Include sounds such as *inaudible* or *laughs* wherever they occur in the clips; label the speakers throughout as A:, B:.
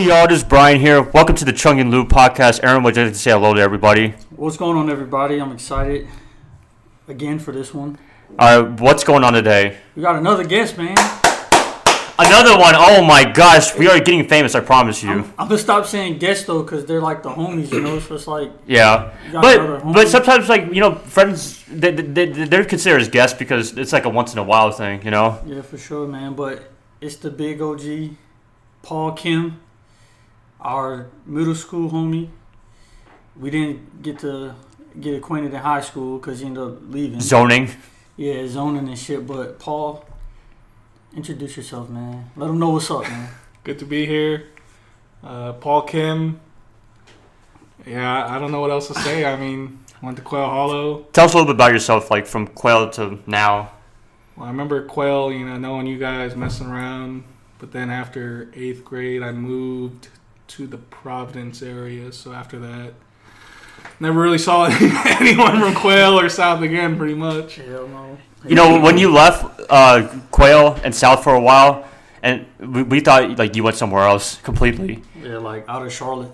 A: y'all? This is Brian here. Welcome to the Chung and Lew podcast. Aaron, would you like to say hello to everybody?
B: What's going on, everybody? I'm excited again for this one.
A: All right, what's going on today?
B: We got another guest, man.
A: Another one. Oh my gosh, we are getting famous. I promise you.
B: I'm gonna stop saying guest though, cause they're like the homies, you know. So it's like,
A: Yeah,
B: You got another
A: but but sometimes like you know friends they, they, they're considered as guests because it's like a once in a while thing, you know.
B: yeah, for sure, man. But it's the big OG, Paul Kim, our middle school homie. We didn't get to get acquainted in high school because he ended up leaving.
A: Zoning.
B: Yeah, zoning and shit. But Paul, introduce yourself, man. Let them know what's up, man. *laughs*
C: Good to be here. Uh, Paul Kim. Yeah, I don't know what else to say. I mean, went to Quail Hollow.
A: Tell us a little bit about yourself, like from Quail to now.
C: Well, I remember Quail, you know, knowing you guys messing around. But then after eighth grade, I moved to the Providence area. So after that, never really saw *laughs* anyone from Quail or South again, pretty much.
B: Hell no.
A: You know, when you left uh, Quail and South for a while, and we, we thought like you went somewhere else completely.
B: Yeah, like out of Charlotte.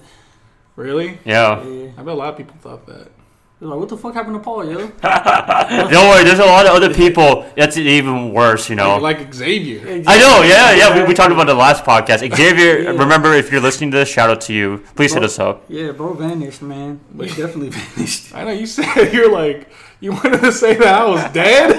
C: Really?
A: Yeah.
B: Yeah.
C: I bet a lot of people thought that.
B: They're like, what the fuck happened to Paul, yo? *laughs*
A: Don't worry, there's a lot of other people that's even worse, you know.
C: Like Xavier.
A: I know, yeah, yeah. We, we talked about the last podcast. Xavier, *laughs*
B: Yeah.
A: remember if you're listening to this, shout out to you. Please hit us up.
B: Yeah, bro vanished, man. He *laughs* definitely vanished.
C: I know you said you're like you wanted to say that I was dead.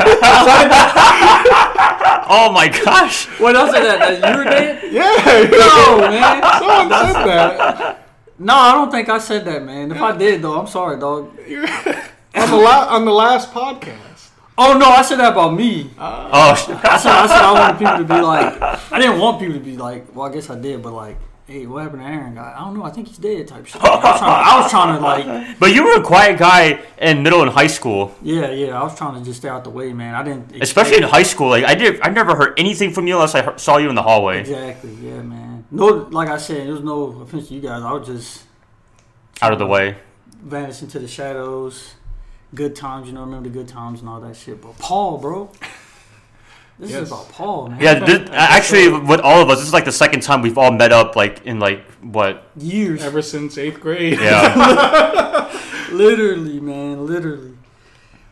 A: Oh my gosh.
B: What else is that? That you were dead?
C: yeah,
B: No, man.
C: someone said that.
B: No, I don't think I said that, man. If I did, though, I'm sorry, dog. *laughs*
C: on the la- on the last podcast.
B: Oh no, I said that about me.
A: Oh, sh-
B: I said I said I wanted people to be like. I didn't want people to be like. Well, I guess I did, but like, hey, what happened to Aaron? I, I don't know. I think he's dead. Type shit. I was, trying, I was trying to like. *laughs*
A: but you were a quiet guy in middle and high school,
B: Yeah, yeah. I was trying to just stay out the way, man. I didn't.
A: especially in high school. Like I did, I never heard anything from you unless I heard, saw you in the hallway.
B: Exactly. Yeah, man. No, like I said, there's no offense to you guys. I was just
A: Out of the way.
B: vanish into the shadows. Good times, you know, remember the good times and all that shit. But Paul, bro, this
C: Yes.
B: is about Paul, man.
A: Yeah, this, actually, with all of us, this is like the second time we've all met up, like in like what?
B: years,
C: Ever since eighth grade.
A: Yeah. *laughs*
B: literally, man, literally.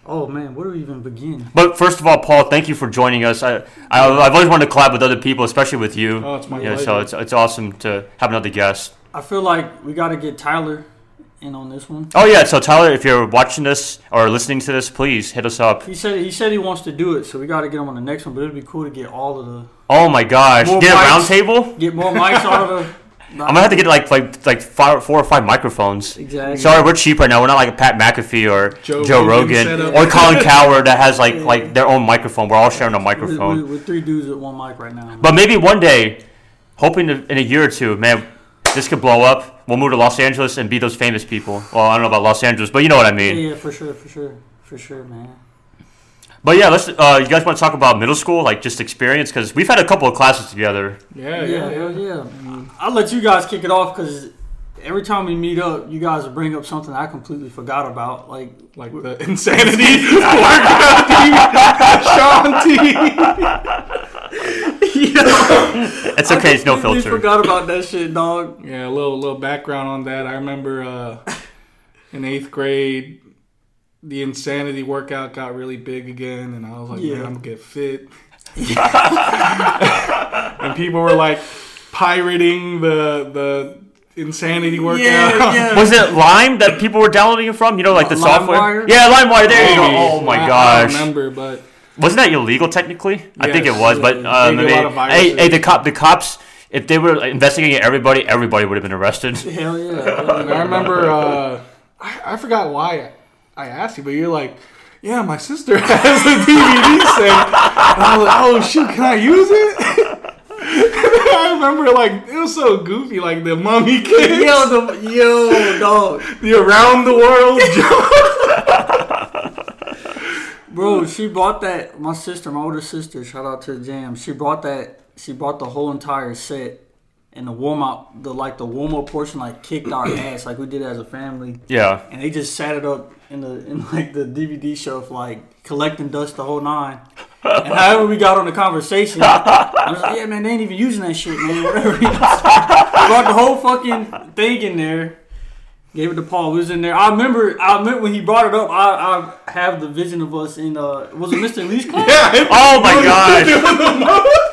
B: Oh man, where do we even begin?
A: but first of all, Paul, thank you for joining us. I, I I've always wanted to collab with other people, especially with you.
C: Oh, it's my
A: yeah,
C: pleasure.
A: so it's it's awesome to have another guest.
B: I feel like we got to get Tyler in on this one.
A: Oh yeah, so Tyler, if you're watching this or listening to this, please hit us up.
B: He said he said he wants to do it, so we got to get him on the next one. But it'd be cool to get all of the
A: Oh my gosh,
B: More
A: get a
B: mics.
A: round table.
B: get more mics out of the.
A: I'm gonna have to get like like like five, four or five microphones.
B: exactly.
A: Sorry, we're cheap right now. We're not like Pat McAfee or Joe,
C: Joe
A: Rogan,
C: Rogan
A: or Colin *laughs* Cowherd that has like
B: Yeah.
A: like their own microphone. We're all sharing a
B: With,
A: microphone.
B: with, with three dudes at one mic right now.
A: But maybe one day, hoping to, in a year or two, man, this could blow up. We'll move to Los Angeles and be those famous people. Well, I don't know about Los Angeles, but you know what I
B: yeah,
A: mean.
B: yeah, for sure, for sure, for sure, man.
A: But yeah, let's. Uh, you guys want to talk about middle school, like just experience? Because we've had a couple of classes together.
C: Yeah,
B: Yeah,
C: yeah, yeah.
B: yeah. I'll let you guys kick it off because every time we meet up, you guys bring up something I completely forgot about. Like,
C: Like the insanity. *laughs* Shaun T. *laughs*
A: It's okay. It's no filter.
B: forgot about that shit, dog.
C: Yeah, a little little background on that. I remember uh, in eighth grade, the insanity workout got really big again, and I was like,
B: Yeah.
C: man, I'm gonna get fit. and people were like pirating the the insanity workout.
B: Yeah, yeah. *laughs*
A: Was it Lime that people were downloading it from? You know, like the software.
B: LimeWire?
A: Yeah, LimeWire. There you go. Oh my
C: I- I
A: gosh.
C: don't remember, but
A: Wasn't that illegal technically? I think it was, but um,
C: They did a lot of
A: hey, hey, the cop, the cops, if they were investigating everybody, everybody would have been arrested.
B: Hell yeah.
C: I remember, uh, I, I forgot why I asked you, but you're like, yeah, my sister *laughs* has a DVD set. And I was like, oh shoot, can I use it? *laughs* I remember like it was so goofy, like the mummy kids,
B: Yo, the, yo, dog. *laughs*
C: the around the world.
B: Bro, she bought that. My sister, my older sister, shout out to the Jam. She brought that. She brought the whole entire set, and the warm up, the like the warm up portion, like kicked our *clears throat* ass, like we did as a family.
A: Yeah.
B: And they just sat it up in the in *laughs* like the DVD shelf, like collecting dust the whole nine. And *laughs* however we got on the conversation, I was like, "Yeah, man, they ain't even using that shit, man. *laughs* Whatever." brought the whole fucking thing in there. Gave it to Paul. We was in there. I remember. I remember when he brought it up. I, I have the vision of us in. Uh, was it Mr. Lee's class?
C: Yeah.
A: Oh my gosh!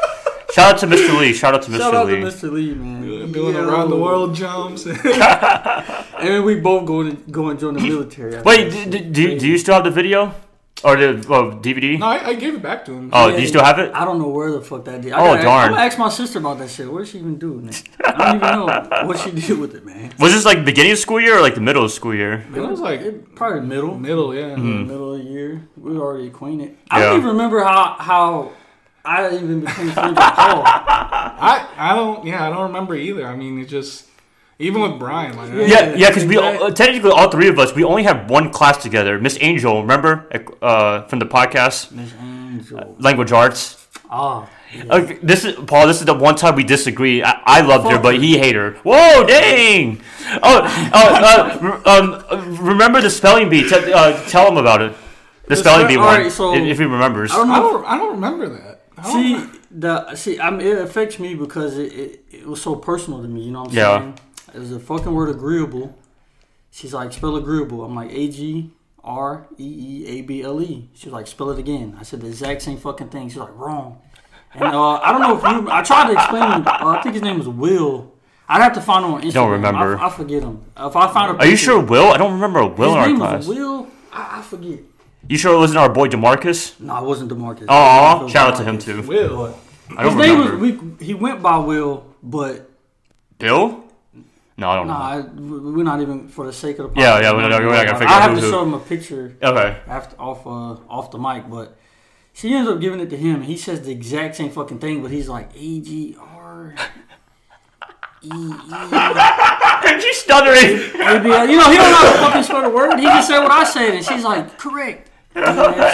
A: Shout out to Mr. Lee. Shout out to Mr.
B: Shout out
A: Lee.
B: to Mr. Lee, man.
C: Doing
B: Yo.
C: around the world jumps. *laughs* *laughs*
B: And we both go to go and join the military. after
A: Wait,
B: that
A: do, do, do you still have the video or the DVD?
C: no, I, I gave it back to him.
A: Oh, do you still have it?
B: I don't know where the fuck that did. I
A: Oh,
B: gotta,
A: darn.
B: I'm gonna ask my sister about that shit. What did she even do? Man? I don't even know what she did with it, man.
A: Was this like beginning of school year or like the middle of school year?
C: it was like
B: It, probably middle,
C: middle, yeah. Mm-hmm.
B: middle of the year. We were already acquainted. I don't even remember how how I even became friends *laughs* with Paul.
C: I I don't yeah I don't remember either. I mean it just even with Brian like
B: Yeah.
A: Yeah, yeah, because we all, technically all three of us we only have one class together. Miss Angel, remember uh, from the podcast
B: Miss Angel.
A: Language Arts.
B: Ah, yeah.
A: Okay, this is Paul. This is the one time we disagree. I, I loved her, but he hated her. Whoa, dang! Oh, oh uh, um, remember the spelling bee? T- uh, tell him about it. The,
B: The
A: spelling
B: spe-
A: bee
B: alright,
A: one,
B: so-
A: if, if he remembers.
B: I don't
C: I don't I don't remember that. I don't
B: See the see, I mean, it affects me because it, it, it was so personal to me. You know what I'm
A: Yeah.
B: saying? It was the fucking word agreeable. She's like, spell agreeable. I'm like, A G R E E A B L E. She was like, spell it again. I said the exact same fucking thing. She's like, wrong. And uh, I don't know if you. I tried to explain. Uh, I think his name was Will. I'd have to find him on Instagram.
A: Don't remember.
B: I, I forget him. If I find a
A: Are you
B: picture-
A: sure Will? I don't remember a Will
B: His
A: in our
B: name
A: class.
B: was Will. I, I forget.
A: You sure it wasn't our boy Demarcus?
B: No, it wasn't Demarcus.
A: Aw,
B: It was
A: shout out to him too.
C: Will.
A: I don't
B: His name was. We, he went by Will, but
A: Bill? No, I don't know.
B: Nah, I, we're not even for the sake of the.
A: Yeah, yeah, we're not- we're not gonna figure
B: I
A: out
B: have
A: who-
B: to show him a picture
A: Okay.
B: after off uh, off the mic, but she ends up giving it to him. and He says the exact same fucking thing, but he's like A G R E E *laughs*
A: She's stuttering.
B: A B L. You know, he don't know how to fucking spell the word. He just said what I said, and she's like, correct. And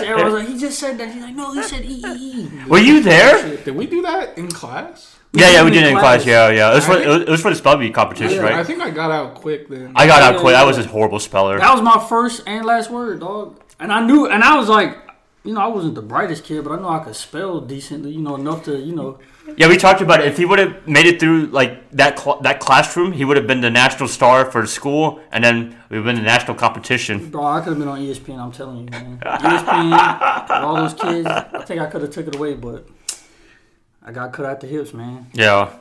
B: everyone's *laughs* like, he just said that. He's like, no, he said E E E.
A: Were you there?
C: Did we do that in class?
A: Yeah, yeah, we
B: did
A: did
B: it
A: it in
B: in
A: class.
B: class.
A: Yeah, yeah. It was for
C: I
A: it was, for the spell bee competition,
B: Yeah,
C: I think I got out quick then.
A: I got out
B: Yeah,
A: quick.
B: yeah,
A: I was
B: yeah.
A: a horrible speller.
B: That was my first and last word, dog. And I knew, and I was like, you know, I wasn't the brightest kid, but I know I could spell decently, you know, enough to, you know.
A: Yeah, we talked about it. If he would have made it through like that cl- that classroom, he would have been the national star for the school, and then we've been the national competition.
B: Bro, I could have been on ESPN. I'm telling you, man. ESPN, all those kids. I think I could have took it away, but I got cut out the hips, man.
A: Yeah.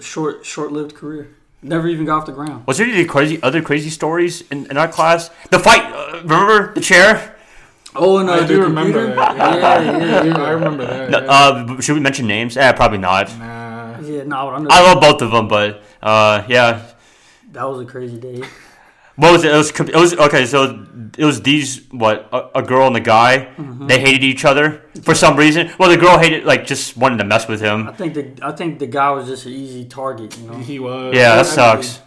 B: Short, short-lived career. Never even got off the ground.
A: Was there any crazy other crazy stories in, in our class? The fight. Uh, remember the chair?
B: Oh, and uh,
C: I
B: the
C: do remember that.
B: Yeah, yeah, yeah.
C: I remember that.
A: No,
C: yeah.
A: Uh, should we mention names? Eh, probably not.
C: nah.
B: Yeah, no, I know.
A: I love both of them, but uh, yeah.
B: that was a crazy day.
A: What was it? It was, it was okay. So it was these what a, a girl and a guy.
B: Mm-hmm.
A: They hated each other for some reason. Well, the girl hated like just wanted to mess with him.
B: I think the I think the guy was just an easy target, you know.
C: He was.
A: Yeah, that
C: I-
A: sucks.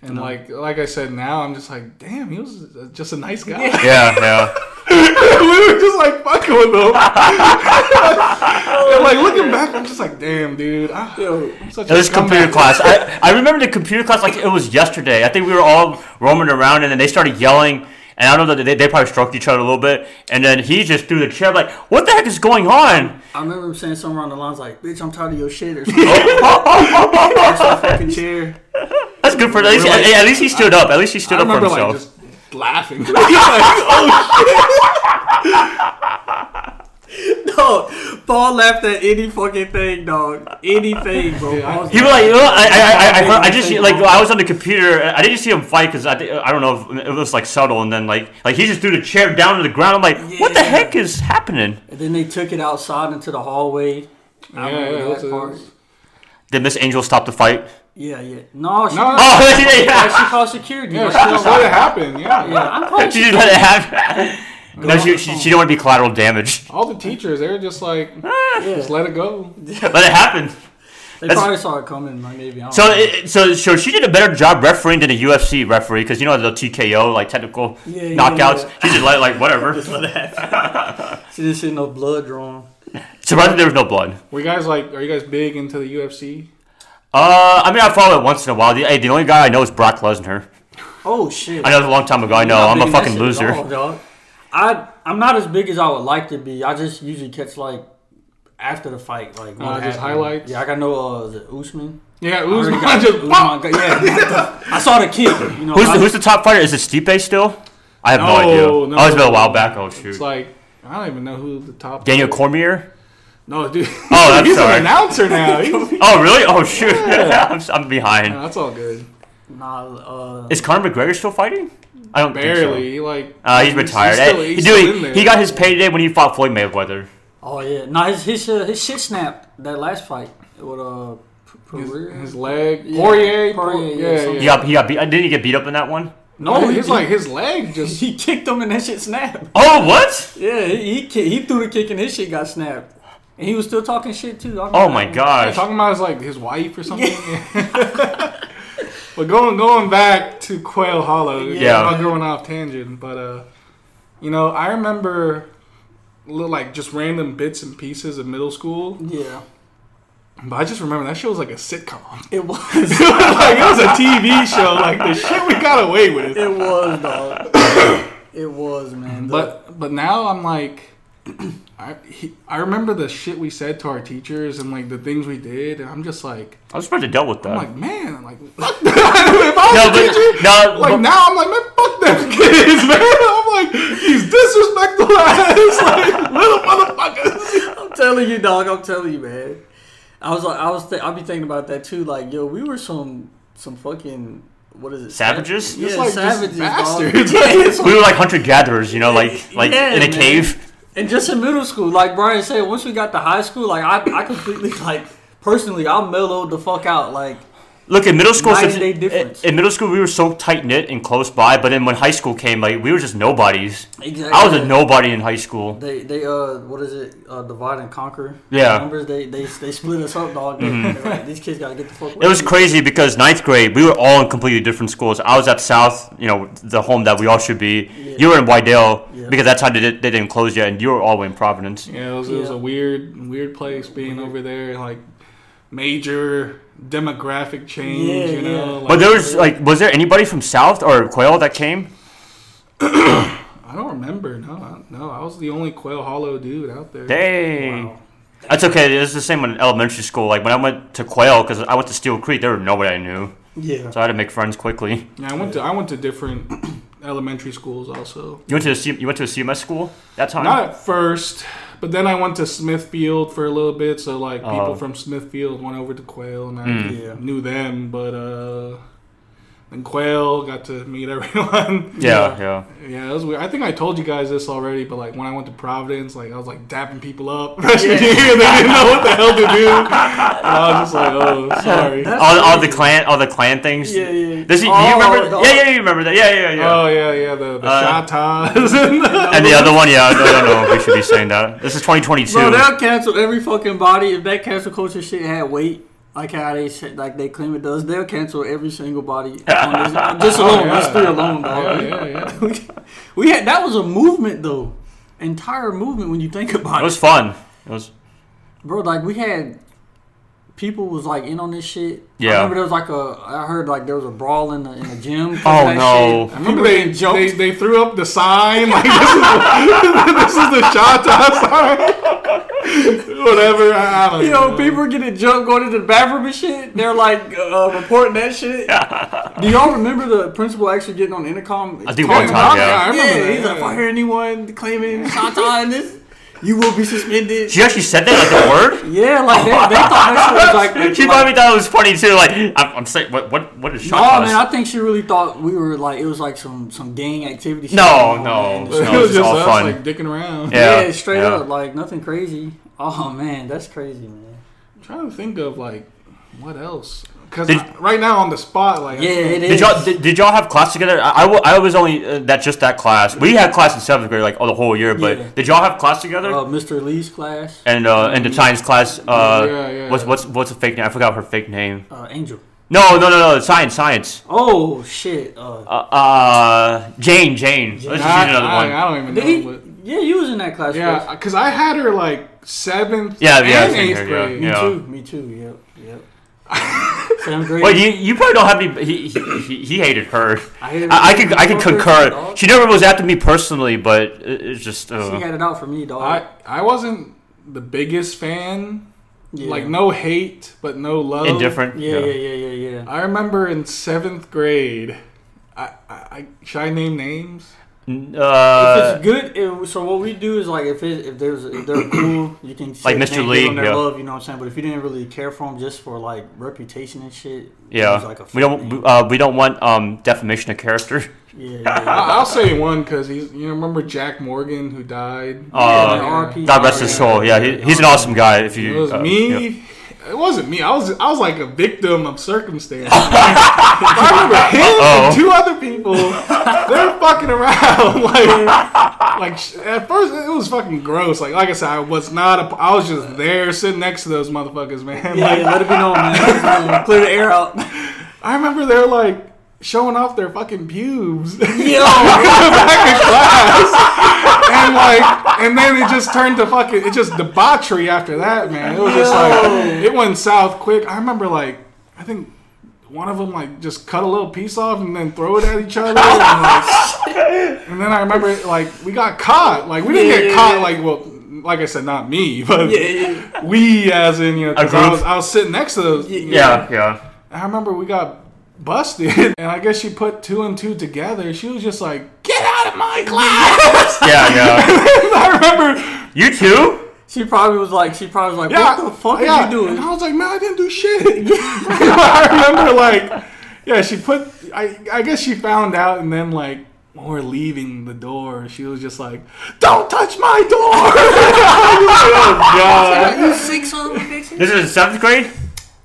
C: And like like I said, now I'm just like, damn, he was just a nice guy.
A: Yeah, yeah.
C: We were just like fucking with him. and like oh, looking back, I'm just like, damn, dude. Ah, I, I'm such
A: It was
C: a
A: computer class. I, I remember the computer class like it was yesterday. I think we were all roaming around and then they started yelling. And I don't know that they, they probably stroked each other a little bit. And then he just threw the chair like, "What the heck is going on?"
B: I remember him saying something around the lines like, "Bitch, I'm tired of your shit" or *laughs* something. That's fucking chair.
A: That's good for at least,
C: like-
A: at, at least he stood up. At least he stood
C: I
A: up for
C: remember like
A: himself.
C: just laughing. *laughs* He's like, oh
B: shit. *laughs* no, Paul laughed at any fucking thing, dog. Anything, bro.
C: Yeah, I-
A: He was like, "Oh, I, I, I, I, heard, I just like I was on the computer. I didn't see him fight because I, I don't know if it was like subtle. And then like, like he just threw the chair down to the ground. I'm like, what the heck is happening?
B: And then they took it outside into the hallway. I
C: Yeah,
B: remember
C: yeah,
B: that
C: that's a-
B: part.
A: Did Miss Angel stop the fight?
B: Yeah, yeah. No, she,
C: No,
B: no. *laughs*
A: Oh, yeah,
B: she
A: yeah.
B: called security.
C: Yeah, she just let it happen. Yeah.
B: yeah, I'm calling *laughs*
A: She just let it happen. No, she, she, she didn't want to be collateral damage.
C: All the teachers, they were just like, *laughs* ah.
B: Yeah.
C: just let it go.
A: Let it happen.
B: They
A: That's-
B: probably saw it coming, like maybe. I don't
A: So,
B: know.
A: it, so, so she did a better job refereeing than a UFC referee because you know the TKO like technical
B: Yeah, yeah,
A: knockouts.
B: yeah.
A: She just let like whatever.
B: Just let it happen. she didn't see no blood drawn.
A: Surprised there was no blood.
C: Were you guys like, are you guys big into the UFC?
A: Uh, I mean I follow it once in a while. The, hey, the only guy I know is Brock Lesnar.
B: Oh shit!
A: I know it was a long time ago. I know
B: Not
A: I'm a fucking loser.
B: all. I I'm not as big as I would like to be. I just usually catch like after the fight, like what
C: Uh, just
B: happened.
C: highlights?
B: Yeah, I got no uh, is it Usman.
C: Yeah,
B: I
C: Usman
B: got- *laughs*
C: just
B: Usman got- yeah, I saw the kick. You know,
A: Who's the, who's the top fighter? Is it Stipe still? I have no,
C: No,
A: idea.
C: no.
A: oh, it's been a while back. Oh shoot.
C: It's like I don't even know who the top.
A: Daniel Cormier.
C: No, dude.
A: Oh, I'm *laughs*
C: he's
A: sorry.
C: an announcer now. *laughs*
A: Oh really? Oh shoot. *laughs* I'm, I'm behind.
C: Yeah, that's all good.
B: Nah, uh,
A: Is Conor McGregor still fighting? I don't think so.
C: Barely. He, like.
A: Uh, he's retired.
C: still- he's
A: dude,
C: still in
A: he,
C: there.
A: he got his payday when he fought Floyd Mayweather.
B: oh yeah, nah, his his, uh, his shit snapped that last fight with uh,
C: his, his leg.
B: Yeah,
C: Poirier.
B: Poirier, yeah,
C: yeah, yeah.
A: He got he got beat. uh, Didn't he get beat up in that one?
B: no,
C: No,
B: he,
C: his
B: he-
C: like his leg just.
B: he kicked him and that shit snapped.
A: Oh what?
B: Yeah, he he, he threw the kick and his shit got snapped, and he was still talking shit too.
A: Oh
B: that
A: my
B: one.
A: gosh.
C: talking about his like his wife or something. *laughs* but going going back to Quail Hollow.
A: Yeah.
C: I'm going off tangent, but uh, you know, I remember little like just random bits and pieces of middle school.
B: Yeah,
C: But I just remember that show was like a sitcom. *laughs*
B: it was.
C: like it was a TV show. Like the shit we got away with.
B: It was, dog. *coughs* it was, man.
C: But but now I'm like, *clears throat* I he, I remember the shit we said to our teachers and like the things we did, and I'm just like,
A: I was supposed to deal with that.
C: I'm like, man, I'm like, fuck that. *laughs* if I was
A: no,
C: a teacher,
A: no,
C: like
A: but-
C: now I'm like, man, fuck them *laughs* kids, man. I'm like, these disrespectful *laughs* ass, like little motherfuckers.
B: I'm telling you, dog. I'm telling you, man. I was like, I was, th- I'll be thinking about that too. Like, yo, we were some, some fucking, what is it?
A: Savages?
B: Yeah,
C: like
B: savages, dog.
C: bastards.
B: Yeah,
A: we were like hunter gatherers, you know, like like
B: Yeah,
A: in a
B: man.
A: cave.
B: And just in middle school, like Brian said, once we got to high school, like I, I completely *laughs* like personally, I mellowed the fuck out. Like,
A: Look in middle school.
B: Night
A: since-
B: and day difference.
A: In, in middle school, we were so tight knit and close by, but then when high school came, like we were just nobodies.
B: exactly.
A: I was a nobody in high school.
B: They, they, uh, what is it? Uh, divide and conquer.
A: Yeah.
B: Numbers. They, they, they split us up, dog. They- they're like, These kids gotta get the fuck.
A: It was crazy because ninth grade, we were all in completely different schools. I was at South, you know, the home that we all should be.
B: Yeah.
A: You were in Wydale
B: Yeah.
A: because that's how they, did, they didn't close yet, and you were all way in Providence.
C: Yeah, it was, it was a weird, weird place being over there. Like major demographic change,
B: Yeah,
C: you know.
B: yeah.
C: Like,
A: But there was like, was there anybody from South or Quail that came? *clears throat*
C: I don't remember. No, no, I was the only Quail Hollow dude out there.
A: Dang.
B: Wow.
A: That's okay. It was the same in elementary school. Like when I went to Quail, because I went to Steel Creek, there was nobody I knew,
B: Yeah.
A: so I had to make friends quickly.
C: Yeah, I went to I went to different *clears throat* elementary schools also.
A: You went to a C- you went to a CMS school that time.
C: Not at first, but then I went to Smithfield for a little bit. So like people from Smithfield went over to Quail, and I
A: Mm.
B: Yeah.
C: knew them. But uh, then Quail got to meet *laughs* everyone.
A: yeah, yeah.
C: Yeah, it was weird. I think I told you guys this already, but like when I went to Providence, like I was like dapping people up *laughs* freshman year, and they didn't know what the hell to do. And I was just like, oh, *laughs* sorry.
B: That's
A: All, all the clan, all the clan things.
B: Yeah, yeah.
A: Does he, do
B: Oh,
A: you remember?
B: the-
A: yeah, yeah, you remember that. Yeah, yeah, yeah.
C: Oh yeah, yeah, the the
A: Uh,
C: shatas and the,
A: and the other one, yeah, I don't know if we should be saying that. This is 2022.
B: Bro, they'll cancel every fucking body. If that cancel culture shit had weight, like how they said, like they claim it does, they'll cancel every single body. *laughs* On this, just
C: Oh,
B: alone,
C: yeah.
B: us three alone, dog.
C: yeah, yeah, yeah. *laughs*
B: we had that was a movement though, entire movement when you think *laughs* about
A: it
B: it,
A: was fun. It was.
B: bro. Like we had people was like in on this shit.
A: Yeah.
B: I remember there was like a. I heard like there was a brawl in the in the gym. 'cause
A: Oh, no.
B: shit.
C: I remember
B: People
C: they,
B: getting
C: they they threw up the sign like this is this is the shata sign. *laughs* Whatever, I, I don't
B: You know, people are getting jumped going into the bathroom and shit. They're like uh, reporting that shit. *laughs* Do y'all remember the principal actually getting on intercom?
A: I think
B: talking
A: one time,
B: about-
A: yeah.
C: I remember
B: Yeah,
C: that,
B: he's like, if I hear anyone claiming Shanta in this, you will be suspended.
A: She actually said that like a word. *laughs*
B: Yeah, like they, they thought that shit was like.
A: She
B: like,
A: probably thought it was funny too. Like I'm, I'm saying, what, what, what is
B: No,
A: shot
B: man, I think she really thought we were like it was like some some gang activity.
A: No, no.
B: on.
A: No,
C: it was
A: just
C: just
A: all
C: us
A: fun.
C: like dicking around.
A: Yeah,
B: Yeah, straight
A: yeah.
B: up, like nothing crazy. Oh man, that's crazy, man.
C: I'm trying to think of like what else because right now on the spot, like
B: Yeah,
C: can't-
B: it is.
A: Did y'all did, did y'all have class together? I, I, I was only uh, that just that class. We had class in seventh grade, like oh, the whole year. But
B: Yeah.
A: did y'all have class together?
B: Uh, Mr. Lee's class,
A: and uh, and the science class. Uh,
C: Yeah, yeah.
A: What's what's what's a fake name? I forgot her fake name.
B: uh, Angel.
A: No, no, no, no. Science, science.
B: Oh shit. Uh,
A: Uh, uh Jane, Jane. Let's just use
C: I,
A: another
C: I-
A: one.
C: I don't even
B: did
C: know.
B: he?
C: But,
B: Yeah, you was in that class.
C: yeah, because I had her like seventh
A: Yeah, yeah,
C: and
A: same
C: eighth
A: here, yeah.
C: grade.
B: Me
A: Yeah.
B: too. Me too. Yep. Yep. *laughs* Seventh grade.
A: Well, you, you probably don't have any. He, he, he- he hated her.
B: I hated
A: I, I could I could concur. She never was after me personally, but it, it's just.
B: She
A: Uh,
B: had it out for me, dog.
C: I I wasn't the biggest fan
B: Yeah.
C: Like no hate, but no love.
A: Indifferent.
B: Yeah, yeah, yeah, yeah, yeah.
C: I remember in seventh grade. I, I, I should I name names?
A: Uh,
B: if it's good, it, so what we do is like if it, if there's if they're cool, you can say
A: Like Mr. Lee,
B: give their
A: yeah.
B: love, you know what I'm saying. But if you didn't really care for them just for like reputation and shit,
A: yeah.
B: use, like, a
A: we don't.
B: name.
A: Uh, we don't want um, defamation of character.
B: yeah, *laughs* yeah,
C: I, I'll say one because he's. You know, remember Jack Morgan who died?
A: Uh,
B: Yeah, RP.
A: God rest his soul. Yeah, he, he's an awesome guy. If
C: It
A: you.
C: was
A: uh,
C: me.
A: Yeah.
C: It wasn't me. I was I was like a victim of circumstance. *laughs* I remember him
A: Uh-oh.
C: and two other people. They're fucking around. *laughs* Like, like at first it was fucking gross. Like, like I said, I was not. A, I was just there sitting next to those motherfuckers, man.
B: yeah,
C: Like,
B: yeah, let it be known, man. Let it be known. Clear the air out.
C: I remember they're like showing off their fucking pubes.
B: Yo, *laughs*
C: back in class. And like, and then it just turned to fucking, it just debauchery after that, man. It was just like, it went south quick. I remember like, I think one of them like just cut a little piece off and then throw it at each other. And, like, and then I remember like we got caught. Like we didn't
B: Yeah,
C: get
B: yeah,
C: caught.
B: yeah.
C: Like well, like I said, not me, but
B: yeah, yeah.
C: we as in you know, I was I was sitting next to those. you know,
A: Yeah, yeah.
C: I remember we got busted, *laughs* and I guess she put two and two together. She was just like, "Get out of my class!"
A: Yeah, yeah. *laughs*
C: I remember,
A: You too?
B: She probably was like, she probably was like,
C: yeah,
B: what the fuck
C: yeah.
B: are you doing?
C: And I was like, "Man, I didn't do shit." *laughs* I remember, like, yeah, she put. I I guess she found out, and then like. When we're leaving the door, she was just like, "Don't touch my door!" I was like, oh god!
B: you sick son of a?
A: This is in seventh grade?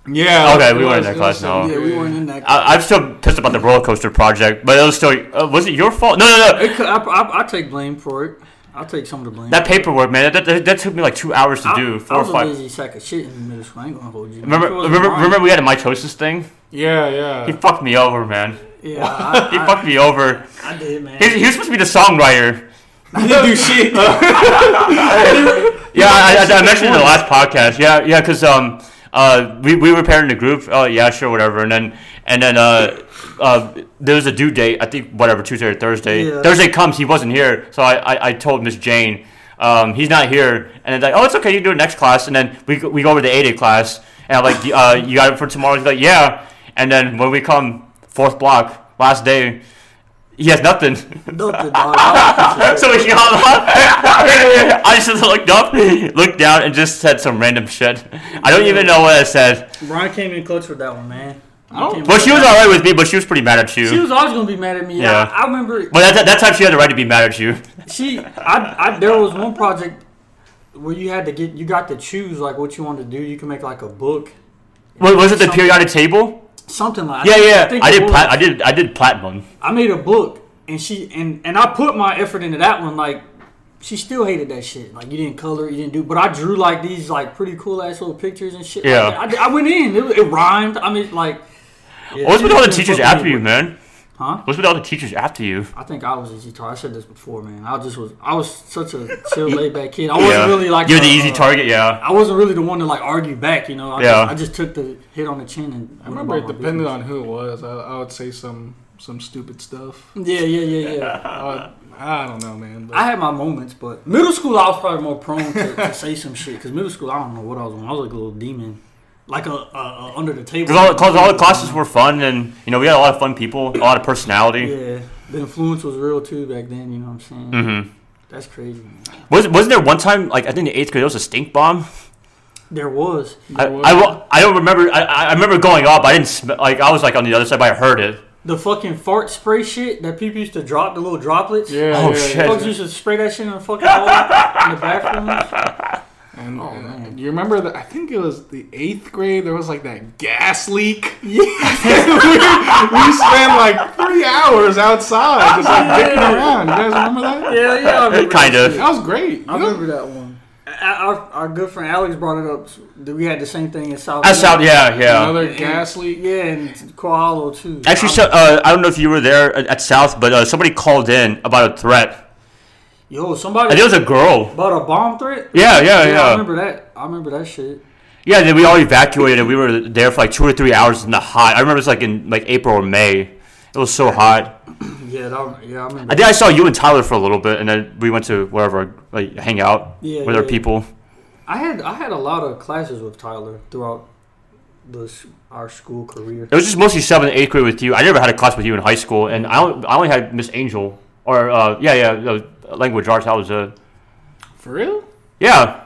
C: Yeah.
A: Okay,
C: it
A: we weren't in that class,
C: was
A: no.
B: Yeah, we weren't in that.
A: I, I'm still pissed about the roller coaster project, but it was still. Uh, was it your fault? No, no, no.
B: It could, I, I, I take blame for it. I'll take some of the blame.
A: That paperwork, man, that, that, that took me like two hours to
B: I,
A: do.
B: I
A: Four or
B: was a lazy sack of shit in middle school. I ain't gonna hold you.
A: Remember,
B: If it wasn't
A: remember,
B: mine-
A: remember, we had a mitosis thing.
C: Yeah, yeah.
A: He fucked me over, man.
B: Yeah, *laughs* I,
A: He
B: I,
A: fucked me over.
B: I did, man.
A: He, he was supposed to be the songwriter. *laughs*
B: I didn't do shit. *laughs*
A: Yeah, I, I, I mentioned in the last podcast. Yeah, yeah, because um, uh, we, we were paired in a group. Oh yeah, sure, whatever. And then and then uh, uh, there was a due date. I think whatever Tuesday or Thursday.
B: Yeah.
A: Thursday comes, he wasn't here, so I I, I told Miss Jane. Um, he's not here, and it's like, oh, it's okay, you can do it next class. And then we, go- we go over to 8A class, and I'm like, uh, you got it for tomorrow? He's like, yeah. And then when we come fourth block, last day, he has nothing.
B: Nothing, *laughs* dog.
A: So he hung up. *laughs* I just looked up, looked down, and just said some random shit. I don't even know what I said.
B: Brian came in clutch with that one, man.
C: I don't-
B: Came
A: But she was alright with me, but she was pretty mad at you.
B: She was always gonna be mad at me.
A: Yeah.
B: I, I remember
A: but that, that time she had the right to be mad at you.
B: she. I, I. There was one project where you had to get. You got to choose like what you wanted to do. You can make like a book,
A: Was, was it the
B: Something-
A: periodic table?
B: Something like.
A: Yeah,
B: I
A: yeah. I did. I did. I did platinum.
B: I made a book, and she and and I put my effort into that one. Like, she still hated that shit. Like, you didn't color, you didn't do. But I drew like these like pretty cool ass little pictures and shit.
A: Yeah.
B: Like, I, I went in. It, it rhymed. I mean, like. Yeah,
A: What's with all the teachers after you, man?
B: Huh?
A: What's with all the teachers after you?
B: I think I was easy target. I said this before, man. I just was. I was such a *laughs* chill, laid back kid. I wasn't
A: Yeah.
B: really like.
A: You're the easy
B: uh,
A: target, yeah.
B: I wasn't really the one to like argue back, you know. I
A: Yeah.
B: Just, I just took the hit on the chin and.
C: I remember it depended on who it was. I, I would say some some stupid stuff.
B: Yeah, yeah, yeah, yeah. *laughs*
C: Uh, I don't know, man. But
B: I had my moments, but middle school I was probably more prone to, to say some shit because middle school I don't know what I was on. I was like a little demon, like a, a, a under the table.
A: Because all, 'cause all the classes were fun, and you know we had a lot of fun people, a lot of personality.
B: Yeah, the influence was real too back then. You know what I'm saying?
A: Mm-hmm.
B: That's crazy. Man.
A: Was wasn't there one time like I think in the eighth grade there was a stink bomb?
B: There was.
A: I,
C: was-
A: I, I don't remember. I, I remember going up. I didn't sm- like. I was like on the other side, but I heard it.
B: The fucking fart spray shit that people used to drop the little droplets.
C: yeah,
A: Oh,
C: yeah,
A: shit.
C: yeah.
B: Folks used to spray that shit in the fucking hall in the bathrooms. *laughs*
C: And,
B: Oh,
C: and
B: man.
C: you remember that? I think it was the eighth grade. There was like that gas leak. *laughs*
B: Yeah. *laughs*
C: we, we spent like three hours outside just like *laughs* dicking around. You guys remember that?
B: Yeah, yeah. I remember
A: Kind
B: that
A: of.
C: That was great.
B: I
C: You know?
B: remember that one. Our, our, our good friend Alex brought it up. that We had the same thing in South.
A: That's out. Yeah, yeah.
C: Another
B: And-
C: gas leak.
B: Yeah, and Koalo too.
A: Actually,
B: I-
A: so, uh, I don't know if you were there at, at South, but uh, somebody called in about a threat.
B: Yo,
A: I
B: somebody
A: think it was a girl.
B: about a bomb threat.
A: Yeah, yeah,
B: I
A: yeah.
B: I remember that. I remember that shit.
A: Yeah, then we all evacuated. and We were there for like two or three hours in the hot. I remember it was like in like April or May. It was so hot. *clears throat*
B: Yeah, that, yeah, I remember.
A: I think I saw you and Tyler for a little bit, and then we went to wherever like hang out
B: Yeah,
A: with our
B: yeah.
A: people.
B: I had I had a lot of classes with Tyler throughout the our school career.
A: It was just mostly seventh and eighth grade with you. I never had a class with you in high school, and I only, I only had Miss Angel or uh, yeah yeah uh, language arts. That was it.
C: For real?
A: Yeah,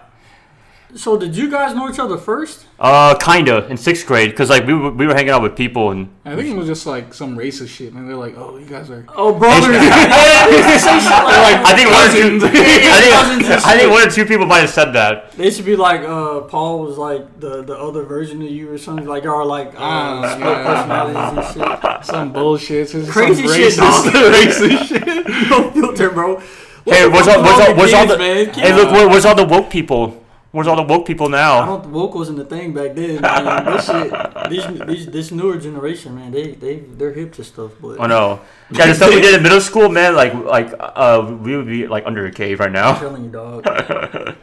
B: So did you guys know each other first?
A: uh, kinda in sixth grade because like we were, we were hanging out with people and
C: I think it was just like some racist shit, man. They're like, oh, you guys are.
B: Oh, brothers. *laughs* *laughs*
A: I think one or two. I think, *laughs*
B: and
A: I think one or two people might have said that.
B: They should be like uh, Paul was like the the other version of you or something. Like y'all are like uh, split
C: yeah.
B: personalities and shit.
C: Some bullshit. It's
B: Crazy
C: some
B: shit,
C: racist, racist shit.
B: no filter, bro. What
A: Hey,
B: the
A: where's all,
B: with
A: where's all, where's all the
B: man?
A: hey look where, where's all the woke people? Where's all the woke people now?
B: I don't. Woke wasn't the thing back then. Man. this *laughs* shit, these, these, this newer generation, man, they, they, they're hip to stuff. But
A: I know. Yeah, the stuff we did in middle school, man. Like like uh, we would be like under a cave right
B: I'm
A: now.
B: telling you, dog. *laughs*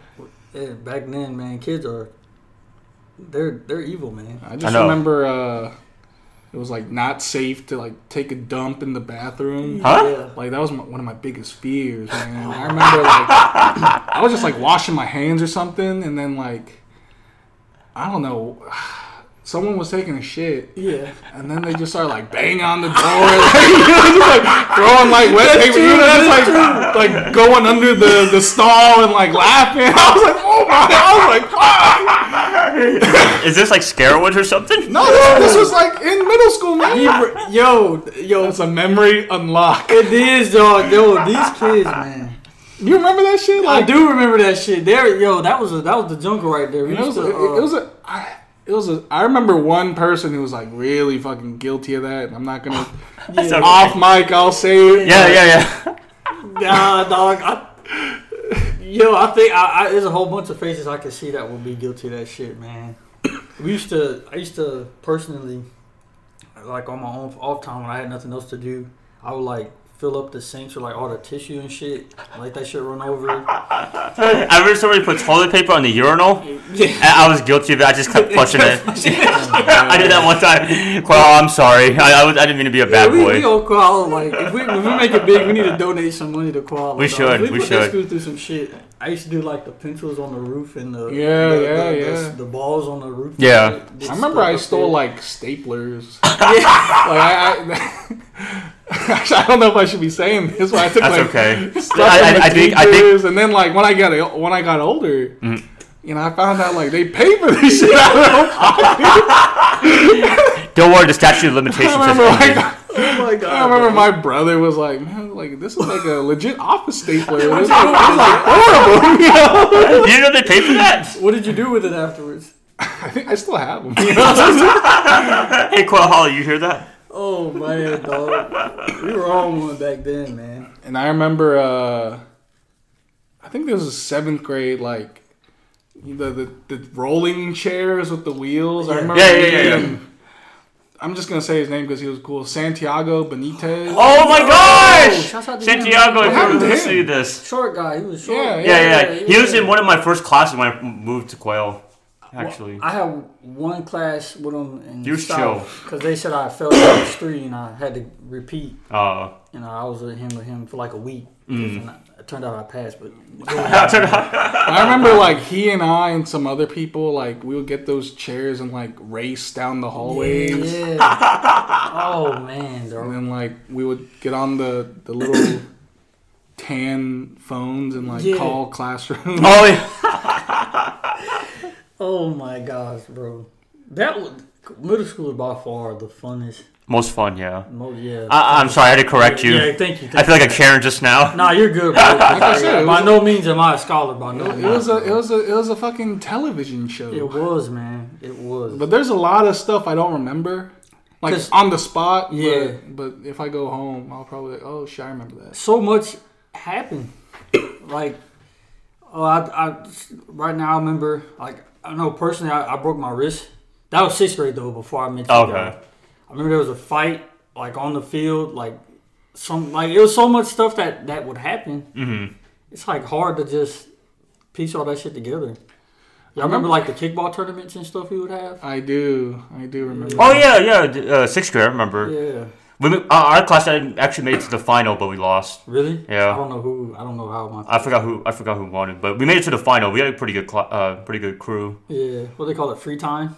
B: yeah, back then, man, kids are, they're, they're evil, man.
C: I
A: I
C: just
A: know.
C: remember uh, it was like not safe to like take a dump in the bathroom.
A: Huh?
B: Yeah.
C: Like that was my, one of my biggest fears, man. I remember like *coughs* I was just like washing my hands or something, and then like I don't know, someone was taking a shit,
B: Yeah.
C: and then they just started like banging on the door, like, *laughs* you know, just like throwing like wet paper, you know, that's like like going under the the stall and like laughing. *laughs* I was like, oh my, God. I was like, fuck.
A: Is this like SCarowinds or something?
C: No, this, this was like in middle school, man.
B: Yo, yo,
C: It's a memory unlock.
B: it is, dog. Yo, these kids, man.
C: You remember that shit?
B: I do remember that shit. There, yo, that was a, that was the jungle right there. We
C: It was,
B: used
C: it,
B: uh,
C: it was a, I, it was a. I remember one person who was like really fucking guilty of that. and I'm not gonna *laughs*
B: yeah,
A: okay.
C: off mic. I'll say it.
A: Yeah, yeah, yeah. *laughs*
B: Nah, dog. I, yo, I think I, I, there's a whole bunch of faces I could see that would be guilty of that shit, man. *coughs* We used to, I used to personally, like on my own off time when I had nothing else to do, I would like fill up the sinks with like all the tissue and shit, let that shit run over.
A: I remember somebody put toilet paper on the urinal.
B: Yeah.
A: I was guilty of it. I just kept flushing it. *laughs* I did that one time. Well, I'm sorry. I, I, was, I didn't mean to be a bad
B: we, we
A: boy.
B: owe Koala like if we, if we make it big, we need to donate some money to Koala.
A: We should,
B: We,
A: we should.
B: through some shit. I used to do like the pencils on the roof and the
C: Yeah,
B: the,
C: yeah,
B: the,
C: yeah.
B: The, the balls on the roof.
A: Yeah.
B: Just
C: I remember I stole
B: there.
C: like staplers. *laughs* *laughs* like I, I, *laughs* I don't know if I should be saying this, but I took
A: That's
C: like
A: okay.
C: stuff
A: I-
C: from
A: I-
C: the
A: I think- I think-
C: and then like when I got when I got older,
A: Mhm.
C: you know, I found out like they pay for this shit out of their own pocket.
A: Don't worry, the statute of limitations
C: I
A: has
C: remember
A: ended.
C: like.
B: Oh my god!
C: I remember
B: bro.
C: my brother was like, "Man, like this is like a *laughs* legit office stapler. This is like, this like horrible." *laughs* You know?
A: You know they pay for that?
B: What did you do with it afterwards? *laughs*
C: I think I still have them.
A: Hey, Quail Hollow, you hear that?
B: Oh man, dog. We were on one back then, man.
C: And I remember, uh, I think this was seventh grade, like the, the the rolling chairs with the wheels. I
B: Yeah.
C: remember.
A: Yeah, yeah, yeah, yeah.
C: I'm just gonna say his name because he was cool. Santiago Benitez.
A: Oh my gosh!
B: shouts out to him,
A: Santiago,
B: man.
A: if
C: happened to
A: you're
C: him?
A: listening to this.
B: Short guy. He was short.
C: Yeah,
A: Yeah, yeah. He was
B: yeah.
A: in one of my first classes when I moved to Quail. Actually.
B: I had one class with him in
A: You was chill.
B: because they said I fell down the street and I had to repeat.
A: Uh,
B: You know, I was with him with him for like a week.
A: Mm.
B: It turned out I passed, but *laughs*
C: I remember like he and I and some other people like we would get those chairs and like race down the hallways.
B: yeah. *laughs* oh man,
C: And
B: dog.
C: then like we would get on the the little *coughs* tan phones and like
B: Yeah.
C: call classrooms.
A: oh, yeah. *laughs*
B: Oh my gosh, bro. That was middle school is by far the funnest.
A: Most fun, yeah.
B: Most, yeah.
A: I, I'm sorry, I had to correct you.
B: Yeah, thank you.
A: I feel like a Karen just now. *laughs*
B: Nah, you're good, bro. *laughs*
C: I said,
B: by
C: was-
B: no means am I a scholar. By no
C: It
B: means.
C: was a it was a it was a fucking television show.
B: It was, man. It was.
C: But there's a lot of stuff I don't remember, like on the spot.
B: Yeah.
C: But, but if I go home, I'll probably like, oh shit, I remember that.
B: so much happened. like, oh, I, I, right now I remember, like, I know personally, I, I broke my wrist. That was sixth grade though. Before I met you
A: Okay.
B: guys. I remember there was a fight, like on the field, like some, like it was so much stuff that that would happen.
A: hmm
B: It's like hard to just piece all that shit together. I remember like the kickball tournaments and stuff we would have.
C: I do, I do remember.
A: Oh, yeah, yeah. Uh, sixth grade, I remember.
B: Yeah.
A: We, uh, our class actually made it to the final, but we lost.
B: Really?
A: Yeah.
B: I don't know who. I don't know how my.
A: I forgot who I forgot who won it, but we made it to the final. We had a pretty good cla uh, pretty good crew.
B: yeah. What they call it? Free time.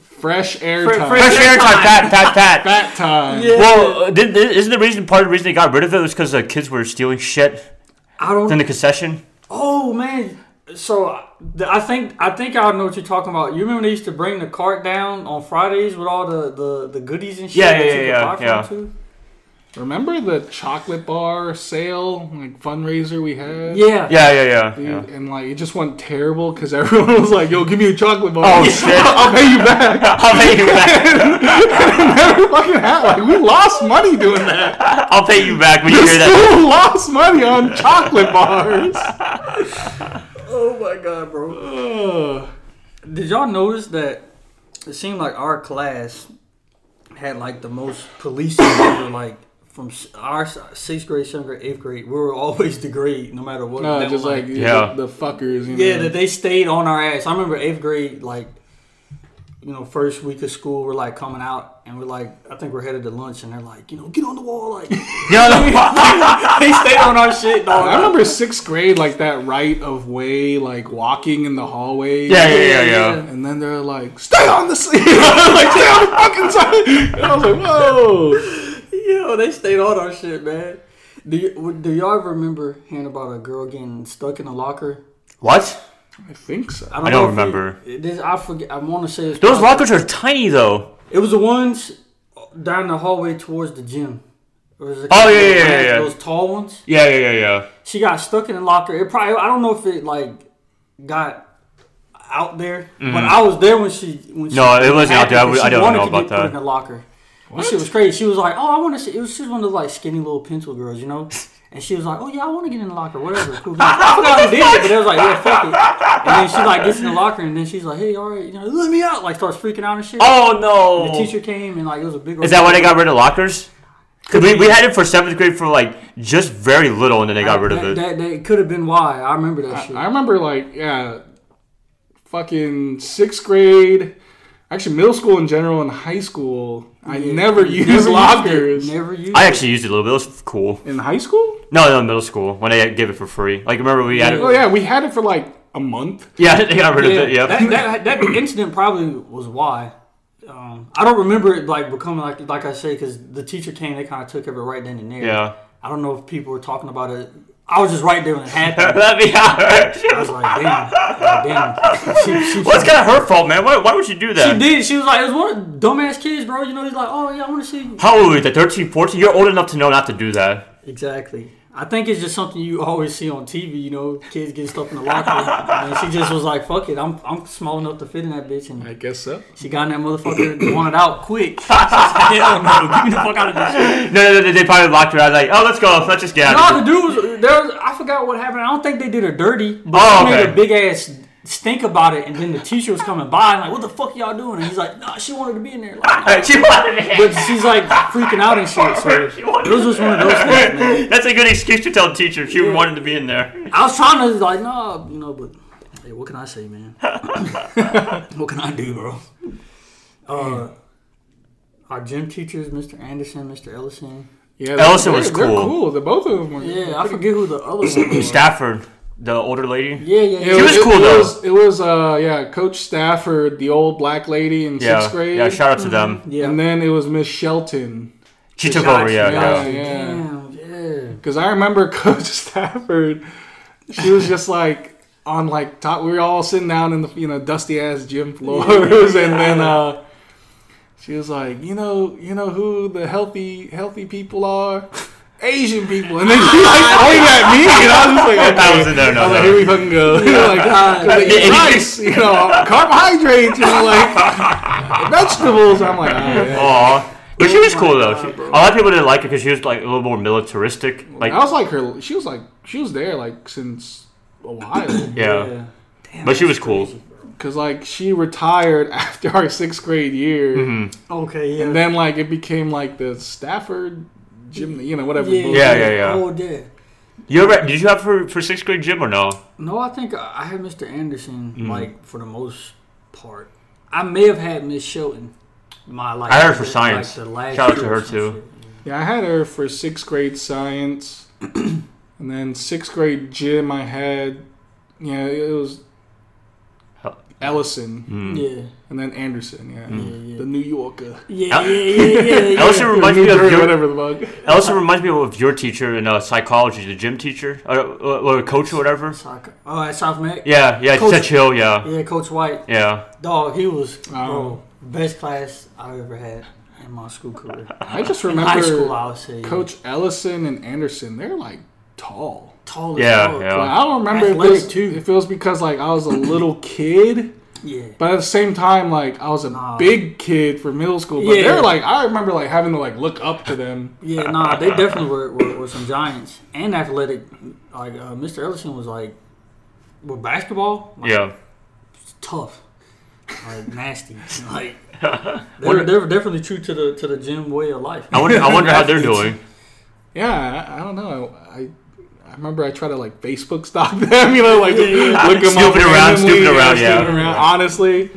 C: Fresh air
B: Fre-
C: time.
B: fresh
A: Fresh air time, pat, pat, pat. *laughs*
C: Fat time.
B: Yeah.
A: Well, uh, did, isn't the reason part of the reason they got rid of it was because the kids were stealing shit
B: I don't.
A: in the concession?
B: Oh man. So I think I think I know what you're talking about. You remember they used to bring the cart down on Fridays with all the the, the goodies and shit.
A: Yeah,
B: that
A: yeah,
B: you could
A: yeah,
B: buy
A: yeah.
B: Too?
C: Remember the chocolate bar sale, like fundraiser we had?
B: Yeah.
A: Yeah, yeah, yeah.
C: Dude,
A: yeah.
C: And like it just went terrible because everyone was like, "Yo, give me a chocolate bar."
A: Oh, shit. *laughs*
C: I'll pay you back. *laughs*
A: I'll pay you back. *laughs*
C: Never fucking had like we lost money doing that.
A: I'll pay you back when you
C: We
A: hear that.
C: still lost money on chocolate bars.
B: Oh my god, bro.
C: Ugh.
B: Did y'all notice that it seemed like our class had like the most policing ever, *coughs* like from our sixth grade, seventh grade, eighth grade. We were always the grade, no matter what.
C: No, just
B: were
C: like
A: Yeah.
C: the, the fuckers. You know?
B: yeah, that they stayed on our ass. I remember eighth grade, like you know, first week of school, we're like coming out and we're like, I think we're headed to lunch, and they're like, you know, get on the wall, like *laughs* *laughs*
A: Yeah, *laughs* no,
B: they stayed on our shit, dog.
C: I remember sixth grade, like that right of way, like walking in the hallway.
A: yeah, yeah, yeah, yeah.
C: And then they're like, "Stay on the seat, like stay on the fucking side." And I was like, "Whoa!"
B: Yo, they stayed on our shit, man. Do, you, do y'all ever remember hearing about a girl getting stuck in a locker?
A: What?
C: I think so.
A: I don't
B: know if
A: remember.
B: It, it is, I forget. I want to say
A: Those
B: probably-
A: lockers are tiny though.
B: It was the ones down the hallway towards the gym. It was a
A: Oh, yeah, yeah, yeah, yeah.
B: Those tall ones.
A: Yeah, yeah, yeah, yeah.
B: She got stuck in the locker. It probably. I don't know if it like got out there, but I was there when she when she.
A: Mm-hmm. No, it wasn't out there. I I don't know about that.
B: in the locker. That shit was crazy. She was like, "Oh, I want to see." It was just one of those like skinny little pencil girls, you know. And she was like, "Oh yeah, I want to get in the locker, whatever." Cool. I forgot who did it, but it was like, "Yeah, fuck it." And then she like gets in the locker, and then she's like, "Hey, all right, you know, let me out!" Like starts freaking out and shit.
A: Oh no!
B: The teacher came and like it was a big.
A: Is that why they got rid of lockers? Cause we, we had it for seventh grade for like just very little, and then they got rid of
B: that,
A: it.
B: That, that could have been why. I remember that shit.
C: I remember like yeah, fucking sixth grade. Actually, middle school in general and high school, I
B: Yeah.
C: never
B: Never
C: used
B: used it.
C: lockers.
B: Never used.
A: I
B: it.
A: actually used it a little bit. It was cool.
C: In high school?
A: No, no, middle school when they gave it for free. Like remember we had it.
C: Oh yeah, we had it for like a month.
A: Yeah, they got rid of it. Yeah.
B: that, that, that incident probably was why. Um, I don't remember it like becoming like like I say because the teacher came. They kind of took it right then and there.
A: yeah.
B: I don't know if people were talking about it. I was just right there when it happened.
A: Let me out.
B: I was like, damn, like, damn. She, she,
A: Well, it's kind of her fault, man. Why, why would you do that?
B: she did. She was like, it was one of the dumbass kids, bro. You know, he's like, oh yeah, I want to see.
A: How old are you? 13, 14? You're old enough to know not to do that.
B: Exactly. I think it's just something you always see on TV. You know, kids getting stuff in the locker. and she just was like, "Fuck it, I'm I'm small enough to fit in that bitch." And
C: I guess so.
B: she got in that motherfucker, wanted out quick. *laughs* She said, Hell no, get me the fuck out of this.
A: No, no, no, they probably locked her out. Like, oh, let's go. Let's just get
B: And all
A: out.
B: the
A: of here.
B: dude was there. Was, I forgot what happened. I don't think they did her dirty, but
A: Oh,
B: she made a big ass stink about it. And then the teacher was coming by and like, "What the fuck y'all doing?" And he's like, "Nah, she wanted to be in there." Like, *laughs*
A: she wanted it.
B: but she's like freaking out and shit. So *laughs* it was just one of those things, *laughs* man.
A: That's a good excuse to tell the teacher she wanted to be in there.
B: I was trying to like, no, you know, but hey, what can I say, man? what can I do, bro? Uh, our gym teachers, Mr. Anderson, Mr. Ellison.
C: Yeah,
A: Ellison
C: they're-
A: was
C: they're
A: cool.
C: cool. The both of them were.
B: Yeah, I forget who the other one was.
A: Stafford, the older lady.
B: Yeah, yeah,
C: It
B: yeah.
A: She was
C: it,
A: cool,
C: it
A: though.
C: Was, it was, uh, yeah, Coach Stafford, the old black lady in
A: Yeah,
C: sixth grade.
A: yeah. Shout out to them.
B: yeah.
C: And then it was Miss Shelton.
A: She took over. Yeah,
C: Yeah,
A: yeah.
C: yeah.
B: Yeah.
C: Because I remember *laughs* Coach Stafford, she was just like on like top. We were all sitting down in the you know dusty ass gym floors, and then uh, she was like, you know, you know who the healthy healthy people are. Asian people, and *laughs* then she like pointed at me, and I was just like, okay.
A: I was in there, no,
C: I was like,
A: no.
C: here we fucking go. *laughs* like,
B: God.
C: like,
A: Yeah,
C: rice, you know, carbohydrates, you know, like vegetables. I'm like, oh, yeah.
A: Aw. But she was
B: Oh
A: cool though.
B: God,
A: She, a lot of people didn't like it because she was like a little more militaristic. Like,
C: I was like her. She was like she was there like since a while.
A: yeah.
B: Damn,
A: But she was cool.
B: crazy.
C: Cause like she retired *laughs* after our sixth grade year,
A: Mm-hmm.
B: Okay, yeah.
C: and then like it became like the Stafford gym, you know, whatever.
B: yeah.
A: Yeah, yeah, yeah.
B: Oh, yeah.
A: You ever did you have for for sixth grade gym or no?
B: No, I think I had Mr. Anderson
A: Mm.
B: like for the most part. I may have had Miss Shelton. my like.
A: I had her for science.
B: Like, the last
A: Shout out to her, too.
C: Yeah, I had her for sixth grade science, *clears throat* and then sixth grade gym. I had, yeah, it was
A: Hell.
C: Ellison,
A: Mm.
B: Yeah,
C: and then Anderson. Yeah,
B: yeah,
C: the New Yorker,
B: yeah, yeah, yeah, yeah. yeah. *laughs*
A: Ellison reminds me of your,
C: whatever the fuck.
A: Ellison reminds me of your teacher in uh, psychology, the gym teacher, or, or, or coach or whatever.
B: Soccer. Oh, at South Meck.
A: Yeah, yeah,
B: Coach-
A: Coach Hill, yeah,
B: Yeah, Coach White.
A: yeah.
B: Dog, he was
C: Oh.
B: bro best class I ever had in my school career.
C: I just
B: In
C: remember
B: high school, I would say.
C: Coach Ellison and Anderson. They're like tall.
B: Tall as
A: Yeah,
B: fuck.
A: yeah.
C: Like, I don't remember if it, was,
B: too.
C: if it was because like I was a little *laughs* kid,
B: Yeah.
C: but at the same time like I was a
B: Nah.
C: big kid for middle school. But
B: Yeah.
C: they're like I remember like having to like look up to them.
B: Yeah, nah, they definitely were, were, were some giants and athletic. Like uh, Mr. Ellison was like with basketball, like,
A: Yeah.
B: tough, like nasty. *laughs* Like they were, they were definitely true to the to the gym way of life.
A: I wonder, I wonder how *laughs* they're doing.
C: Yeah, I, I don't know. I I remember I tried to like Facebook stalk *laughs* them, you know, like
B: Yeah, yeah.
C: look them up
A: around,
C: randomly,
A: snooping around, yeah.
C: around, honestly.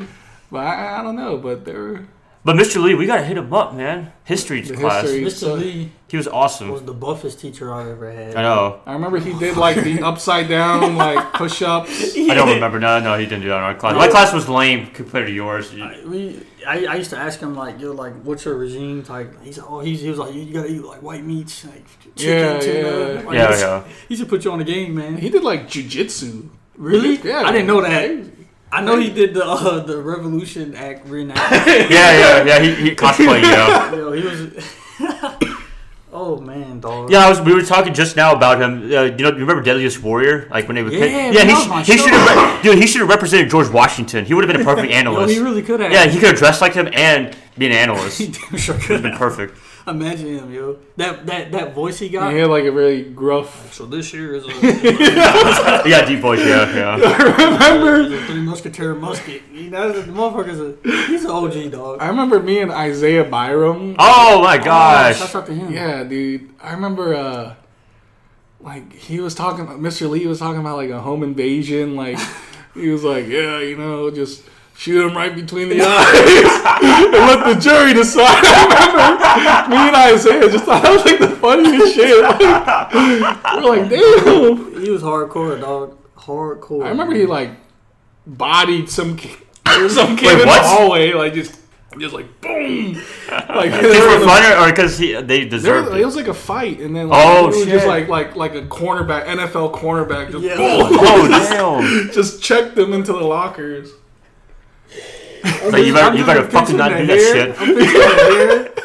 C: But I, I don't know. But they're
A: But Mr. Lee, we gotta hit him up, man. History
C: The
A: class.
C: history.
B: Mr. Lee
A: He was awesome.
B: was the buffest teacher I ever had.
A: I know.
C: I remember he did like the upside down like push ups. *laughs*
A: I don't remember. No, no, he didn't do that in our class. My class was lame compared to yours.
B: I- We, I, I used to ask him like, yo, like, what's your regime? Like, he's oh, he's, he was like, you gotta eat like white meats, like chicken,
C: Yeah,
B: tuna.
C: yeah.
B: Like,
A: Yeah,
B: he's-
A: yeah.
B: He should put you on the game, man.
C: He did like jujitsu.
B: Really?
C: Yeah.
B: I didn't know that. I know he did the uh, the Revolution Act reenactment. *laughs*
A: Yeah, yeah, yeah. He, he *laughs* cosplay, yeah.
B: Yo, he was. *coughs* oh man, dog.
A: Yeah, I was. We were talking just now about him. Uh, you know, you remember Deadliest Warrior? Like when they would.
B: Yeah,
A: pick- yeah.
B: that was my
A: He, he should have. Dude, he should have represented George Washington. He would have been a perfect *laughs*
B: Yo,
A: analyst.
B: he really could have.
A: yeah, he could have dressed like him and be an analyst.
B: he damn sure could have been
A: perfect. *laughs*
B: Imagine him, yo. That that that voice he got.
C: He had like a really gruff.
B: So this year is a, *laughs* *laughs*
A: Yeah, deep voice. Yeah, yeah.
C: remember,
B: is a Three Musketeer musket. You know, the motherfucker's a he's an OG dog.
C: I remember me and Isaiah Byram.
A: Oh my
B: Oh,
A: gosh.
B: shouts out to him.
C: Yeah, dude. I remember uh like he was talking Mr. Lee was talking about like a home invasion, like he was like, Yeah, you know, just shoot him right between the *laughs* eyes and let the jury decide. I *laughs* remember me and Isaiah just thought *laughs* that was like the funniest shit. Like, we're like, damn.
B: He was hardcore, dog. Hardcore.
C: I remember he like bodied some ki- some kid
A: Wait,
C: in
A: what?
C: the hallway, like just just like boom. Like
A: Just for fun or because he they
C: There,
A: deserved
C: it
A: it?
C: was like a fight, and then like,
A: Oh,
C: it was
A: shit.
C: just like like like a cornerback, NFL cornerback, just
B: Yeah.
C: boom,
A: Oh damn!
C: just checked them into the lockers.
A: So you better you better fucking not do that shit.
B: I'm picturing the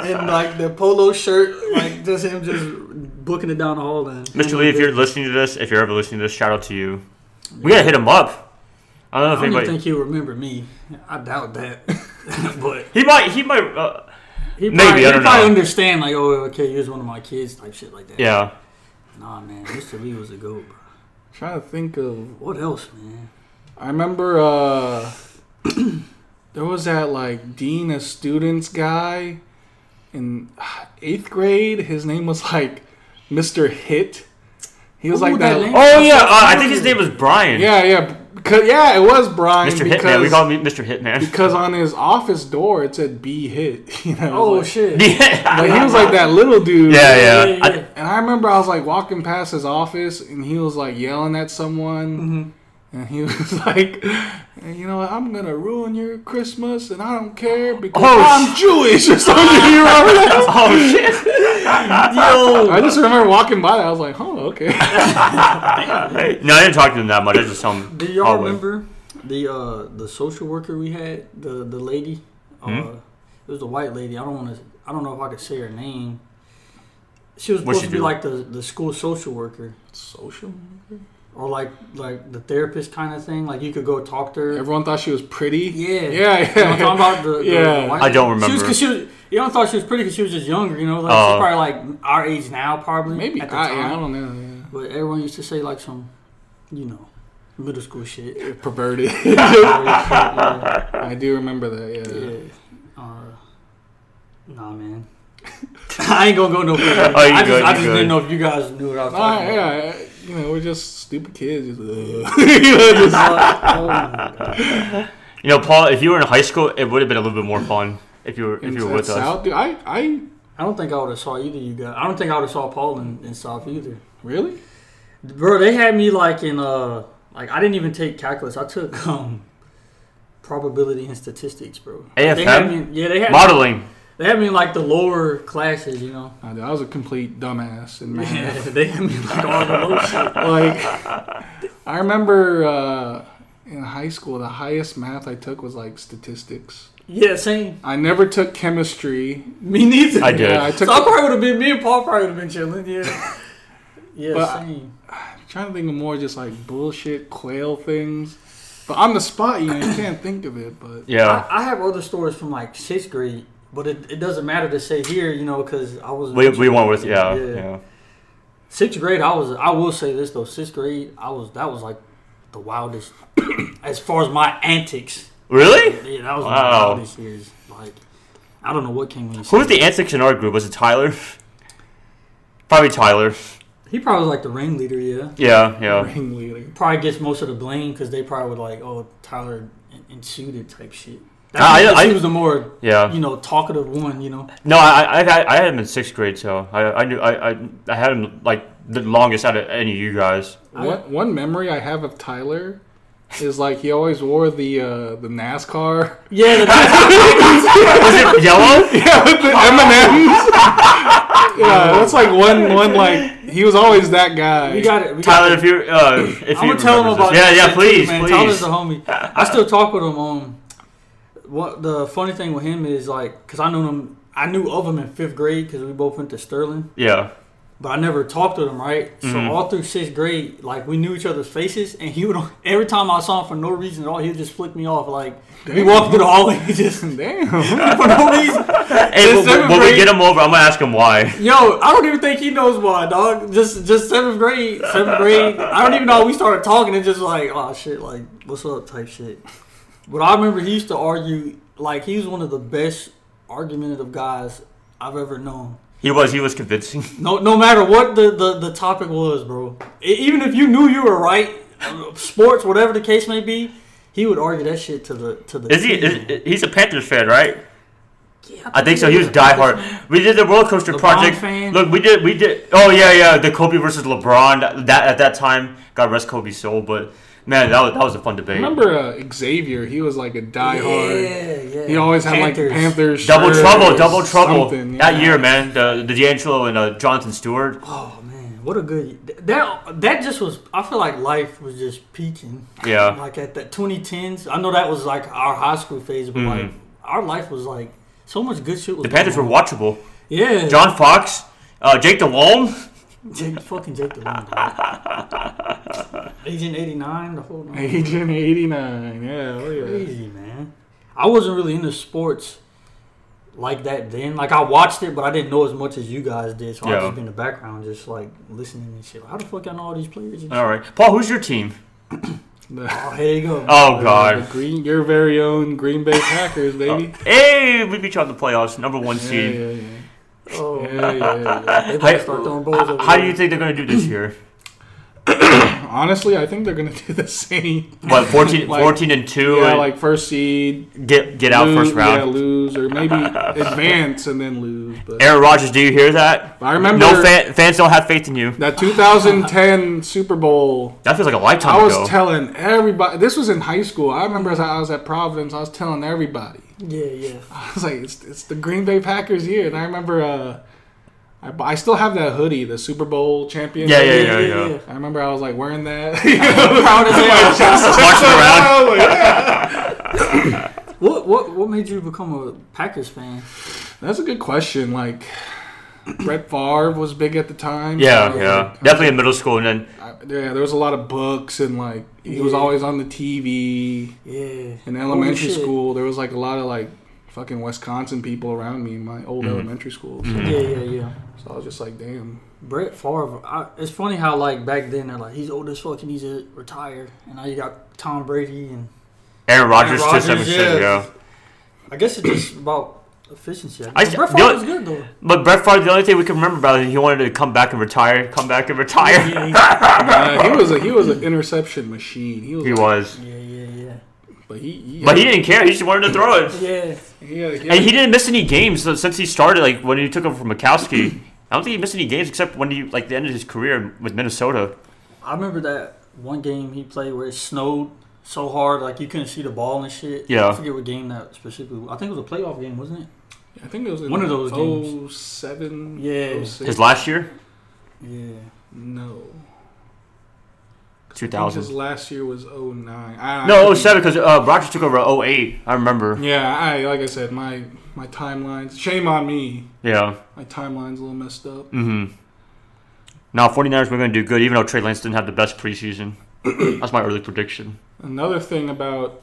B: hair *laughs* and like the polo shirt, like just him just booking it down the hall. Then
A: Mr. Lee, if you're listening to this, if you're ever listening to this, shout out to you. We gotta hit him up. I don't know
B: I
A: if
B: don't
A: anybody.
B: think he'll remember me. I doubt that. *laughs* but
A: He might. He might. Uh,
B: he
A: Maybe,
B: probably,
A: I
B: he
A: don't
B: probably
A: know.
B: understand like, oh, okay, here's one of my kids, type shit like that.
A: yeah.
B: Nah, man, Mr. Lee was a goat. Bro.
C: trying to think of.
B: What else, man?
C: I remember uh *clears throat* there was that like dean of students guy in eighth grade. His name was like Mr. Hit. He was
B: Ooh,
C: like
B: that
C: that.
A: Oh yeah. Uh, I think his name was Brian.
C: yeah, yeah, because, yeah. It was Brian.
A: Mr.
C: because,
A: Hitman. We call him Mr. Hitman.
C: because *laughs* on his office door it said "B Hit." *laughs* You know.
B: Oh
C: like,
B: shit.
A: yeah. *laughs*
C: Like he was like that little dude.
A: Yeah, yeah.
B: yeah,
A: I-
B: yeah.
C: And I remember I was like walking past his office and he was like yelling at someone.
B: Mm-hmm.
C: And he *laughs* was like, you know what, I'm going to ruin your Christmas and I don't care because
A: Oh,
C: I'm Jewish or *laughs* something. You remember that? *laughs*
A: oh shit.
B: Yo,
C: I just remember walking by that. I was like, oh, okay.
A: No, I didn't talk to him that much. I just saw him.
B: Do y'all
A: hallway.
B: remember the uh the social worker we had? The the lady.
A: Hmm?
B: Uh, it was a white lady. I don't want to. I don't know if I could say her name. She was supposed
A: she
B: to be
A: do?
B: like the, the school social worker
C: Social?
B: Or like like the therapist kind of thing. Like you could go talk to her.
C: Everyone thought she was pretty.
B: yeah,
C: Yeah,
B: You know
C: yeah.
B: I'm talking about the, the, *laughs*
C: Yeah.
B: the white
A: I don't
B: lady? She was,
A: remember.
B: cause she was. You don't thought she was pretty because she was just younger. You know, like
A: Oh.
B: she's probably like our age now, probably
C: Maybe.
B: at the
C: I,
B: time.
C: I don't know.
B: But everyone used to say like some, you know, middle school shit. *laughs*
C: Perverted. *laughs*
B: yeah.
C: I do remember that, yeah.
B: Yeah. Uh, nah, man. I ain't gonna go no further.
A: Oh,
B: I just,
A: good,
B: I just
A: good.
B: didn't know if you guys knew what I was talking about.
C: yeah, you know, we're just stupid kids. Just, uh, *laughs* you know, just-
B: Uh, oh.
A: You know, Paul, if you were in high school, it would have been a little bit more fun. if you were if
C: in
A: you were with us.
C: South. Dude, I, I
B: I don't think I would have saw either you guys. I don't think I would have saw Paul in, in South either.
C: really.
B: Bro, they had me like in uh like I didn't even take calculus. I took um probability and statistics, bro.
A: AFM?
B: They had me, yeah, they had
A: Modeling.
B: They had me in like the lower classes, you know.
C: I, I was a complete dumbass in math.
B: Yeah, *laughs* they had me like all the low shit. *laughs*
C: like I remember uh, in high school, the highest math I took was like statistics.
B: Yeah, same.
C: I never took chemistry. *laughs*
B: Me neither.
A: I did.
C: Yeah, I
B: So
C: took.
B: I probably would have been me and Paul probably would have been chilling. Yeah. Yeah,
C: But-
B: same.
C: trying to think of more just like bullshit quail things. But on the spot, you know, you can't think of it. But
A: Yeah.
B: I, I have other stories from like sixth grade, but it, it doesn't matter to say here, you know, because I was.
A: We, we went with yeah,
B: Yeah.
A: yeah.
B: Sixth grade, I was. I will say this though. Sixth grade, I was. That was like the wildest, *clears throat* as far as my antics.
A: Really?
B: Yeah, that was
A: Wow.
B: my wildest years. Like, I don't know what came.
A: Who was the antics in our group? Was it Tyler? Probably Tyler.
B: He probably was like the ringleader. Yeah,
A: Yeah, yeah.
C: ringleader.
B: probably gets most of the blame because they probably would like, oh, Tyler ensued type shit. That
A: I-
B: was-
A: I-
B: he was the more,
A: Yeah.
B: you know, talkative one. You know.
A: No, I, I, I, I had him in sixth grade, so I, I knew, I, I, I had him like the longest out of any of you guys.
C: One, one memory I have of Tyler is like he always wore the uh, the NASCAR.
B: Yeah, the, *laughs*
A: Was it yellow?
C: Yeah, with the *laughs* M and M's. Yeah, that's like one one like he was always that guy.
B: we got it. We got
A: Tyler,
B: it.
A: if you, uh, if
B: I'm
A: you
B: gonna tell him about
A: this. Yeah, yeah, please,
B: too, man.
A: please.
B: Tyler's the homie. I still talk with him. Um, what the funny thing with him is like, cause I knew him. I knew of him in fifth grade because we both went to Sterling,
A: Yeah.
B: but I never talked with him. Right, so
A: Mhm.
B: all through sixth grade, like we knew each other's faces, and he would every time I saw him for no reason at all, he would just flick me off. Like we
C: Damn.
B: walked through the hallway, he just *laughs*
C: Damn. *laughs*
B: for no reason. *laughs*
A: Hey,
B: In
A: when,
B: seventh
A: we get him over, I'm gonna ask him why.
B: Yo, I don't even think he knows why, dog. Just just seventh grade, seventh grade. I don't even know. We started talking and just like, oh shit, like what's up type shit. But I remember he used to argue like he was one of the best argumentative guys I've ever known.
A: He was, he was convincing. *laughs*
B: No, no matter what the, the, the topic was, bro. Even if you knew you were right, uh, sports, whatever the case may be, he would argue that shit to the to the.
A: Is he? Is, he's a Panthers fan, right?
B: Yeah,
A: I think so. He was diehard. We did the roller coaster
B: LeBron
A: project.
B: fan?
A: Look, we did. We did. Oh yeah, yeah. The Kobe versus LeBron. That, that at that time, God rest Kobe's soul. But man, that was that was a fun debate.
C: Remember uh, Xavier? He was like a diehard.
B: Yeah, yeah.
C: He always had
B: Panthers.
C: like Panthers.
A: Double trouble, double trouble.
C: something,
A: That year, man. The the DeAngelo and uh, Jonathan Stewart.
B: Oh man, what a good that that just was. I feel like life was just peaking.
A: Yeah.
B: Like at that 2010s, I know that was like our high school phase, but like our life was like so much good shit was.
A: Mm-hmm. The Panthers were
B: going on.
A: watchable.
B: Yeah,
A: John Fox, uh, Jake Delhomme.
B: Jake, fucking Jake Delhomme. *laughs* dog. Agent 89, the whole nine.
C: Agent eighty nine. Yeah, oh yeah.
B: Crazy man. I wasn't really into sports like that then. Like I watched it, but I didn't know as much as you guys did. So I
A: Yeah.
B: just be in the background, just like listening and shit. How the fuck I know all these players? And shit?
A: All right, Paul. Who's your team? *clears throat*
B: Oh, here you go.
A: Oh
C: the
A: God.
C: Green, your very own Green Bay Packers, oh. baby.
A: Hey, we beat you out in the playoffs, number one
C: yeah,
A: seed.
C: yeah, yeah.
B: Oh,
C: Yeah, yeah, yeah.
B: They better
A: How,
B: start throwing balls over
A: how do you think they're gonna do this year? *coughs* *coughs*
C: Honestly, I think they're gonna *laughs* do the same.
A: What 14, *laughs*
C: Like-
A: 14 and two?
C: Yeah,
A: and
C: like first seed,
A: get get out
C: lose,
A: first round.
C: Yeah, lose or maybe *laughs* advance and then lose. But
A: Aaron Rodgers, do you hear that?
C: I remember
A: No fan, fans don't have faith in you.
C: that 2010 Super Bowl.
A: That feels like a lifetime
C: I was
A: ago.
C: telling everybody. This was in high school. I remember as I was at Providence, I was telling everybody.
B: Yeah, yeah.
C: I was like, it's, it's the Green Bay Packers year, and I remember. Uh, I, I still have that hoodie, the Super Bowl champion.
A: Yeah, yeah,
C: hoodie.
A: yeah, yeah.
C: I remember I was like wearing that. *laughs*
B: Proud as hell. *laughs*
A: Marching around. *coughs*
B: What what what made you become a Packers fan?
C: That's a good question. Like, Brett Favre was big at the time.
A: Yeah,
C: so,
A: yeah.
C: like,
A: Definitely in middle school, and then
C: I, yeah, there was a lot of books and like he was always on the TV.
B: Yeah.
C: In elementary
B: Holy
C: school, there was like a lot of like fucking Wisconsin people around me in my old
A: Mm-hmm.
C: elementary school. So,
B: Yeah, yeah, yeah.
C: so I was just like, damn.
B: Brett Favre. I, it's funny how like back then they're like he's old as fuck and he's to retire, and now you got Tom Brady and
A: Aaron Rodgers,
B: Rodgers,
A: to some extent,
B: yeah.
A: yeah.
B: I guess it's just about efficiency. I
A: I-
B: Brett Favre
A: only-
B: was good though.
A: But Brett Favre, the only thing we can remember about it, he wanted to come back and retire, come back and retire.
B: Yeah, *laughs*
C: Uh, he was a he was an interception machine. He was
A: he
C: like,
A: was.
B: Yeah, yeah, yeah.
C: But he, he
A: But he didn't care. He just wanted to throw it.
B: Yeah.
C: he had-
A: And he didn't miss any games so- since he started. Like when he took over from Majkowski, I don't think he missed any games except when he like the end of his career with Minnesota.
B: I remember that one game he played where it snowed so hard, like you couldn't see the ball and shit.
A: Yeah.
B: I forget what game that specifically. I think it was a playoff game, wasn't it?
C: I think it was in
B: One of those games.
C: 07,
B: Yeah.
C: 06.
A: His last year,
B: Yeah.
C: No.
A: Two
C: I think
A: thousand.
C: His last year was 09. I, I
A: No,
C: think-
A: 07 because uh, Rodgers took over 08. I remember.
C: Yeah, I like I said, my my timelines. Shame on me.
A: Yeah.
C: My timeline's a little messed up.
A: Mm-hmm. Now, 49ers, we're going to do good, even though Trey Lance didn't have the best preseason. *clears throat* That's my early prediction.
C: Another thing about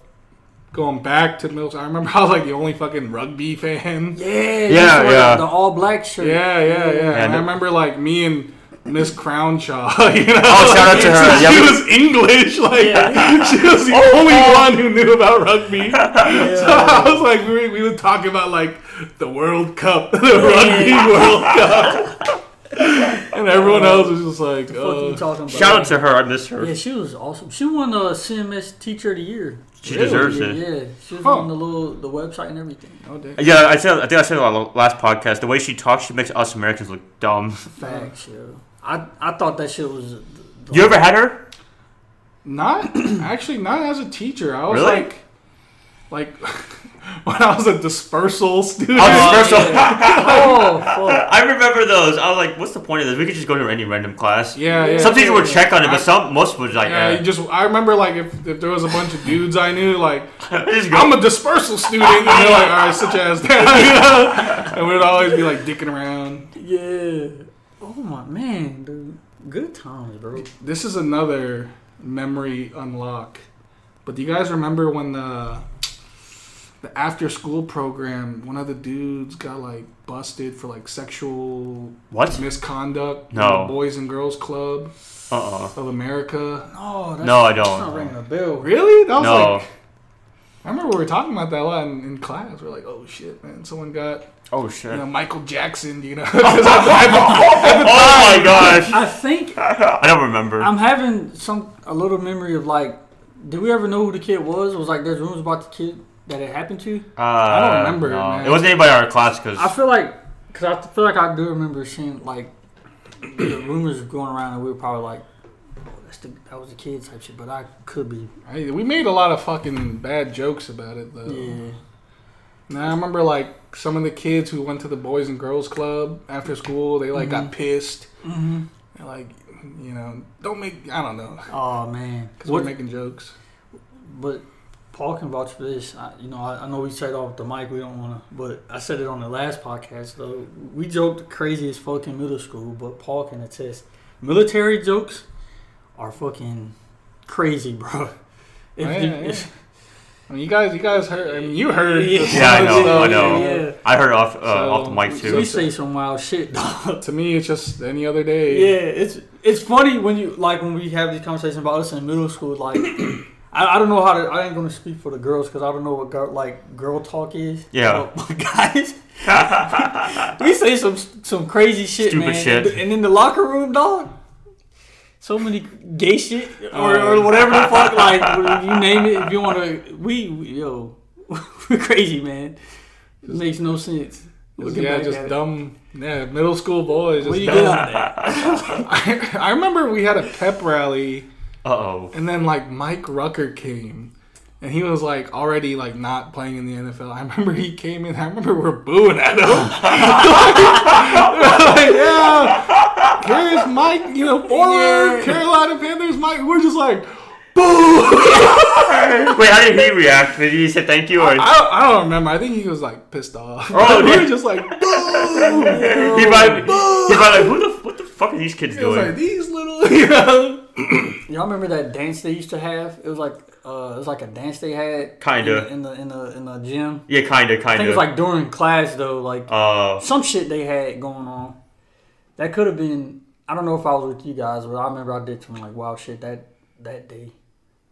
C: going back to the middle, I remember I was like the only fucking rugby fan.
B: Yeah.
A: Yeah, yeah.
B: The all black shirt.
C: Yeah, yeah, yeah. and
A: no-
C: I remember like me and Miss Crownshaw. *laughs* You know,
A: Oh, shout out to her.
C: She
A: Yeah, we-
C: was English. Like
B: Yeah. *laughs*
C: she was the
A: Oh,
C: only
A: oh.
C: one who knew about rugby. *laughs* So I was like, we, we would talk about like the World Cup, the Rugby World Cup, and everyone else was just like,
B: What the fuck you
C: uh,
B: talking about?
A: Shout out to her. I miss her.
B: Yeah, she was awesome. She won the CMS Teacher of the Year.
A: She
C: Really?
A: deserves
B: yeah,
A: it.
B: yeah. She was
C: Huh.
B: on the little the website and everything.
C: oh, damn.
A: Yeah, I said. I think I said on the last podcast. The way she talks, she makes us Americans look dumb.
B: Facts, yo. I I thought that shit was. the-
A: You ever had her?
C: Not *clears throat* actually, not as a teacher. I was
A: Really?
C: like, like *laughs* when I was a dispersal student.
A: I
B: Oh,
A: dispersal. *laughs*
B: yeah. oh fuck.
A: I remember those. I was like, "What's the point of this? We could just go to any random class."
C: yeah, yeah.
A: Some teachers would check on it,
C: I-
A: but some most would like,
C: Yeah,
A: eh.
C: you just I remember like if, if there was a bunch of dudes I knew like *laughs*
A: just go.
C: I'm a dispersal student and they're like all right sit your ass down you know? and we'd always be like dicking around.
B: Yeah. Oh my man, dude. Good times, bro.
C: This is another memory unlock. But do you guys remember when the the after school program one of the dudes got like busted for like sexual
A: what?
C: misconduct in
A: No.
C: the Boys and Girls Club
A: Uh uh
C: of America?
B: No, that's,
A: No, I don't.
B: not ringing a bell.
C: Really? That was
A: No.
C: like I remember we were talking about that a lot in, in class. We are like, oh shit, man, someone got
A: Oh shit.
C: you know Michael Jackson, you know. *laughs* *laughs*
A: oh my gosh.
B: I think
A: I don't remember.
B: I'm having some a little memory of like, did we ever know who the kid was? It was like there's rumors about the kid that it happened to.
A: Uh,
C: I don't remember it,
A: no.
C: man.
A: It wasn't anybody in our class because
B: I feel like, cause I feel like I do remember seeing like the rumors going around, and we were probably like, oh, the that was the kid type shit. But I could be,
C: Hey, we made a lot of fucking bad jokes about it though.
B: yeah.
C: Now I remember like some of the kids who went to the Boys and Girls Club after school, they like got pissed.
B: Mm-hmm.
C: They're like, you know, don't make I don't know,
B: Oh man,
C: because we're making jokes.
B: But Paul can vouch for this. I, you know, I, I know we said off the mic we don't want to, but I said it on the last podcast though. We joked crazy as fuck in middle school, but Paul can attest. Military jokes are fucking crazy, bro. *laughs* If
C: Oh, yeah, yeah.
B: if-
C: I mean, you guys, you guys heard. I mean, you heard.
B: Yeah.
A: Yeah, I know,
C: stuff,
A: I know.
B: Yeah.
A: I heard off uh,
C: So-
A: off the mic too.
B: we
A: too.
B: say some wild shit, dog. *laughs*
C: To me, it's just any other day.
B: Yeah, it's it's funny when you like when we have these conversations about us in middle school. Like, *clears throat* I, I don't know how to. I ain't gonna speak for the girls because I don't know what girl, like girl talk is.
A: Yeah.
B: But guys, *laughs* *laughs* we say some some crazy shit,
A: Stupid
B: man.
A: shit.
B: And in the locker room, dog. So many gay shit or, or whatever the fuck, like you name it. If you want to, we, we yo, *laughs* we're crazy, man. It makes no sense. Looking
C: yeah,
B: back
C: just
B: at it.
C: dumb. Yeah, middle school boys.
B: What
C: Just
B: do you
C: dumb.
B: get out of that?
C: I, I remember we had a pep rally,
A: Uh oh.
C: and then like Mike Rucker came, and he was like already like not playing in the NFL. I remember he came in. I remember we're booing at him. *laughs* *laughs* like, yeah, here's Mike. You know, former
B: Yeah.
C: Carolina Panthers. Mike. We're just like, *laughs* boo.
A: Wait, how did he react? Did he say thank you or?
C: I, don't- I don't remember. I think he was like pissed off.
A: Oh, *laughs*
C: we
A: yeah.
C: were just like, boo.
A: he might. He might like, who the what the fuck are these kids
C: It was
A: doing?
C: like these little, *laughs* you know.
B: Y'all remember that dance they used to have? It was like uh, it was like a dance they had.
A: Kinda.
B: in, the in the in the gym.
A: yeah, kinda,
B: I think
A: kinda.
B: it was like during class though, like
A: uh,
B: some shit they had going on. That could have been. I don't know if I was with you guys, but I remember I did some like wild shit that that day.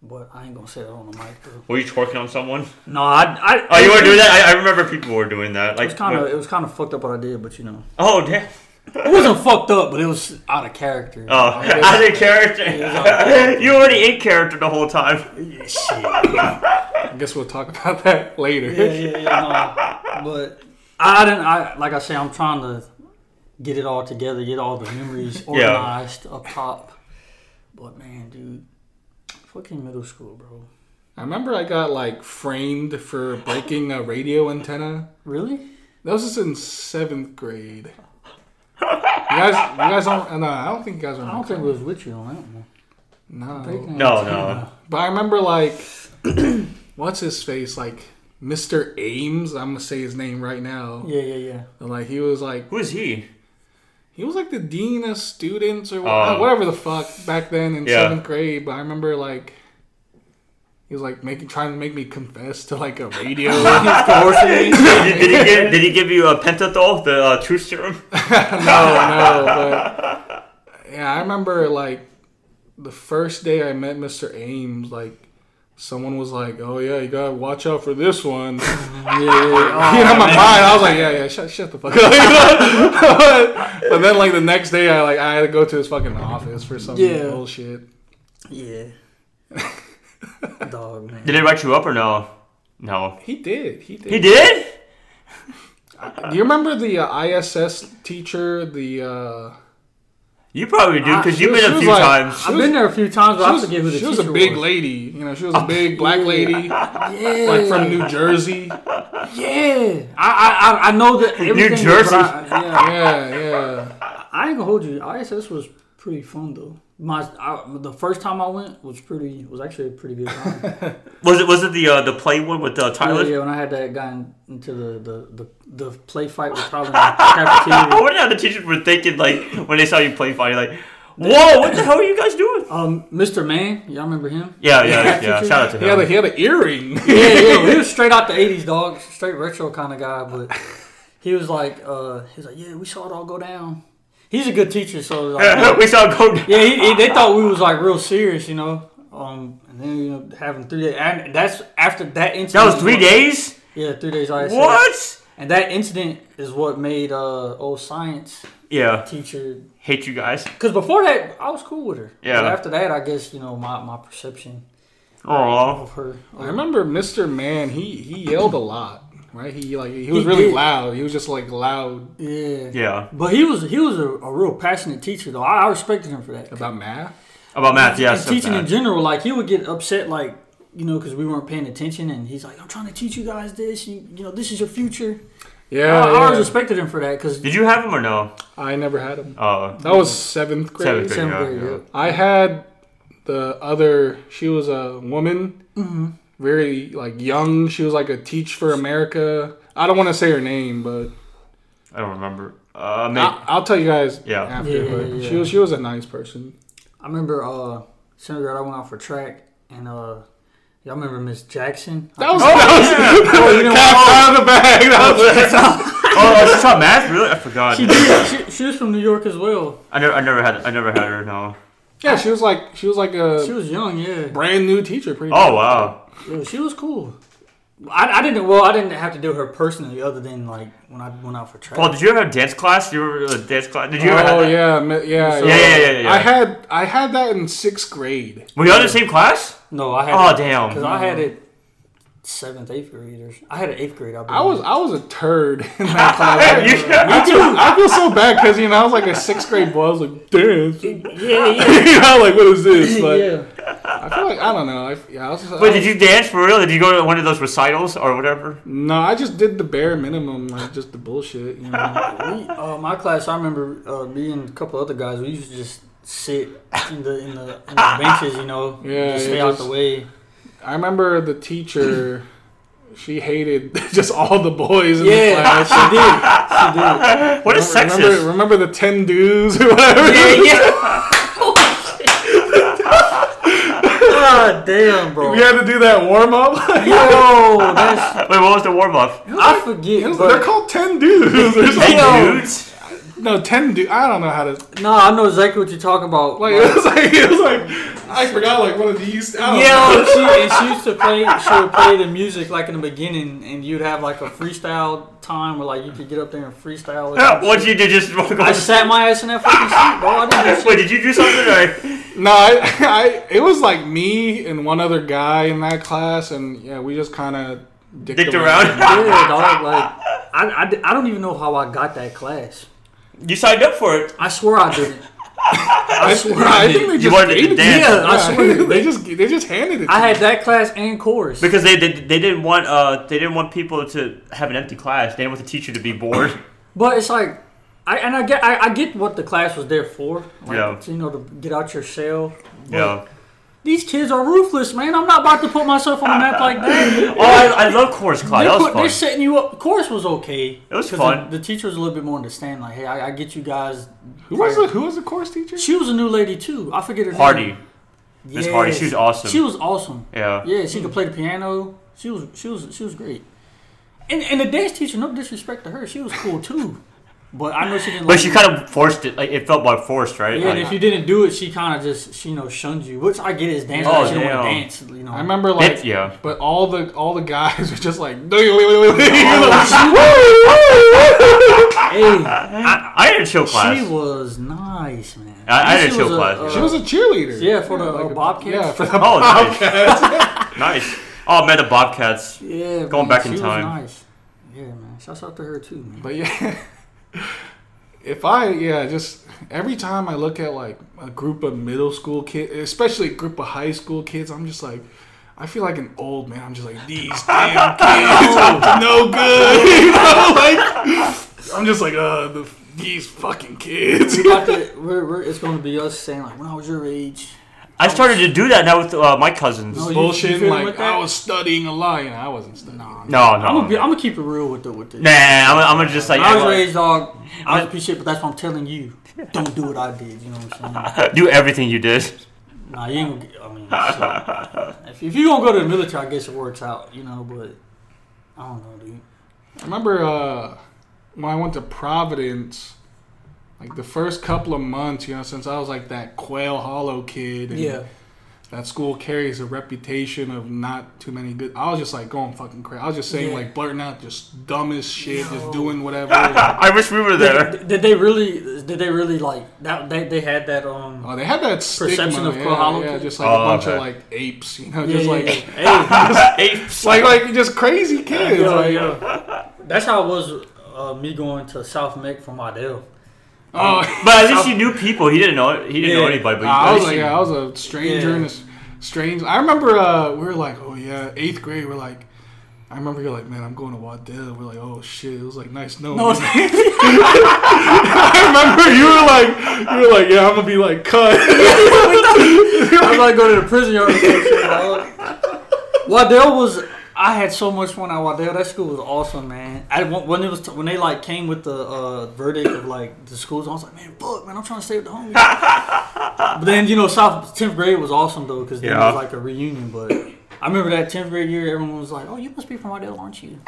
B: But I ain't gonna say that on the mic though.
A: were you twerking on someone?
B: No, I. I
A: Oh, you were doing that. I, I remember people were doing that.
B: It
A: Like,
B: was kind of it was kind of fucked up what I did, but you know,
A: oh damn.
B: it wasn't fucked up, but it was out of character.
A: Oh, as a character, you already in character the whole time.
B: Yeah, shit.
C: I guess we'll talk about that later.
B: Yeah, yeah, yeah. No. But I didn't. I like I say, I'm trying to get it all together, get all the memories *laughs* organized up top. But man, dude, fucking middle school, bro.
C: I remember I got like framed for breaking a radio antenna.
B: Really?
C: That was just in seventh grade. You guys, you guys don't. No, I don't think you guys are.
B: I don't think it was with you on that one.
C: No,
A: No, no.
C: but I remember like, *clears throat* what's his face? Like Mr. Ames. I'm gonna say his name right now.
B: Yeah, yeah, yeah.
C: And, Like he was like
A: Who is he?
C: He was like the dean of students or
A: Oh.
C: whatever the fuck back then in
A: Yeah.
C: seventh grade. But I remember like. He was like making, trying to make me confess to like a radio. *laughs*
B: Me.
A: did, *laughs* did he give, did he give you a pentothal, the uh, truth serum? *laughs*
C: no, no, but yeah, I remember like the first day I met Mr. Ames, like someone was like, "Oh yeah, you gotta watch out for this one." *laughs* *laughs*
B: yeah, yeah.
C: you know, in my mind, I was like, "Yeah, yeah, shut, shut the fuck up." *laughs* but then like the next day, I like I had to go to his fucking office for some
B: Yeah.
C: bullshit.
B: Yeah. Dog, man.
A: Did they write you up or no? No.
C: He did. He did.
A: He did?
C: Do you remember the uh, ISS teacher? The uh,
A: You probably do because you've been a few
C: like-
A: times.
B: I've been there a few times, but
C: she
B: I
C: was,
B: forget who the
C: she was a big
B: was.
C: lady. You know, she was a big *laughs* black lady,
B: Yeah.
C: like from New Jersey.
B: Yeah. I I I- I know that New
A: Jersey.
B: I, yeah.
C: Yeah, yeah.
B: I ain't gonna hold you. ISS was pretty fun though. My I, the first time I went was pretty was actually a pretty good time. *laughs*
A: Was it was it the uh, the play one with uh, Tyler?
B: yeah, yeah, when I had that guy in, into the, the, the, the play fight with Tyler in the *laughs* cafeteria.
A: I wonder how the teachers were thinking like when they saw you play fighting like, whoa, what the hell are you guys doing?
B: Um, Mr. Man, y'all remember him?
A: Yeah, yeah,
B: Yeah,
A: yeah. Shout out to
C: He had, a, he had an earring.
B: Yeah, yeah, he was *laughs* straight out the '80s, dog. Straight retro kind of guy, but he was like, uh, he was like, yeah, we saw it all go down. He's a good teacher, so *laughs* like,
A: we saw it go.
B: yeah, he, he, they thought we was like real serious, you know. Um, and then you know having three days, and that's after that incident.
A: That was three days.
B: Yeah, three days. ISS.
A: What?
B: And that incident is what made uh old science
A: Yeah,
B: teacher.
A: hate you guys.
B: Because before that, I was cool with her.
A: Yeah.
B: But after that, I guess you know my, my perception
A: Oh,
B: of her.
C: I remember Mr. Man. He he yelled a lot, right? He like he was
B: He
C: really
B: did.
C: loud. He was just like loud
B: Yeah.
A: yeah.
B: But he was he was a, a real passionate teacher though. I, I respected him for that.
C: about math.
A: About math, yes.
B: and teaching in general, like he would get upset, like you know, because we weren't paying attention, and he's like, "I'm trying to teach you guys this. You, you know, this is your future."
C: Yeah,
B: I, I
C: yeah.
B: always respected him for that because
A: Did you have him or no?
C: I never had him.
A: Oh,
C: That was seventh grade.
A: seventh grade.
B: seventh
A: yeah,
B: grade,
A: yeah.
B: yeah.
C: I had the other. She was a woman,
B: Mm-hmm.
C: Very like young. She was like a Teach for America. I don't want to say her name, but
A: I don't remember. Uh, maybe.
C: I, I'll tell you guys
A: Yeah.
C: after.
B: Yeah,
C: but
B: yeah,
C: she was she was a nice person.
B: I remember uh seventh grade I went out for track and uh y'all remember Miss Jackson?
C: That was,
A: Oh,
C: that was
A: yeah. *laughs*
B: Oh, you know
C: cat
B: what?
C: out of the bag. That was-
A: oh, she taught math. Really? I forgot.
B: She did. She, she was from New York as well.
A: I never, I never had, I never had her. No.
C: yeah, she was like she was like a
B: She was young, yeah.
C: brand new teacher. Pretty.
A: Oh
C: much.
A: wow.
B: Yeah she was cool. I, I didn't well I didn't have to do her personally other than like when I went out for track.
A: Paul, did you ever have dance class? You were a dance class? Did you ever?
C: Oh
A: have that?
C: yeah, yeah,
B: So-
A: Yeah, yeah, yeah, yeah.
C: I had I had that in sixth grade.
A: Were you all in the same class?
B: no, I had
A: Oh
B: it,
A: damn.
B: because I had it seventh, eighth graders. I had an eighth grade. I,
C: I was. I was a turd in *laughs* that class.
A: You-
C: I feel, I feel so bad because you know I was like a sixth grade boy. I was like, dance. *laughs* you
B: yeah, yeah,
C: know, like what is this? *laughs* Like,
B: yeah.
C: I feel like I don't know. I, yeah, I was. I
A: Wait, did
C: was-
A: you dance for real? Did you go to one of those recitals or whatever?
C: No, I just did the bare minimum, like just the bullshit. You know.
B: We, uh, my class, I remember uh, me and a couple other guys. We used to just sit in the in the, in the benches, you know,
C: Yeah,
B: just
C: yeah,
B: stay out
C: just-
B: the way.
C: I remember the teacher. She hated *laughs* just all the boys in
B: Yeah,
C: the class.
B: she did. She did.
A: What is sexist?
C: Remember, remember the ten dudes or whatever?
B: Yeah, yeah. *laughs* God damn, bro.
C: We had to do that warm up.
B: Yo, that's
A: Wait, what was the warm up?
B: I forget.
C: They're called ten dudes or something.
A: Hey,
B: Yo.
A: dudes.
C: No, ten dudes. I don't know how to.
B: no, I know exactly what you're talking about.
C: Like it was like it was like I forgot like one of these. I don't
B: Yeah,
C: know.
B: and she, and she used to play. She would play the music like in the beginning, and you'd have like a freestyle time where like you could get up there and freestyle. or some
A: What
B: shit.
A: you did just
B: I
A: off?
B: sat my ass in that fucking seat, bro. I didn't *laughs* do
A: Wait, did you do something? Or?
C: No, I, I, it was like me and one other guy in that class, and yeah, we just kind of
A: Dicked around.
B: Yeah, dog. Like, I, I, I don't even know how I got that class.
A: You signed up for it.
B: I swear I *laughs* didn't.
C: I,
B: swear I
C: I think
B: did.
C: they
A: You
C: just
A: wanted to
C: gave it
A: dance.
C: me.
B: Yeah, I swear.
C: they *laughs* just they just handed it. To
B: I
C: me.
B: had that class and chorus.
A: Because they, they they didn't want uh they didn't want people to have an empty class. They didn't want the teacher to be bored. *coughs*
B: But it's like, I and I get I, I get what the class was there for. Like,
A: Yeah.
B: to, you know, to get out your shell. But
A: yeah.
B: These kids are ruthless, man. I'm not about to put myself on the map like that. *laughs*
A: Oh, I, I love chorus class.
B: They
A: That was
B: put, they're setting you up. Course was okay.
A: It was
B: 'cause
A: fun.
B: The, the teacher was a little bit more understanding. Like, hey, I, I get you guys.
C: Who was the Who was the course teacher?
B: She was a new lady too. I forget her
A: Hardy.
B: name.
A: Miss Hardy, she was awesome.
B: She was awesome.
A: Yeah.
B: Yeah, she could play the piano. She was she was she was great. And and the dance teacher, no disrespect to her, she was cool too. But I know she didn't.
A: But
B: like
A: she kind of forced it. Like it felt like forced, right?
B: Yeah, and if you didn't do it, she kind of just she you know shunned you, which I get is dance.
A: Oh,
B: like, she don't want to
A: damn.
B: dance. You know.
C: I remember like,
A: It- yeah.
C: but all the all the guys *laughs* were just like, "No, wait, wait, wait, wait." *laughs*
B: Hey,
A: I, I had a chill class.
B: she was nice, man.
A: I- I had a
B: She
A: chill
B: was
A: class,
C: she was a cheerleader.
B: yeah for the
C: Like
B: uh, Bobcats.
C: Yeah, for the *laughs*
A: oh, nice. nice. Oh man, the Bobcats.
B: Yeah,
A: Going
B: man,
A: back in time.
B: Was nice. Yeah, man. Shouts out to her too, man.
C: But yeah, if I yeah, just every time I look at like a group of middle school kids, especially a group of high school kids, I'm just like, I feel like an old man. I'm just like these *laughs* damn kids, are no good. *laughs* You know, like I'm just like uh the, these fucking kids.
B: We we're, we're, it's going to be us saying like, when I was your age.
A: I started to do that now with uh, my cousins.
B: No, you-
C: Bullshit.
B: you feeling
C: like
B: with that?
C: I was studying a lot. You know, I wasn't studying.
B: Nah,
A: No, no.
B: I'm gonna, be, I'm gonna keep it real with the with the.
A: Nah, I'm, I'm gonna just like
B: When I was your
A: act
B: age, dog. I was
A: I'm-
B: a piece of shit, but that's what I'm telling you. Don't do what I did. You know what I'm saying? *laughs*
A: do everything you did.
B: Nah, you ain't gonna. Get, I mean, shit. if, if you gonna go to the military, I guess it works out. You know, but I don't know, dude.
C: I remember uh, when I went to Providence, like the first couple of months, you know, since I was like that Quail Hollow kid. And
B: Yeah.
C: That school carries a reputation of not too many good. I was just like going fucking crazy. I was just saying
B: Yeah.
C: like blurting out just dumbest shit, just doing whatever. *laughs*
A: I wish we were there.
B: Did, did they really? Did they really like that? They, they had that um.
C: Oh, they had that stigma,
B: Perception of
C: yeah,
B: Quail Hollow
C: yeah,
B: kid?
C: just like
A: Oh,
C: a bunch
A: okay.
C: of like apes, you know, just
B: yeah,
C: like
B: yeah. *laughs* *laughs*
A: Apes.
C: like like just crazy kids.
B: yo,
C: like,
B: yo. That's how it was. Uh, me going to South Meck from Waddell.
C: Oh,
A: But at least *laughs* you knew people. He didn't know. He didn't know anybody. But
C: Nah,
A: at
C: I was like,
A: you-
C: yeah, I was a stranger
B: Yeah.
C: in this strange. I remember uh, we were like, oh yeah, eighth grade. We're like, I remember you're like, man, I'm going to Waddell. We're like, oh shit, it was like nice knowing.
B: No,
C: you. *laughs* I remember you were like, you were like, yeah, I'm gonna be like cut. *laughs*
B: I'm like going to the prison yard. or some shit, dog. Waddell was. I had so much fun at Waddell. That school was awesome, man. I when it was when they like came with the uh, verdict of like the schools. I was like, man, fuck, man, I'm trying to stay with the homies. *laughs* but then you know, South tenth grade was awesome though because it was like a reunion. But I remember that tenth grade year, everyone was like, oh, you must be from Waddell, aren't you? *laughs*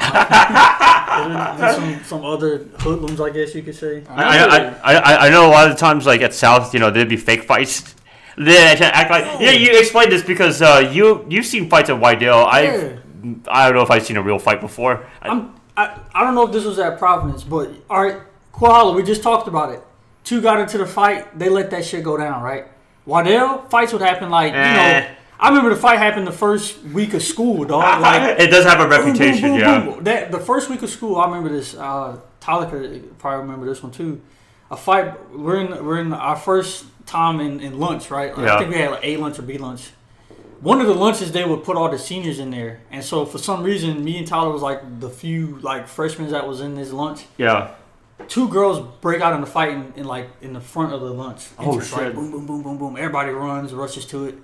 B: Then some some other hoodlums, I guess you could say.
A: I, I, I, I, know a lot of times like at South, you know, there'd be fake fights. They act like yeah. You explained this because uh, you you've seen fights at. I
B: Yeah.
A: I don't know if I've seen a real fight before. I,
B: I'm, I, I don't know if this was at Providence, but all right, Koala, we just talked about it. Two got into the fight, they let that shit go down, right? Waddell, fights would happen like, you
A: Eh.
B: know, I remember the fight happened the first week of school, dog. *laughs* Like,
A: it does have a
B: boom, boom,
A: reputation,
B: boom,
A: yeah.
B: That, the first week of school, I remember this. Uh, Tyler probably remember this one too. A fight, we're in, we're in our first time in, in lunch, right? Like,
A: Yeah.
B: I think we had like A lunch or B lunch one of the lunches they would put all the seniors in there, and so for some reason, me and Tyler was like the few like freshmen that was in this lunch.
A: Yeah.
B: Two girls break out in the fight in, in like in the front of the lunch. And
A: Oh,
B: just, like,
A: shit.
B: boom, boom, boom, boom, boom. Everybody runs, rushes to it.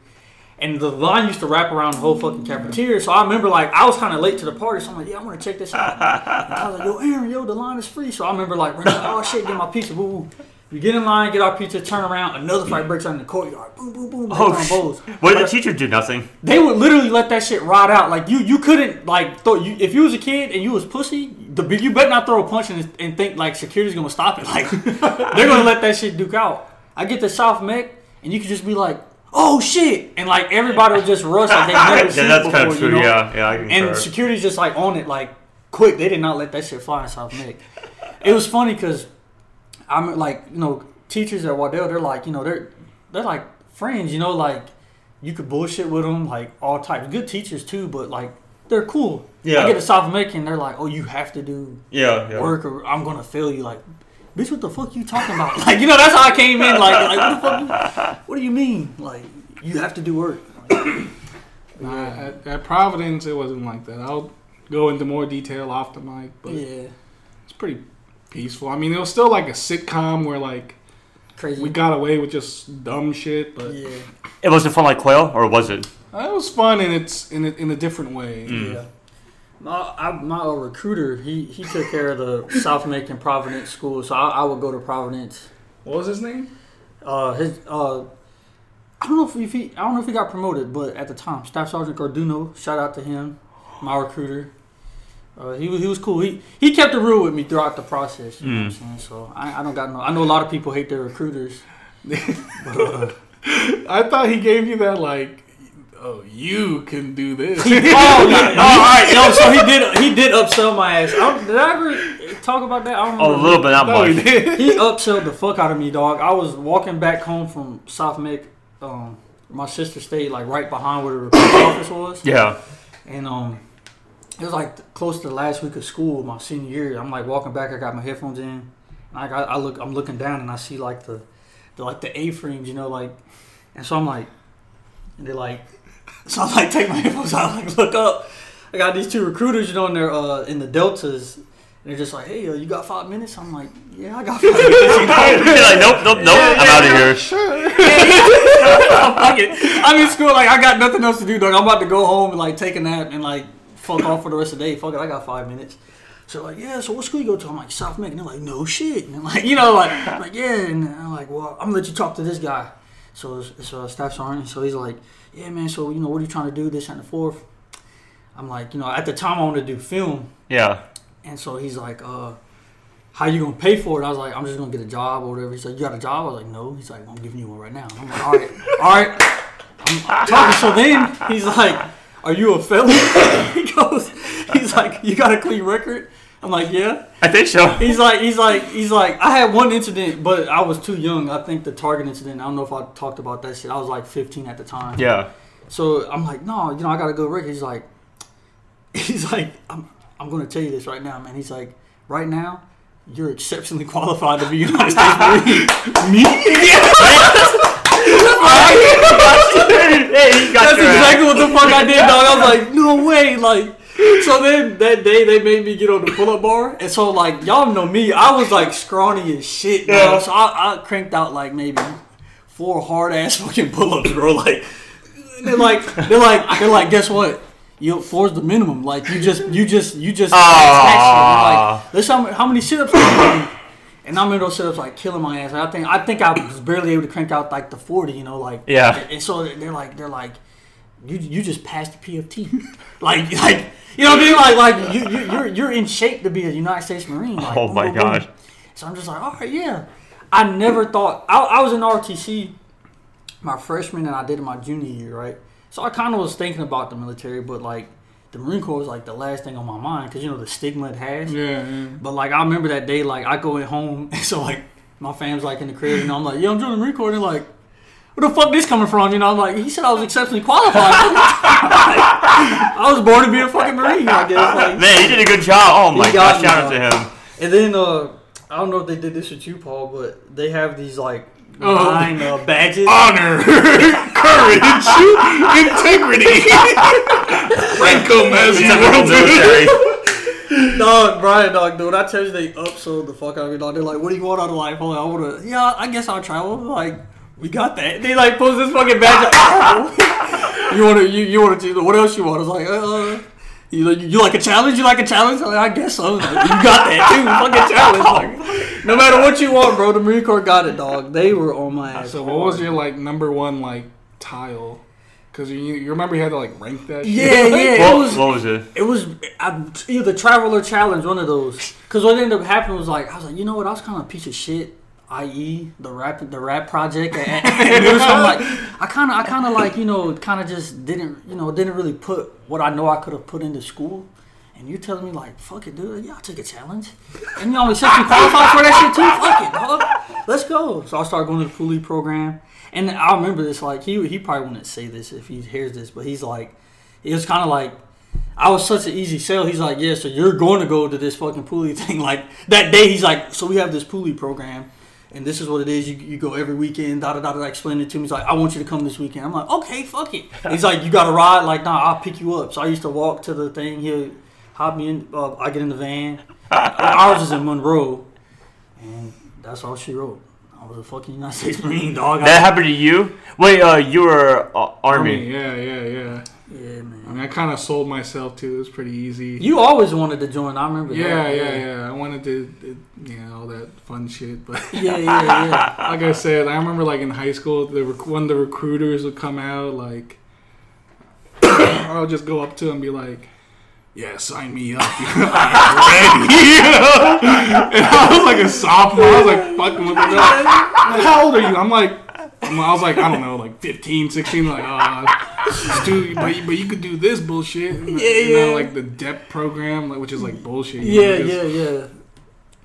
B: And the line used to wrap around the whole fucking cafeteria. So I remember like I was kind of late to the party, so I'm like, yeah, I want to check this out. And I was like, yo, Aaron, yo, the line is free. So I remember like, running, oh shit, get my pizza, woo woo. We get in line, get our pizza, turn around, another fight breaks out in the courtyard. Boom, boom, boom.
A: Oh,
B: bows.
A: What did the teacher do? Nothing.
B: They would literally let that shit ride out. Like you, you couldn't like throw. You, if you was a kid and you was pussy, the you better not throw a punch and, and think like security's gonna stop it. *laughs* Like they're gonna let that shit duke out. I get to South Meck and you could just be like, oh shit, and like everybody would just rush like they *laughs* never
A: Yeah,
B: seen
A: that's
B: before.
A: kind of true.
B: You know?
A: Yeah, yeah, I can
B: And security's just like on it, like quick. They did not let that shit fly in South Meck. It was funny because I'm like, you know, teachers at Waddell, they're like, you know, they're they're like friends. You know, like you could bullshit with them, like all types. Good teachers too, but like they're cool.
A: Yeah.
B: I get to South American, they're like, oh, you have to do
A: Yeah, yeah.
B: work or I'm gonna fail you. Like, bitch, what the fuck you talking about? *laughs* Like, you know, that's how I came in. Like, like what the fuck? you- What do you mean? Like, you have to do work. Like, *coughs*
C: Nah, at, at Providence, it wasn't like that. I'll go into more detail off the mic, but
B: yeah,
C: it's pretty peaceful. I mean, it was still like a sitcom where like
B: crazy.
C: we got away with just dumb shit, but
B: yeah,
A: It wasn't fun like Quail, or was it?
C: it was fun in its in a, in a different way.
A: Mm.
B: yeah. My, I, my uh, recruiter, he, he took care of the South Meck and Providence school, so I, I would go to Providence.
C: What was his name?
B: Uh, his uh, I don't know if, if he I don't know if he got promoted, but at the time, Staff Sergeant Garduno, shout out to him, my recruiter. Uh, he was he was cool. He he kept it real with me throughout the process. You know what I'm saying? So I, I don't got no. I know a lot of people hate their recruiters. But, *laughs* uh,
C: I thought he gave you that like, oh, you can do this.
B: oh yeah. Oh, *laughs* all right. Yo, so he did he did upsell my ass. I, did I ever talk about that? I don't
A: Oh, a little bit, not
C: no, he did. *laughs*
B: he upsold the fuck out of me, dog. I was walking back home from South Meck. Um, my sister stayed like right behind where the recruiter office was,
A: Yeah.
B: and um, it was like close to the last week of school, my senior year. I'm like walking back. I got my headphones in, and I got I look. I'm looking down, and I see like the, the like the A frames, you know, like, and so I'm like, and they're like, *laughs* so I'm like take my headphones out, like look up. I got these two recruiters, you know, and they're uh, in the deltas. And they're just like, hey, uh, you got five minutes? I'm like, yeah, I got five minutes. You know? *laughs*
A: You're like, nope, nope, nope. I'm out of here.
C: Sure.
B: Fuck *laughs* it. I'm in school, like I got nothing else to do, dog. I'm about to go home and like take a nap and like fuck off for the rest of the day. Fuck it, I got five minutes. So like, yeah. So what school you go to? I'm like South Meck, and they're like, no shit. And I'm like, *laughs* you know, like, I'm like yeah. And I'm like, well, I'm gonna let you talk to this guy. So it's, it's uh, staff sergeant. So he's like, yeah, man. So you know, what are you trying to do? This and the fourth. I'm like, you know, at the time I wanted to do film,
A: Yeah.
B: and so he's like, uh, how you gonna pay for it? I was like, I'm just gonna get a job or whatever. He's like, you got a job? I was like, no. He's like, I'm giving you one right now. I'm like, all right, all right. I'm talking. So then he's like, are you a felon? *laughs* he goes, he's like, you got a clean record? I'm like, yeah.
A: I think so.
B: He's like, he's like, he's like, I had one incident, but I was too young. I think the Target incident. I don't know if I talked about that shit. I was like 15 at the time.
A: Yeah.
B: So I'm like, no, you know, I got a good record. He's like, *laughs* he's like, I'm, I'm going to tell you this right now, man. He's like, right now, you're exceptionally qualified to be United States Marine. *laughs* Me? *laughs*
A: hey,
B: That's
A: your ass.
B: exactly what the fuck I did, dog. I was like, *laughs* no way, like. So then that day they made me get on the pull-up bar, and so like y'all know me, I was like scrawny as shit, bro.
A: Yeah.
B: So I, I cranked out like maybe four hard ass *laughs* fucking pull-ups, bro. Like they're like they're like they're like guess what? You four's the minimum. Like you just you just you just ah.
A: Aw.
B: like there's how, how many you do? And I'm in those sit-ups like killing my ass. I think I think I was barely able to crank out like the 40, you know, like
A: Yeah.
B: And so they're like they're like you you just passed the PFT. *laughs* like like you know what I mean? Like like you, you you're you're in shape to be a United States Marine. Like,
A: Oh my. God.
B: So I'm just like, all right, yeah. I never thought I, I was in ROTC my freshman and I did it my junior year, right? So I kind of was thinking about the military, but like the Marine Corps was like the last thing on my mind because you know the stigma it has.
C: Yeah, yeah.
B: But like I remember that day, like I go in home, *laughs* and so like my fam's like in the crib, and I'm like, yeah, I'm joining the Marine Corps. And they're like, where the fuck this coming from? You know, I'm like, he said I was exceptionally qualified. *laughs* I was born to be a fucking Marine, I guess. Like,
A: Man, he did a good job. Oh my
B: He got
A: gosh, shout out to him.
B: and then uh, I don't know if they did this with you, Paul, but they have these like
C: Oh.
B: nine uh, badges.
C: Honor, *laughs* courage, integrity. Franco as
A: He's
C: you
A: a real
C: will do.
A: military.
B: Dog, *laughs* Brian, dog, dude, I tell you, they upsold the fuck out of me, dog. They're like, what do you want out of life? I'm like, I want to, yeah, I guess I'll travel. Like, we got that. They like post this fucking badge. up. *laughs* you want to, you, you want to, what else you want? I was like, uh, you, like- you like a challenge? You like a challenge? I'm like, I guess so. Like, you got that too. *laughs* Fucking challenge. Like, no matter what you want, bro, the Marine Corps got it, dog. They were on my ass.
C: So what was your like number one like tile? Because you you remember you had to like rank that.
B: Yeah,
C: shit?
B: yeah. It
A: What,
B: was,
A: what was it?
B: It was I, either traveler challenge, one of those. Because what ended up happening was like I was like, you know what? I was kind of a piece of shit. I.e. the rap the rap project. And, and so I'm like, I kind of I kind of like you know kind of just didn't you know didn't really put what I know I could have put into school. And you telling me like, fuck it, dude. Yeah, I'll take a challenge. And you know, I'm exceptionally qualified for that shit too. Fuck it, dog. Let's go. go. So I started going to the Poolee program, and I remember this. Like he he probably wouldn't say this if he hears this, but he's like, it was kind of like. I was such an easy sell. He's like, yeah, so you're going to go to this fucking Poolee *laughs* thing. Like that day, he's like, so we have this Poolee program, and this is what it is. You, you go every weekend. Da da da da. Explain it to me. He's like, I want you to come this weekend. I'm like, okay, fuck it. *laughs* He's like, you got to ride. Like, nah, I'll pick you up. So I used to walk to the thing. He'll hop me in. Uh, I get in the van. Ours is in Monroe, and that's all she wrote. I was a fucking United States Marine dog. I-
A: That happened to you? Wait, uh, you were uh,
C: I
A: army.
C: mean, yeah, yeah, yeah.
B: yeah, man.
C: I mean, I kind of sold myself to. It was pretty easy.
B: You always wanted to join. I remember.
C: yeah,
B: that.
C: yeah, yeah. I wanted to, it, you know, all that fun shit. But *laughs*
B: yeah, yeah, yeah. *laughs*
C: like I said, I remember like in high school, the rec- when the recruiters would come out, like *coughs* I'll just go up to them and be like, "Yeah, sign me up. *laughs* I'm ready." *laughs* You know? And I was like a sophomore. I was like fucking with them. They're like, How old are you? I'm like, I'm- I was like, I don't know, like 15, 16. Like, uh, dude, but but you could do this bullshit. And,
B: Yeah,
C: you know,
B: yeah.
C: like the DEP program, like, which is like bullshit. you know,
B: Yeah, yeah, yeah.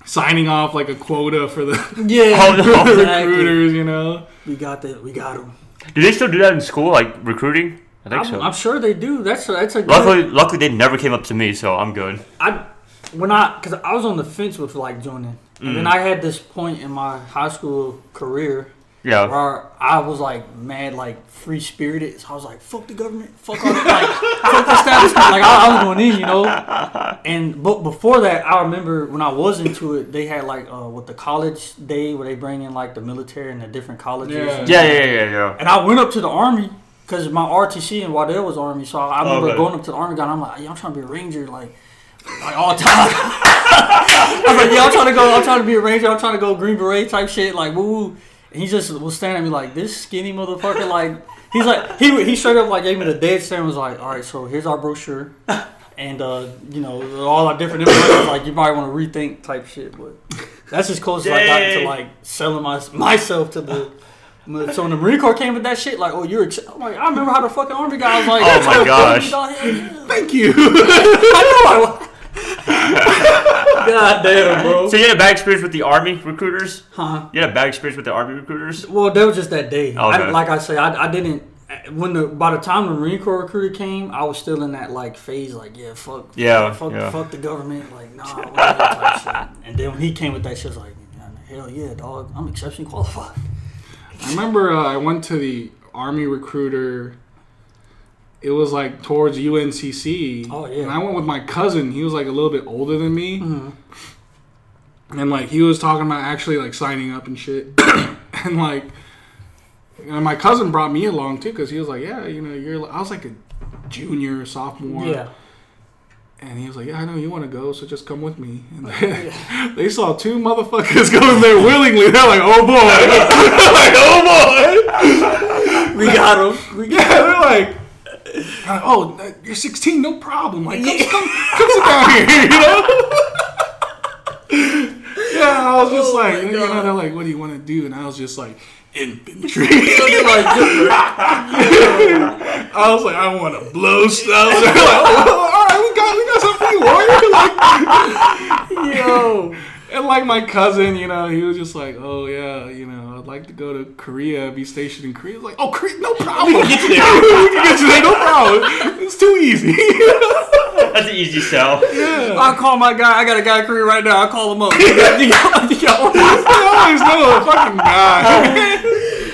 C: Signing off like a quota for the
B: Yeah, *laughs*
A: no.
B: exactly.
C: recruiters, you know.
B: We got that. We got them.
A: Do they still do that in school, like recruiting? I think
B: I'm,
A: so.
B: I'm sure they do. That's a, that's a good.
A: luckily, luckily they never came up to me, so I'm good.
B: I when I because I was on the fence with like joining, and then I had this point in my high school career
A: Yeah.
B: where I was like mad, like free spirited. So I was like, "Fuck the government, fuck all, the, like, *laughs* fuck the establishment." Like I, I was going in, you know. *laughs* And but before that, I remember when I was into it, they had like uh, with the college day where they bring in like the military and the different colleges.
C: Yeah.
B: and-
A: Yeah, yeah, yeah, yeah.
B: And I went up to the army because my ROTC in Waddell was army, so I remember
A: Okay.
B: going up to the army guy. And I'm like, yeah, I'm trying to be a ranger, like, like all the time. *laughs* I was like, yeah, I'm trying to go. I'm trying to be a ranger. I'm trying to go green beret type shit, like woo. woo. And he just was staring at me like this skinny motherfucker. Like he's like he he straight up like gave me the dead stare and was like, all right, so here's our brochure. And uh, you know all our different information, like you might want to rethink type shit, but that's as close as I got to like selling my, myself to the so when the Marine Corps came with that shit, like, oh, you're. Ex-. I'm like, I remember how the fucking army guy was like,
A: Oh my gosh. *laughs*
C: Thank you. *laughs*
B: I know. I, God damn, bro.
A: So you had a bad experience with the army recruiters?
B: Huh?
A: You had a bad experience with the army recruiters?
B: Well, that was just that day. I, like I say, I, I didn't. When the by the time the Marine Corps recruiter came, I was still in that like phase, like yeah, fuck,
A: Yeah,
B: fuck,
A: yeah.
B: fuck the government, like nah, whatever type shit. And then when he came with that shit, I was like, hell yeah, dog, I'm exceptionally qualified.
C: I remember uh, I went to the army recruiter. It was like towards UNCC.
B: Oh, yeah.
C: And I went with my cousin. He was like a little bit older than me.
B: Mhm.
C: And like he was talking about actually like signing up and shit. *coughs* and like, and my cousin brought me along too because he was like, yeah, you know, you're. I was like a junior, sophomore.
B: Yeah.
C: And he was like, "Yeah, I know you want to go, so just come with me." And they, *laughs* they saw two motherfuckers going there willingly. They're like, "Oh boy!" *laughs* like, "Oh boy!"
B: We got him. We got
C: Yeah, they're like, like, "Oh, uh, you're 16, no problem. Like, come, come, come sit down here." *laughs* You know? yeah, I was just
B: Oh
C: like, you know, they're like, "What do you want to do?" And I was just like, "Infantry." *laughs* I was like, "I want to blow stuff." *laughs* They're like, oh, "All right, we got, we got something for you, warrior." *laughs* Like,
B: yo.
C: And like my cousin, you know, he was just like, "Oh yeah, you know, I'd like to go to Korea, be stationed in Korea." I was like, "Oh, Korea, no problem. We can get you there. *laughs* we can get you there, no problem. It's too easy." *laughs*
A: That's an easy sell. Yeah.
B: I call my guy. I got a guy in Korea right now. I'll call him up. *laughs* You
C: always know a fucking guy.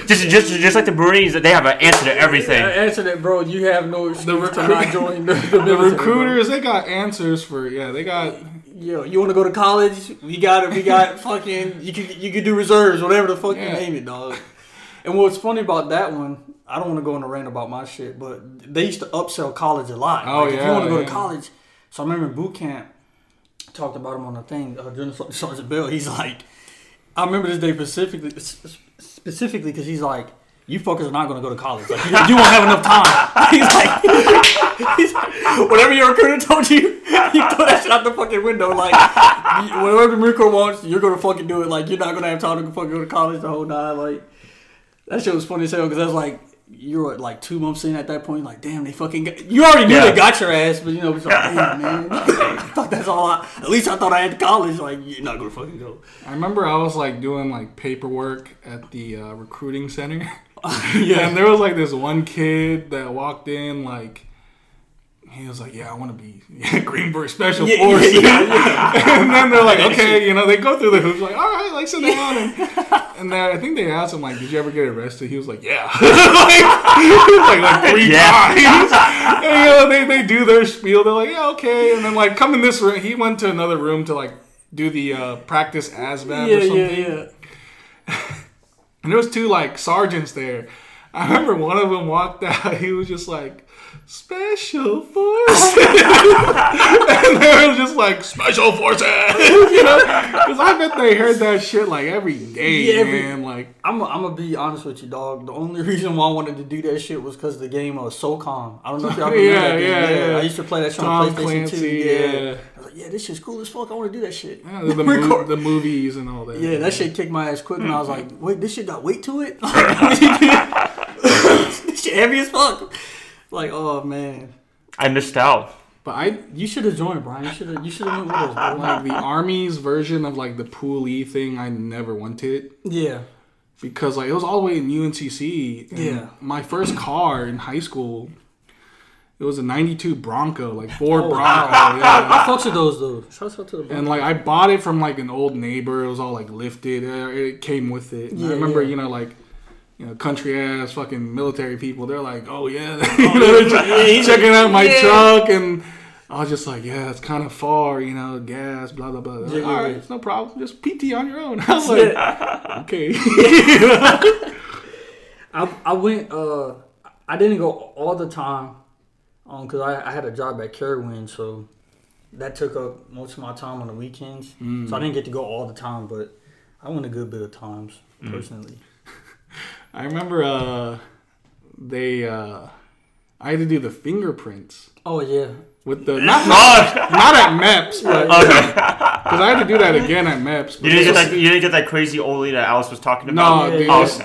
A: Just, just, just like the Marines, they have an answer to everything.
B: Answer that, bro. You have no excuse to
C: recruit-
B: not join the, the,
C: the
B: military, bro.
C: recruiters, they got answers for yeah, they got
B: Yo, you want to go to college? We got it. We got *laughs* fucking. You can you can do reserves, whatever the fuck
C: Yeah.
B: you name it, dog. And what's funny about that one, I don't want to go on a rant about my shit, but they used to upsell college a lot.
C: Oh,
B: like, if you want to go
C: yeah.
B: to college, so I remember boot camp talked about him on the thing. Uh, Gunnery Sergeant Bell, he's like, I remember this day specifically, specifically because he's like. You fuckers are not going to go to college. Like, you, you won't have enough time. *laughs* He's like, *laughs* he's like, whatever your recruiter told you, you throw that shit out the fucking window. Like, whatever the Marine Corps wants, you're gonna fucking do it. Like you're not gonna have time to fucking go to college the whole nine. Like that shit was funny as hell because I was like, you were like two months in at that point. Like, damn, they fucking got, you already knew
A: Yeah.
B: they got your ass, but you know, it's like, damn, man. *laughs* I thought that's all. I, at least I thought I had college. Like, you're not gonna fucking go.
C: I remember I was like doing like paperwork at the uh, recruiting center.
B: Yeah.
C: and there was like this one kid that walked in like he was like, "Yeah, I want to be *laughs* Green Beret Special
B: Yeah,
C: Forces."
B: yeah, *laughs*
C: and then they're like, "Okay," *laughs* you know, they go through the hoops, like, "All right, like sit down." And, and then I think they asked him like, "Did you ever get arrested?" He was like, "Yeah," like, like, like three
A: Yeah.
C: times. and, you know, they they do their spiel. They're like, "Yeah, okay," and then like come in this room. He went to another room to like do the uh, practice ASVAB
B: Yeah,
C: or something.
B: yeah, yeah.
C: And there was two like sergeants there. I remember one of them walked out. *laughs* He was just like, "Special forces," *laughs* and they were just like, "Special forces," *laughs* you know? Because I bet they heard that shit like every day,
B: Yeah, every-
C: man. Like,
B: I'm, I'm gonna be honest with you, dog. The only reason why I wanted to do that shit was because the game of SOCOM. I don't know if y'all remember
C: Yeah,
B: that game.
C: yeah, yeah.
B: yeah, I used to play that shit
C: Tom
B: on PlayStation
C: Clancy,
B: 2. Yeah.
C: yeah.
B: I was like, yeah, this shit's cool as fuck. I want to do that shit.
C: yeah, the, *laughs* mo- the movies and all that.
B: Yeah, that shit kicked my ass quick, and I was like, mm-hmm. "Wait, this shit got weight to it. *laughs* *laughs* this shit heavy as fuck." Like, oh man,
A: I missed out.
C: But I
B: you should have joined, Brian. You should have. You should have went with us,
C: like the army's version of like the pool E thing. I never wanted.
B: Yeah,
C: because like it was all the way in UNCC. and
B: Yeah.
C: My first car in high school, it was a '92 Bronco, like Ford
B: Oh,
C: Bronco. *laughs*
B: I
C: Yeah.
B: fucks with those though. Shouts out to the.
C: And like I bought it from like an old neighbor. It was all like lifted. Uh, It came with it.
B: Yeah,
C: I remember,
B: yeah.
C: you know, like. You know, country ass fucking military people. They're like, "Oh yeah," *laughs* you know, they're
B: yeah,
C: checking out my
B: yeah.
C: truck, and I was just like, "Yeah, it's kind of far, you know, gas, blah blah blah." They're like,
B: Yeah,
C: All
B: yeah,
C: right, it's no problem. Just PT on your own. *laughs* I was like, "Okay."
B: I I went. Uh, I didn't go all the time, um, cause I, I had a job at Carowinds, so that took up most of my time on the weekends.
C: Mm.
B: So I didn't get to go all the time, but I went a good bit of times personally. *laughs*
C: I remember uh, they uh, I had to do the fingerprints
B: Oh yeah,
C: with the not
A: Oh, *laughs*
C: not at MEPS, but *laughs*
A: okay.
C: because I had to do that again at MEPS.
A: You didn't get that. You didn't get that crazy oldie that Alice was talking about.
C: No,
B: Yeah,
C: dude.
B: yeah.
C: it's-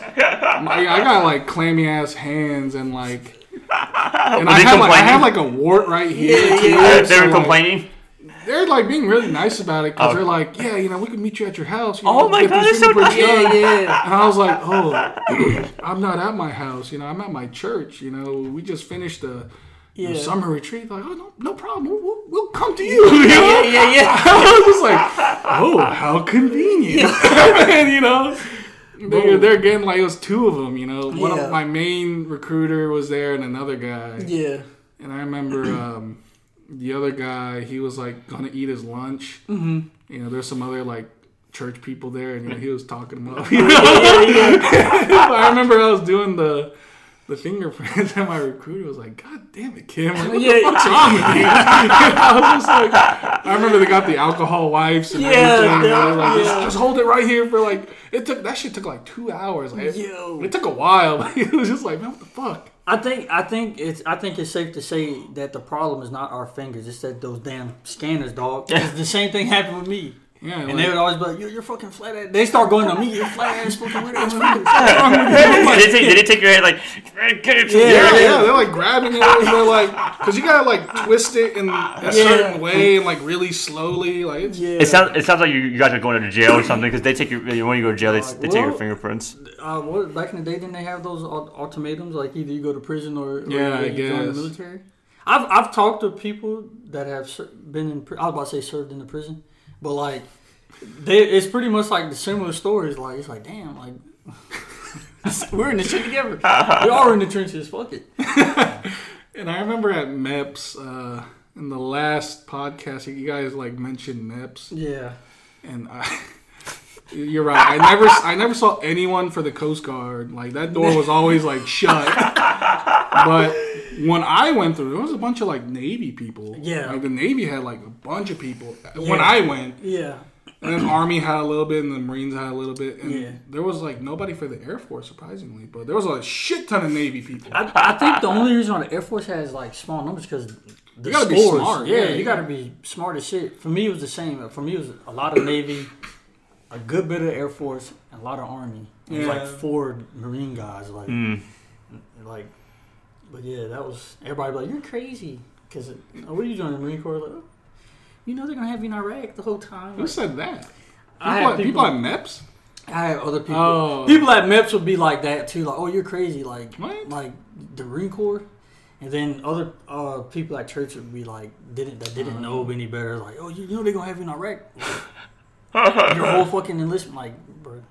C: I, I got like clammy ass hands and like, and I had like I
A: complaining?
C: had like a wart right here.
B: Yeah, yeah.
A: they
C: so,
A: were
C: like,
A: complaining.
C: They're like being really nice about it because
A: Oh.
C: they're like, yeah, you know, we can meet you at your house. You
A: Oh my God, that's so nice.
B: yeah, yeah.
C: And I was like, oh, *clears throat* I'm not at my house. You know, I'm at my church. You know, we just finished the,
B: Yeah.
C: summer retreat. Like, oh, no, no problem. We'll, we'll, we'll come to you. *laughs* you know?
B: yeah, yeah, yeah. *laughs*
C: I was just like, oh, how convenient. *laughs* and, you know, they, they're getting like, it was two of them, you know. One
B: Yeah.
C: of my main recruiter was there and another guy.
B: Yeah.
C: And I remember *clears throat* um, the other guy, he was like to eat his lunch. Mm-hmm. You know, there's some other like church people there, and you know, he was talking them up. You know? But I remember I was doing the the fingerprints, *laughs* and my recruiter was like, "God damn it, Kim! Like, what
B: Yeah.
C: the fuck's wrong with you?" *laughs* I was just like, I remember they got the alcohol wipes and
B: Yeah,
C: everything.
B: yeah,
C: was like, just,
B: yeah.
C: just hold it right here for like it took that shit took like two hours. Like, it,
B: Yo.
C: it took a while, *laughs* it was just like, man, what the fuck?
B: I think I think it's I think it's safe to say that the problem is not our fingers. It's that those damn scanners, dog. the same thing happened with me.
C: Yeah,
B: And
C: like-
B: they would always be like, "You're, you're fucking flat ass." They start going to me, "You're flat ass fucking weird ass fingers." What's wrong with you?" I'm like,
A: did, they take, did they take your head like, get it?
B: Yeah,
C: Yeah,
B: yeah.
C: yeah, they're like grabbing it. And they're like, because you gotta like twist it in a certain way and like really slowly. Like, it's,
B: yeah.
A: It sounds. It sounds like you, you guys are going to jail or something because they take your when you go to jail they, they take your fingerprints.
B: Uh, what back in the day, didn't they have those ultimatums like either you go to prison or, or
C: Yeah, I
B: you join the military? I've I've talked to people that have ser- been in. I was about to say served in the prison, but like they, it's pretty much like the similar stories. Like it's like damn, like *laughs* we're in the shit together. we are in the trenches. Fuck it. *laughs*
C: and I remember at MEPS uh, in the last podcast, you guys like mentioned MEPS,
B: Yeah.
C: and I. *laughs* You're right. I never, I never saw anyone for the Coast Guard. Like that door was always like shut. But when I went through, it was a bunch of like Navy people.
B: Yeah.
C: like the Navy had like a bunch of people. When I went,
B: Yeah.
C: And then Army had a little bit, and the Marines had a little bit, and
B: Yeah.
C: there was like nobody for the Air Force, surprisingly, but there was a shit ton of Navy people.
B: I, I think the only reason why the Air Force has like small numbers because the
C: You gotta be
B: scores.
C: smart,
B: Yeah,
C: yeah,
B: you
C: yeah.
B: got to be smart as shit. For me, it was the same. For me, it was a lot of Navy, a good bit of Air Force, and a lot of Army. It was
C: Yeah.
B: like four Marine guys. Like,
A: Mm.
B: like, but yeah, that was everybody like you're crazy because what are you doing in the Marine Corps? Like, "Oh, you know they're gonna have you in Iraq the whole time.
C: Who
B: Like,
C: said that? People,
B: I had
C: at, people
B: people-
C: at MEPS?
B: I have other people.
C: Oh.
B: People at MEPS would be like that too. Like, oh, you're crazy. Like,
C: What?
B: like the Marine Corps. And then other uh, people at church would be like, didn't that didn't know any better. Like, oh, you, you know they're gonna have you in Iraq. Like, *laughs* your whole fucking enlistment, like, bro.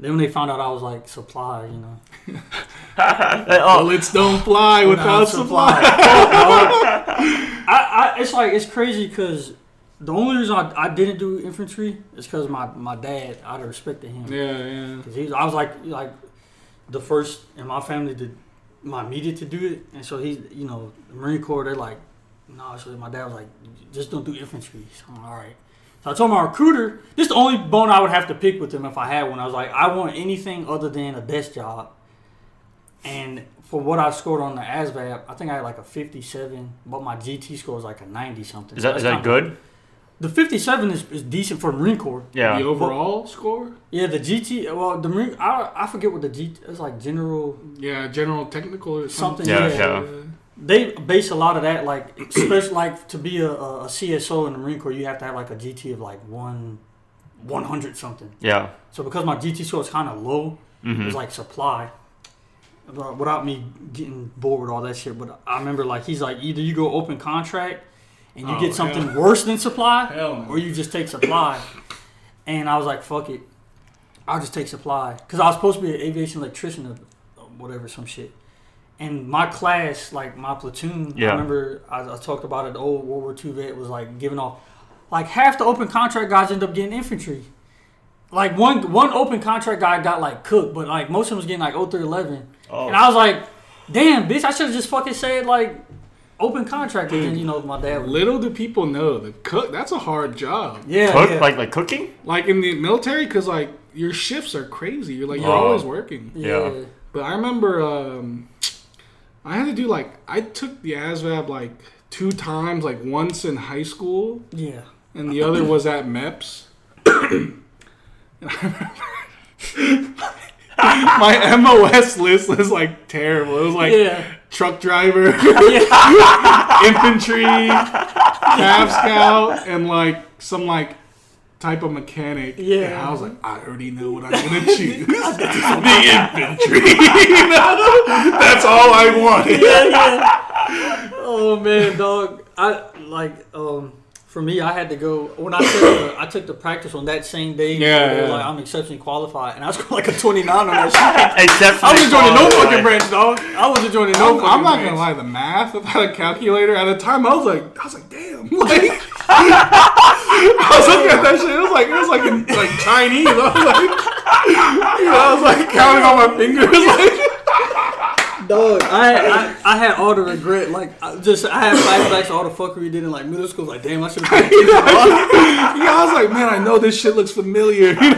B: Then when they found out I was like supply, you know, *laughs*
A: oh,
C: Bullets don't fly without supply. *laughs* *laughs*
B: I, I, it's like it's crazy because the only reason I, I didn't do infantry is because my, my dad. I'd respected him.
C: Yeah, yeah.
B: Cause he, I was like, like the first in my family to, my immediate to do it, and so he's, you know, the Marine Corps. They're like, no. So my dad was like, just don't do infantry. So I'm like, all right. So I told my recruiter, this is the only bone I would have to pick with him if I had one. I was like, I want anything other than a desk job. And for what I scored on the ASVAB, I think I had like a 57, but my GT score was like a 90 something.
A: is that is that good?
B: The 57 is, is decent for Marine Corps.
A: Yeah.
C: The overall score?
B: Yeah, the GT. Well, the Marine. I, I forget what the GT. It's like general
C: Yeah, general technical or something.
B: something.
A: Yeah,
B: Yeah,
A: yeah.
B: They base a lot of that like, especially like to be a, a, a CSO in the Marine Corps, you have to have like a GT of like one, one hundred something.
A: Yeah.
B: So because my GT score is kind of low, it
A: hmm
B: was like supply. But without me getting bored with all that shit, but I remember like he's like either you go open contract and you
C: Oh,
B: get something
C: hell.
B: worse than supply,
C: Hell no.
B: or you just take supply. And I was like, fuck it, I'll just take supply because I was supposed to be an aviation electrician or or whatever, some shit. And my class, like my platoon,
A: Yeah.
B: I remember I, I talked about it. The old World War II vet was like giving off, like half the open contract guys end up getting infantry. Like one one open contract guy got like cooked, but like most of them was getting like 0 through 11.
A: Oh.
B: And I was like, damn, bitch, I should have just fucking said like open contract. And then, you know, my dad was,
C: Little do people know the cook. That's a hard job.
B: yeah,
A: Cook
B: yeah.
A: like like cooking?
C: Like in the military, because like your shifts are crazy. You're like you're
A: Oh.
C: always working.
B: yeah.
A: Yeah.
C: But I remember um, I had to do like I took the ASVAB like two times, like once in high school,
B: Yeah.
C: and the other was at MEPS. And I remember My MOS list was like terrible. It was like
B: yeah.
C: truck driver, *laughs* *laughs* infantry, Cav Scout, and like some like type of mechanic.
B: Yeah.
C: And I was like, I already know what I'm gonna choose. the infantry. you *laughs* know? That's all I wanted.
B: yeah, yeah. Oh man, dog. I like um for me I had to go when I took the, I took the practice on that same day.
C: Yeah, yeah.
B: Like I'm exceptionally qualified, and I scored like a 29 on that shit. *laughs*
A: Except
B: I wasn't joining no fucking branch, dog. I wasn't joining no
C: I'm,
B: fucking
C: I'm not
B: branch.
C: gonna lie, the math without a calculator at the time, I was like, I was like, damn, *laughs* like, *laughs* I was looking at that shit. It was like, it was like in like Chinese. I was like, you know, I was like counting on my fingers, like,
B: Dog, I, I I had all the regret. Like, I just I had flashbacks to all the fuckery we did in like middle school. Like, damn, I should have. *laughs*
C: yeah, I was like, man, I know this shit looks familiar. You know?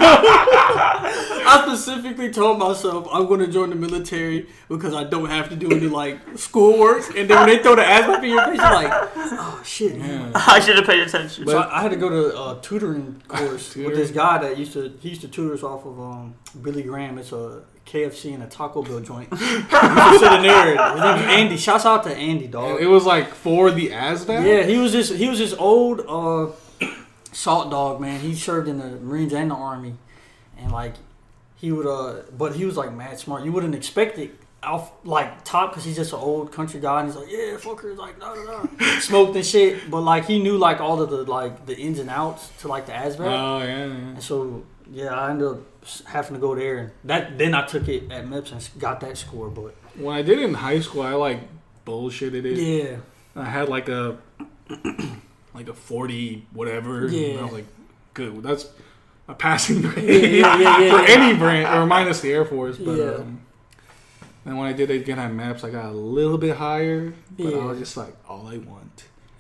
B: I specifically told myself I'm going to join the military because I don't have to do any like schoolwork. And then when they throw the ASVAB in your face, you're like, oh shit. man. *laughs*
A: I should have paid attention.
B: So I, I had to go to a tutoring course *laughs* with this guy that used to he used to tutor us off of um, Billy Graham. It's a KFC and a Taco Bell joint. we used to sit in there. His name's Andy. Shouts out to Andy, dog.
C: It was like for the ASVAB.
B: Yeah, he was this he was this old uh, salt dog man. He served in the Marines and the Army, and like he would uh, but he was like mad smart. You wouldn't expect it off like top because he's just an old country guy, and he's like yeah, fuckers like da da da, *laughs* smoked and shit. But like he knew like all of the like the ins and outs to like the ASVAB,
C: Oh yeah, yeah.
B: and so yeah, I ended up having to go there, and that then I took it at MEPS and got that score. But
C: When I did it in high school, I like bullshitted it.
B: yeah,
C: I had like a *clears throat* like a forty whatever. And
B: Yeah.
C: I was like, good. That's a passing grade
B: Yeah, yeah, *laughs* yeah,
C: for any brand, or minus the Air Force. But
B: Yeah.
C: um, then when I did it again at MEPS, I got a little bit higher. But I was just like, all I want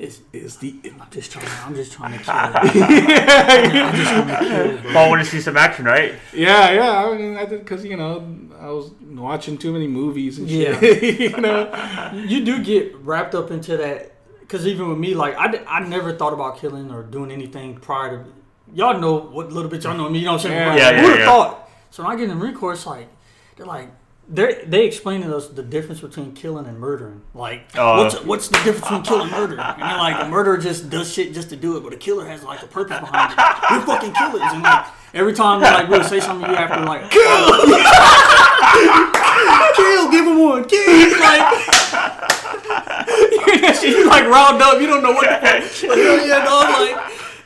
B: it's.
C: is the.
B: I'm just trying. I'm just trying to kill. *laughs* *laughs* I'm just trying to kill, bro.
A: Paul want to see some action, right?
C: Yeah, yeah. I mean, I did because you know I was watching too many movies and shit. *laughs* you know.
B: you do get wrapped up into that because even with me like I, I never thought about killing or doing anything prior to y'all know what little bit y'all know me you know what i'm saying
C: Yeah.
A: Yeah, yeah,
B: who would've
A: yeah.
B: thought so when i get in the marine corps it's like they're like they they explained to us the difference between killing and murdering. Like,
A: Uh.
B: what's what's the difference between killing and murder? And they're like, a murderer just does shit just to do it, but a killer has like a purpose behind it. We're fucking killers, and like every time like we'll say something, you have to like kill, *laughs* kill, give him one, kill, like. *laughs* you like round up, you don't know what the fuck. *laughs* Like, oh, yeah, dog, like,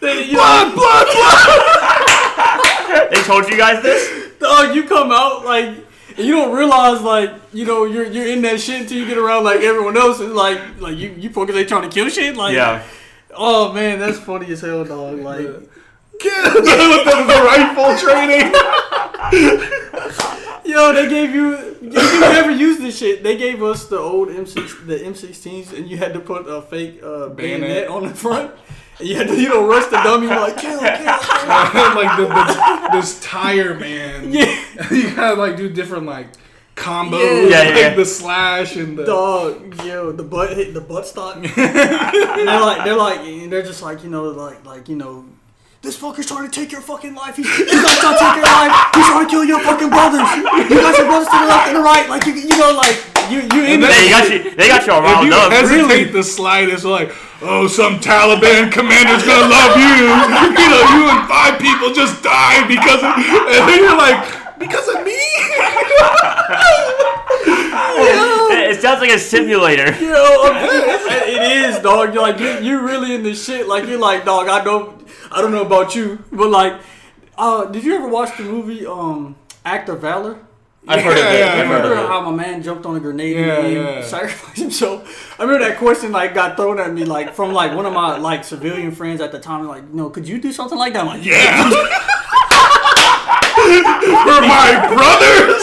B: they, you blood, blood, blood.
A: They told you guys this?
B: Dog, you come out like you don't realize like you know you're you're in that shit until you get around like everyone else and like like you you focus they trying to kill shit like
A: Yeah.
B: oh man that's funny as hell dog like
C: with *laughs* the, the rifle training. *laughs*
B: yo they gave you if you never used this shit they gave us the old M6 the M16s and you had to put a fake uh, bayonet
C: Bayonet.
B: on the front *laughs* and you had to you know rush the dummy like kill kill, kill. *laughs*
C: like the, the, this tire man. *laughs*
B: yeah
C: you gotta like do different like combos,
B: Yeah.
A: Yeah,
C: like
A: yeah.
C: the slash and the.
B: Dog, yo, the butt hit the butt stock. they're like, they're like, they're just like, you know, like, like, you know, this fucker's trying to take your fucking life. He's, he's not trying to take your life. He's trying to kill your fucking brothers. You got your brothers to the left and the right. Like, you, you know, like, you, you in
C: then-
A: They got you. They got you all
C: If
A: riled up.
C: hesitate the slightest, like, oh, some Taliban commander's gonna love you. *laughs* You know, you and five people just died because of, and then you're like, because of me.
A: It, it sounds like a simulator. *laughs*
B: Yo, it is, dog. You're like, you, you really in this shit. Like, you're like, dog. I don't, I don't know about you, but like, uh, did you ever watch the movie, um, Act of Valor?
A: I've heard of it.
C: yeah,
A: I've
B: remember
A: it.
B: how my man jumped on a grenade
C: Yeah,
B: and
C: yeah.
B: sacrificed himself. I remember that question like got thrown at me like from like one of my like civilian friends at the time. Like, no, could you do something like that? I'm like,
C: Yeah. *laughs* For my brothers.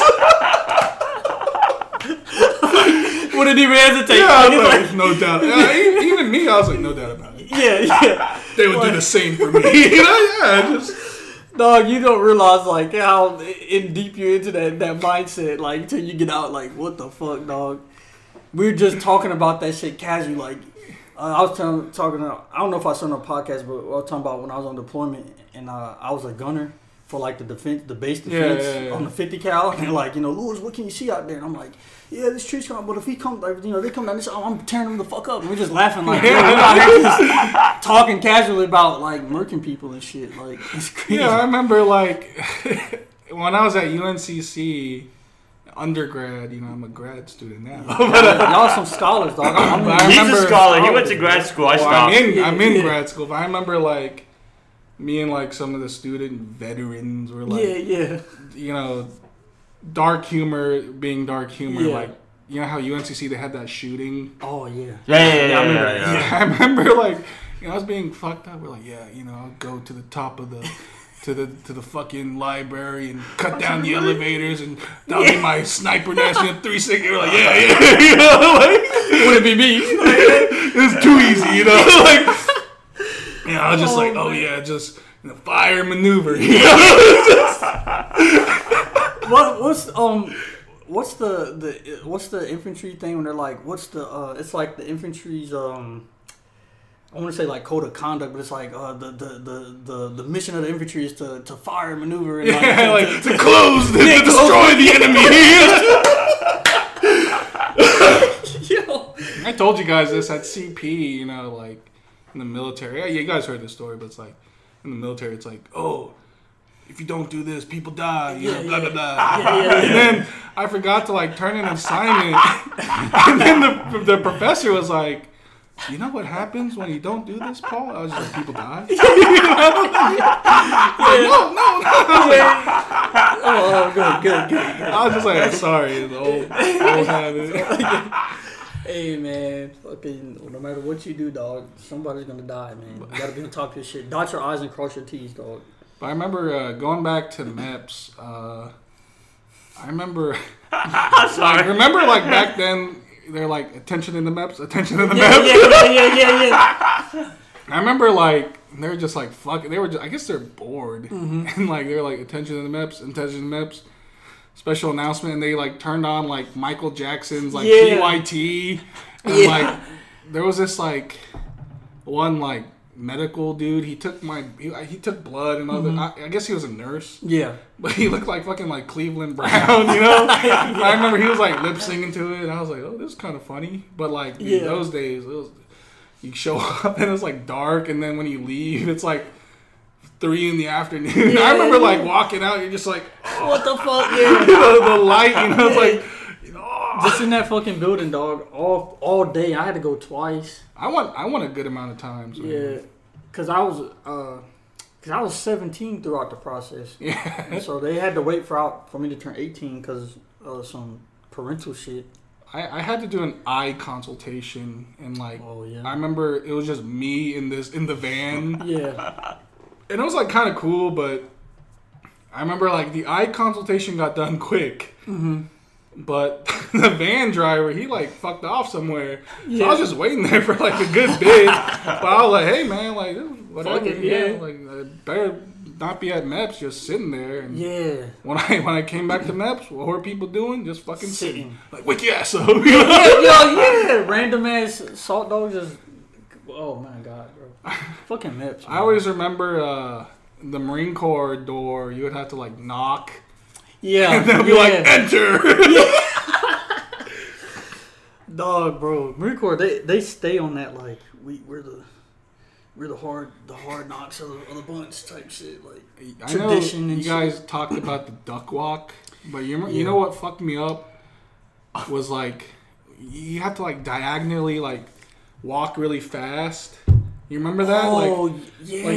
C: *laughs*
B: wouldn't even hesitate.
C: Yeah, I
B: Like,
C: was
B: it's
C: like, no doubt. Yeah, *laughs* e- even me, I was like, no doubt about it.
B: yeah, yeah.
C: They would do the same for me. You know, yeah, just.
B: Dog, you don't realize like how in deep you're into that that mindset. Like until you get out, like what the fuck, dog. We were just talking about that shit casually. Like uh, I was telling, talking. I don't know if I saw on a podcast, but I was talking about when I was on deployment and uh, I was a gunner for like the defense, the base
C: Yeah,
B: defense
C: yeah, yeah.
B: on the 50 cal. *laughs* And like, you know, Lewis, what can you see out there? And I'm like, yeah, this tree's coming, but if he come, like, you know, they come down this, oh, I'm tearing them the fuck up. And we're just laughing like, yeah, we're out here just talking casually about like murking people and shit. Like *laughs* it's crazy.
C: Yeah, I remember like *laughs* when I was at UNCC undergrad. You know, I'm a grad student now. *laughs*
B: Uh, Y'all some scholars, dog. I'm,
C: But I
A: He's
C: remember-
A: a scholar. He went to grad school. I
C: Well, I'm
A: stopped.
C: in I'm in
B: Yeah.
C: grad school, but I remember like me and like some of the student veterans were like,
B: yeah, yeah.
C: you know, dark humor being dark humor.
B: Yeah.
C: Like you know how UNCC they had that shooting.
B: Oh yeah.
A: Yeah, yeah, yeah, yeah,
B: I remember
A: yeah,
B: that.
A: yeah. *laughs*
C: I remember like you know I was being fucked up. We're like, yeah, you know, I'll go to the top of the. To the to the fucking library and cut down the elevators and *laughs* that'll be my sniper nest *laughs* in three seconds. We're like, yeah, yeah, you know, like
B: Wouldn't be me.
C: it's too easy, you know. Like, you know, I was just like, oh, oh yeah, just you know, fire maneuver. You know?
B: What what's um what's the the what's the infantry thing when they're like what's the uh it's like the infantry's um I want to say like code of conduct, but it's like uh, the, the, the, the, the mission of the infantry is to, to fire and maneuver and like, *laughs*
C: Yeah,
B: to-
C: like
B: to-
C: to close, to destroy the enemy. *laughs* *laughs*
B: Yo.
C: I told you guys this at CP. You know, like in the military. Yeah, you guys heard this story, but it's like in the military, it's like, oh, if you don't do this, people die. You know,
B: Yeah,
C: blah
B: yeah.
C: blah blah.
B: Yeah, yeah,
C: And then I forgot to like turn in an assignment, *laughs* and then the the professor was like. You know what happens when you don't do this, Paul? I was just like, people die. *laughs* *laughs* Like, no, no, no.
B: Oh, oh, good, good, good, good.
C: I was just like, I'm sorry, the old, old habit.
B: Hey man, fucking no matter what you do, dog, somebody's gonna die, man. You gotta be on top of your shit. Dot your I's and cross your T's, dog.
C: But I remember uh, going back to MEPS. Uh, I remember,
A: I'm *laughs* *laughs*
C: like,
A: sorry.
C: remember, like back then, they're like attention in the MEPS, attention in the
B: Yeah,
C: MEPS.
B: yeah, yeah, yeah, yeah, yeah. *laughs*
C: I remember like they were just like fuck. They were, just, I guess they're bored,
B: Mm-hmm.
C: and like they're like attention in the MEPS, attention in the MEPS. Special announcement, and they like turned on like Michael Jackson's like
B: Yeah.
C: PYT, and
B: Yeah.
C: like there was this like one like medical dude. He took my he, he took blood and other. Mm-hmm. I, I guess he was a nurse,
B: Yeah.
C: but he looked like fucking like Cleveland Brown. You know, *laughs* I remember he was like lip singing to it, and I was like, oh, this is kind of funny. But like in
B: Yeah.
C: those days, it was, you show *laughs* up and it's like dark, and then when you leave, it's like. Three in the afternoon. *laughs* I remember like walking out. You're just like
B: What the fuck? Yeah.
C: the, the light. You know, it's like oh.
B: Just in that fucking building, dog, all all day. I had to go twice.
C: I want I want a good amount of times. man.
B: Yeah, cause I was uh, cause I was 17 throughout the process. *laughs*
C: Yeah.
B: So they had to wait for out for me to turn 18 because of some parental shit.
C: I, I had to do an eye consultation and like
B: Oh yeah.
C: I remember it was just me in this in the van *laughs*
B: yeah.
C: and it was like kind of cool but I remember like the eye consultation got done quick
B: Mm-hmm.
C: But *laughs* the van driver he like fucked off somewhere so I was just waiting there for like a good bit but I was like hey man like whatever
B: Fuck it,
C: yeah
B: yeah.
C: like I better not be at MEPS just sitting there and
B: Yeah.
C: when I when I came back to MEPS what were people doing just fucking sitting,
B: Sitting.
C: like wake your ass up you know?
B: Yo, yeah. Random ass salt dogs just. Oh my god, bro. *laughs* Fucking MEPS.
C: I always remember uh, the Marine Corps door. You would have to like knock,
B: Yeah. *laughs*
C: and they'll be
B: yeah.
C: like, "Enter." *laughs*
B: Dog, bro. Marine Corps, they they stay on that like we we're the we're the hard the hard knocks of the, of the bunch type shit. Like
C: I know
B: Tradition
C: you
B: and
C: guys talked about the duck walk, but you rem- you know what fucked me up was like you have to like diagonally like walk really fast. You remember that?
B: oh
C: like,
B: yeah,
C: like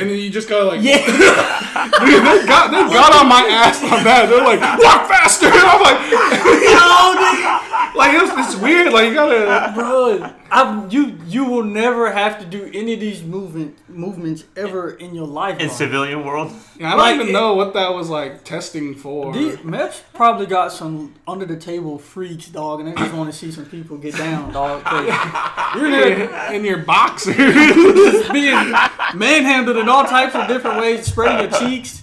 C: and then you just gotta like
B: yeah. *laughs*
C: Dude, they got they got on my ass on that. They're like, walk faster. And *laughs* I'm like, *laughs* like it's, it's weird. Like you gotta.
B: bro. I'm, you you will never have to do any of these movement movements ever in your life.
A: In civilian world,
C: I don't
B: Like,
C: even
B: it-
C: know what that was like testing for.
B: The, Meps probably got some under the table freaks, dog, and they just want to see some people get down, dog. *laughs* You're there
C: in your
B: boxers, *laughs* being manhandled in all types of different ways, spreading your cheeks,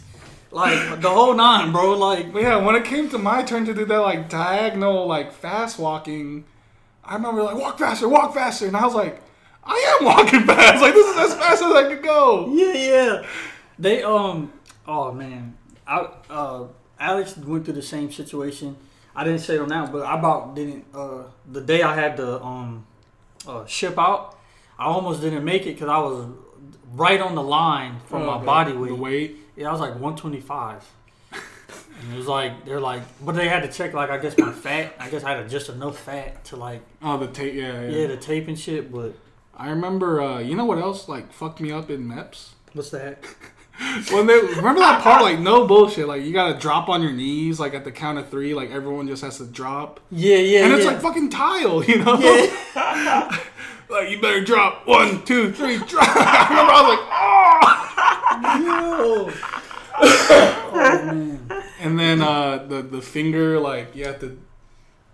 B: like the whole nine, bro. Like,
C: yeah, when it came to my turn to do that like diagonal like fast walking, I remember like walk faster, walk faster, and I was like, I am walking *laughs* fast. Like this is as fast as I could go.
B: yeah, yeah. They um, oh man, I uh, Alex went through the same situation. I didn't say it on that, but I about didn't. Uh, the day I had to um, uh, ship out, I almost didn't make it because I was right on the line from
C: Oh,
B: my
C: the-
B: body
C: the
B: weight.
C: weight.
B: Yeah, I was like 125. And it was like they're like, but they had to check like I guess my fat. I guess I had just enough fat to like
C: Oh, the tape. Yeah, yeah.
B: yeah the tape and shit. But
C: I remember. Uh, you know what else like fucked me up in MEPS?
B: what's that? *laughs*
C: when they remember that part, like no bullshit, like you gotta drop on your knees, like at the count of three, like everyone just has to drop,
B: Yeah, yeah,
C: and it's
B: yeah.
C: like fucking tile, you know?
B: yeah. *laughs*
C: like you better drop one, two, three, *laughs* drop. I remember I was like, oh,
B: Yo. oh man.
C: And then uh, the the finger, like you have to.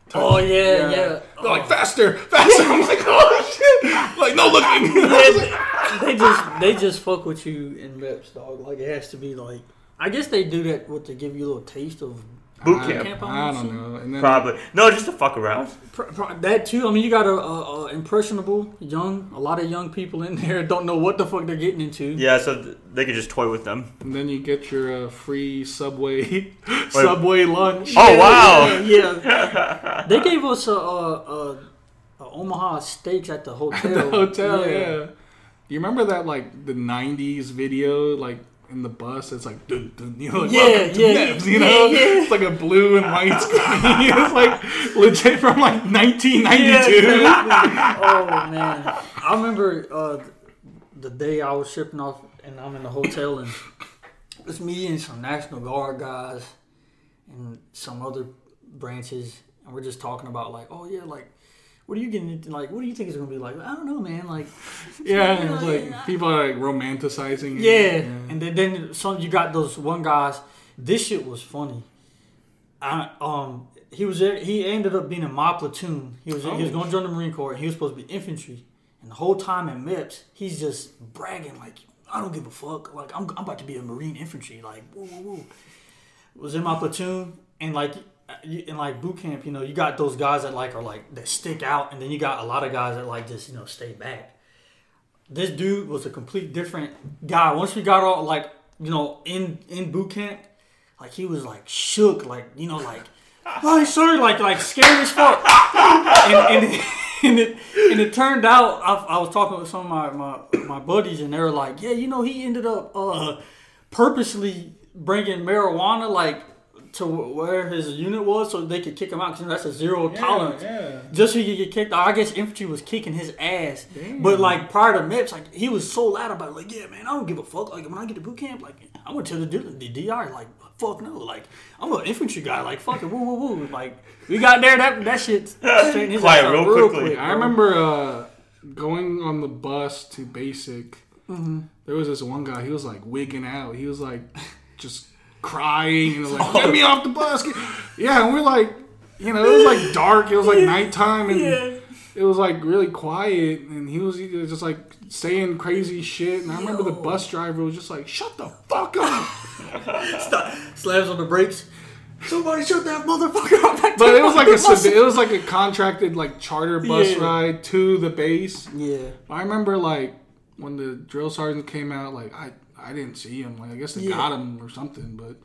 C: touch-
B: Oh yeah, yeah.
C: They're like faster, faster. I'm like, oh shit! Like no looking. *laughs*
B: Yeah, they just they just fuck with you in MEPS, dog. Like it has to be like. I guess they do that what to give you a little taste of
A: boot
C: I,
A: camp,
B: camp
C: I don't know. And then
A: probably. No, just to fuck around.
B: Pr- pr- That too. I mean, you got a, a, a impressionable young, a lot of young people in *laughs* there don't know what the fuck they're getting into.
A: Yeah, so th- they could just toy with them.
C: And then you get your uh, free subway *laughs* subway lunch.
A: Oh wow!
B: Yeah, yeah. *laughs* they gave us a, a, a, a Omaha steaks at the hotel.
C: the hotel, yeah. You remember that like the '90s video, like in the bus? It's like, dun, dun, you know, like,
B: Yeah,
C: welcome to
B: yeah,
C: MEPS, you
B: yeah,
C: know,
B: yeah.
C: it's like a blue and white *laughs* screen. *laughs* it's like legit from like 1992. *laughs*
B: oh man, I remember uh, the day I was shipping off, and I'm in the hotel, and it's me and some National Guard guys, and some other branches, and we're just talking about like, oh yeah, like. What are you getting into? Like, what do you think it's gonna be like? I don't know, man. Like,
C: yeah, and it's like people are like romanticizing. it.
B: Yeah, and then, then some you got those one guys. This shit was funny. I um he was there. He ended up being in my platoon. He was he was
C: Oh.
B: going to join the Marine Corps. He was supposed to be infantry, and the whole time in MEPS, he's just bragging like, "I don't give a fuck. Like I'm, I'm about to be a Marine infantry. Like woo woo woo." Was in my platoon, and like in like boot camp, you know, you got those guys that like are like that stick out, and then you got a lot of guys that like just you know stay back this dude was a complete different guy. Once we got all like you know in in boot camp, like he was like shook, like you know like. *laughs* Oh, sorry, like like scared as fuck, and, and, *laughs* and it and it turned out I, I was talking with some of my, my my buddies and they were like, yeah, you know, he ended up uh, purposely bringing marijuana like to where his unit was so they could kick him out because that's a zero tolerance.
C: yeah.
B: Just so he could get kicked out. I guess infantry was kicking his ass. But like prior to MEPS, like he was so loud about it, like, yeah, man, I don't give a fuck. Like when I get to boot camp, like I'm gonna tell the, the DR, like, fuck no. Like I'm an infantry guy, like fuck it, woo woo woo. Like we got there, that that shit straightened his
A: Quiet
B: ass out
A: real quickly.
B: quick,
C: I remember uh, going on the bus to basic. There was this one guy. He was like wigging out. He was like just crying and like, *laughs* "Get me off the bus!" Yeah, and we're like, you know, it was like dark. It was like nighttime, and
B: Yeah.
C: it was like really quiet. And he was just like saying crazy shit. And I remember the bus driver was just like, "Shut the fuck up!" *laughs*
B: slams on the brakes. Somebody shut that motherfucker up. *laughs*
C: But it was like a it was like a contracted like charter bus
B: Yeah.
C: ride to the base.
B: Yeah.
C: I remember like when the drill sergeant came out, like I I didn't see him. Like I guess they
B: Yeah.
C: got him or something. But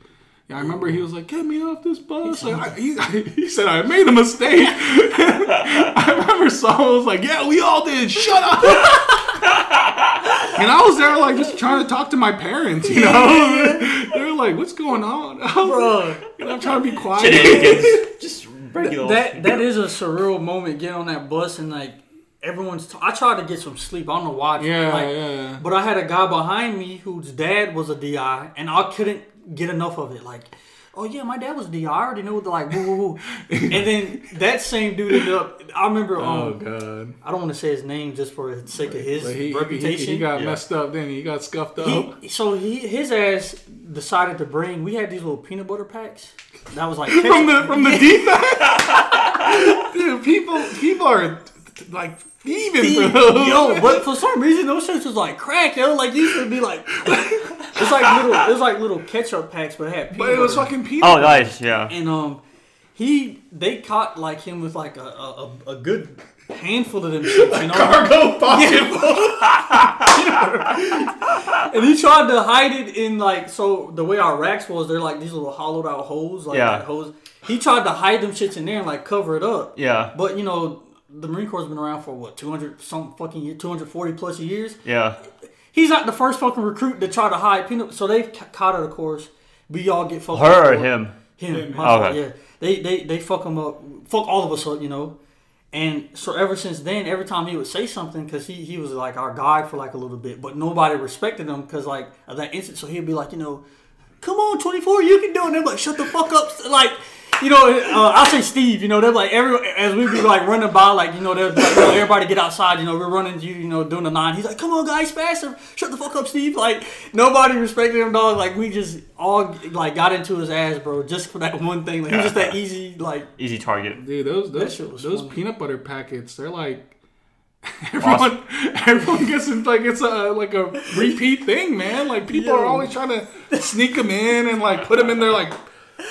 C: yeah, I remember he was like, "Get me off this bus." Like, I, he, *laughs* he said, "I made a mistake." *laughs* I remember someone was like, "Yeah, we all did. Shut up." *laughs* and I was there like just trying to talk to my parents. You know, they were like, "What's going on?" I was like,
B: Bro,
C: you know, I'm trying to be quiet.
A: Just regular.
B: that that is a surreal moment. Getting on that bus and like everyone's. T- I tried to get some sleep. I don't know why.
C: Yeah,
B: like,
C: yeah.
B: But I had a guy behind me whose dad was a DI, and I couldn't get enough of it. Like, oh yeah, my dad was a DI. I already knew the like woo woo woo. *laughs* and then that same dude ended up. I remember.
C: Oh
B: Um,
C: god.
B: I don't want to say his name just for the sake of his
C: But he, he,
B: reputation.
C: he got
A: Yeah.
C: messed up. Then he got scuffed up.
B: He- so he his ass decided to bring. We had these little peanut butter packs. That was like *laughs*
C: from the
B: ketchup.
C: from the defense. *laughs* Dude, people people are like thieving for those.
B: Yo, but for some reason those shits was like crack. Yo, like these should be like it's like little it was like little ketchup packs, but it had peanut
C: but it was
B: butter.
C: fucking peanut.
A: oh, nice. Yeah.
B: and um he they caught like him with like a a, a, a good handful of them shits, you know.
C: Cargo *laughs* pocket. *laughs*
B: and he tried to hide it in like so the way our racks was they're like these little hollowed out holes like
A: Yeah.
B: that hose. He tried to hide them shits in there and like cover it up.
A: Yeah.
B: But you know the Marine Corps has been around for what 200 some fucking year, 240 plus years.
A: Yeah.
B: He's not the first fucking recruit to try to hide peanut. So they've ca- caught it, of course. We all get fucked.
A: Her or
B: for it.
A: him?
B: Him. my fault,
A: Okay.
B: Yeah. They they they fuck him up. Fuck all of us up, you know. And so ever since then, every time he would say something, because he, he was like our guide for like a little bit, but nobody respected him because like of that instant. So he'd be like, you know, come on, 24, you can do it. And they're like, shut the fuck up. Like, you know, uh, I'll say Steve, you know, they're like, every as we be like running by, like, you know, they're like, you know, everybody get outside, you know, we're running, you, you know, doing the nine. He's like, come on, guys, faster. Shut the fuck up, Steve. Like, nobody respected him, dog. Like, we just all, like, got into his ass, bro, just for that one thing. Like, he was just that easy, like,
A: Easy target.
C: Dude, those those,
B: shit was
C: those
B: funny.
C: peanut butter packets, they're like *laughs* everyone *laughs* everyone gets in like it's a like a repeat thing, man. Like people are always trying to sneak them in and like put them in their like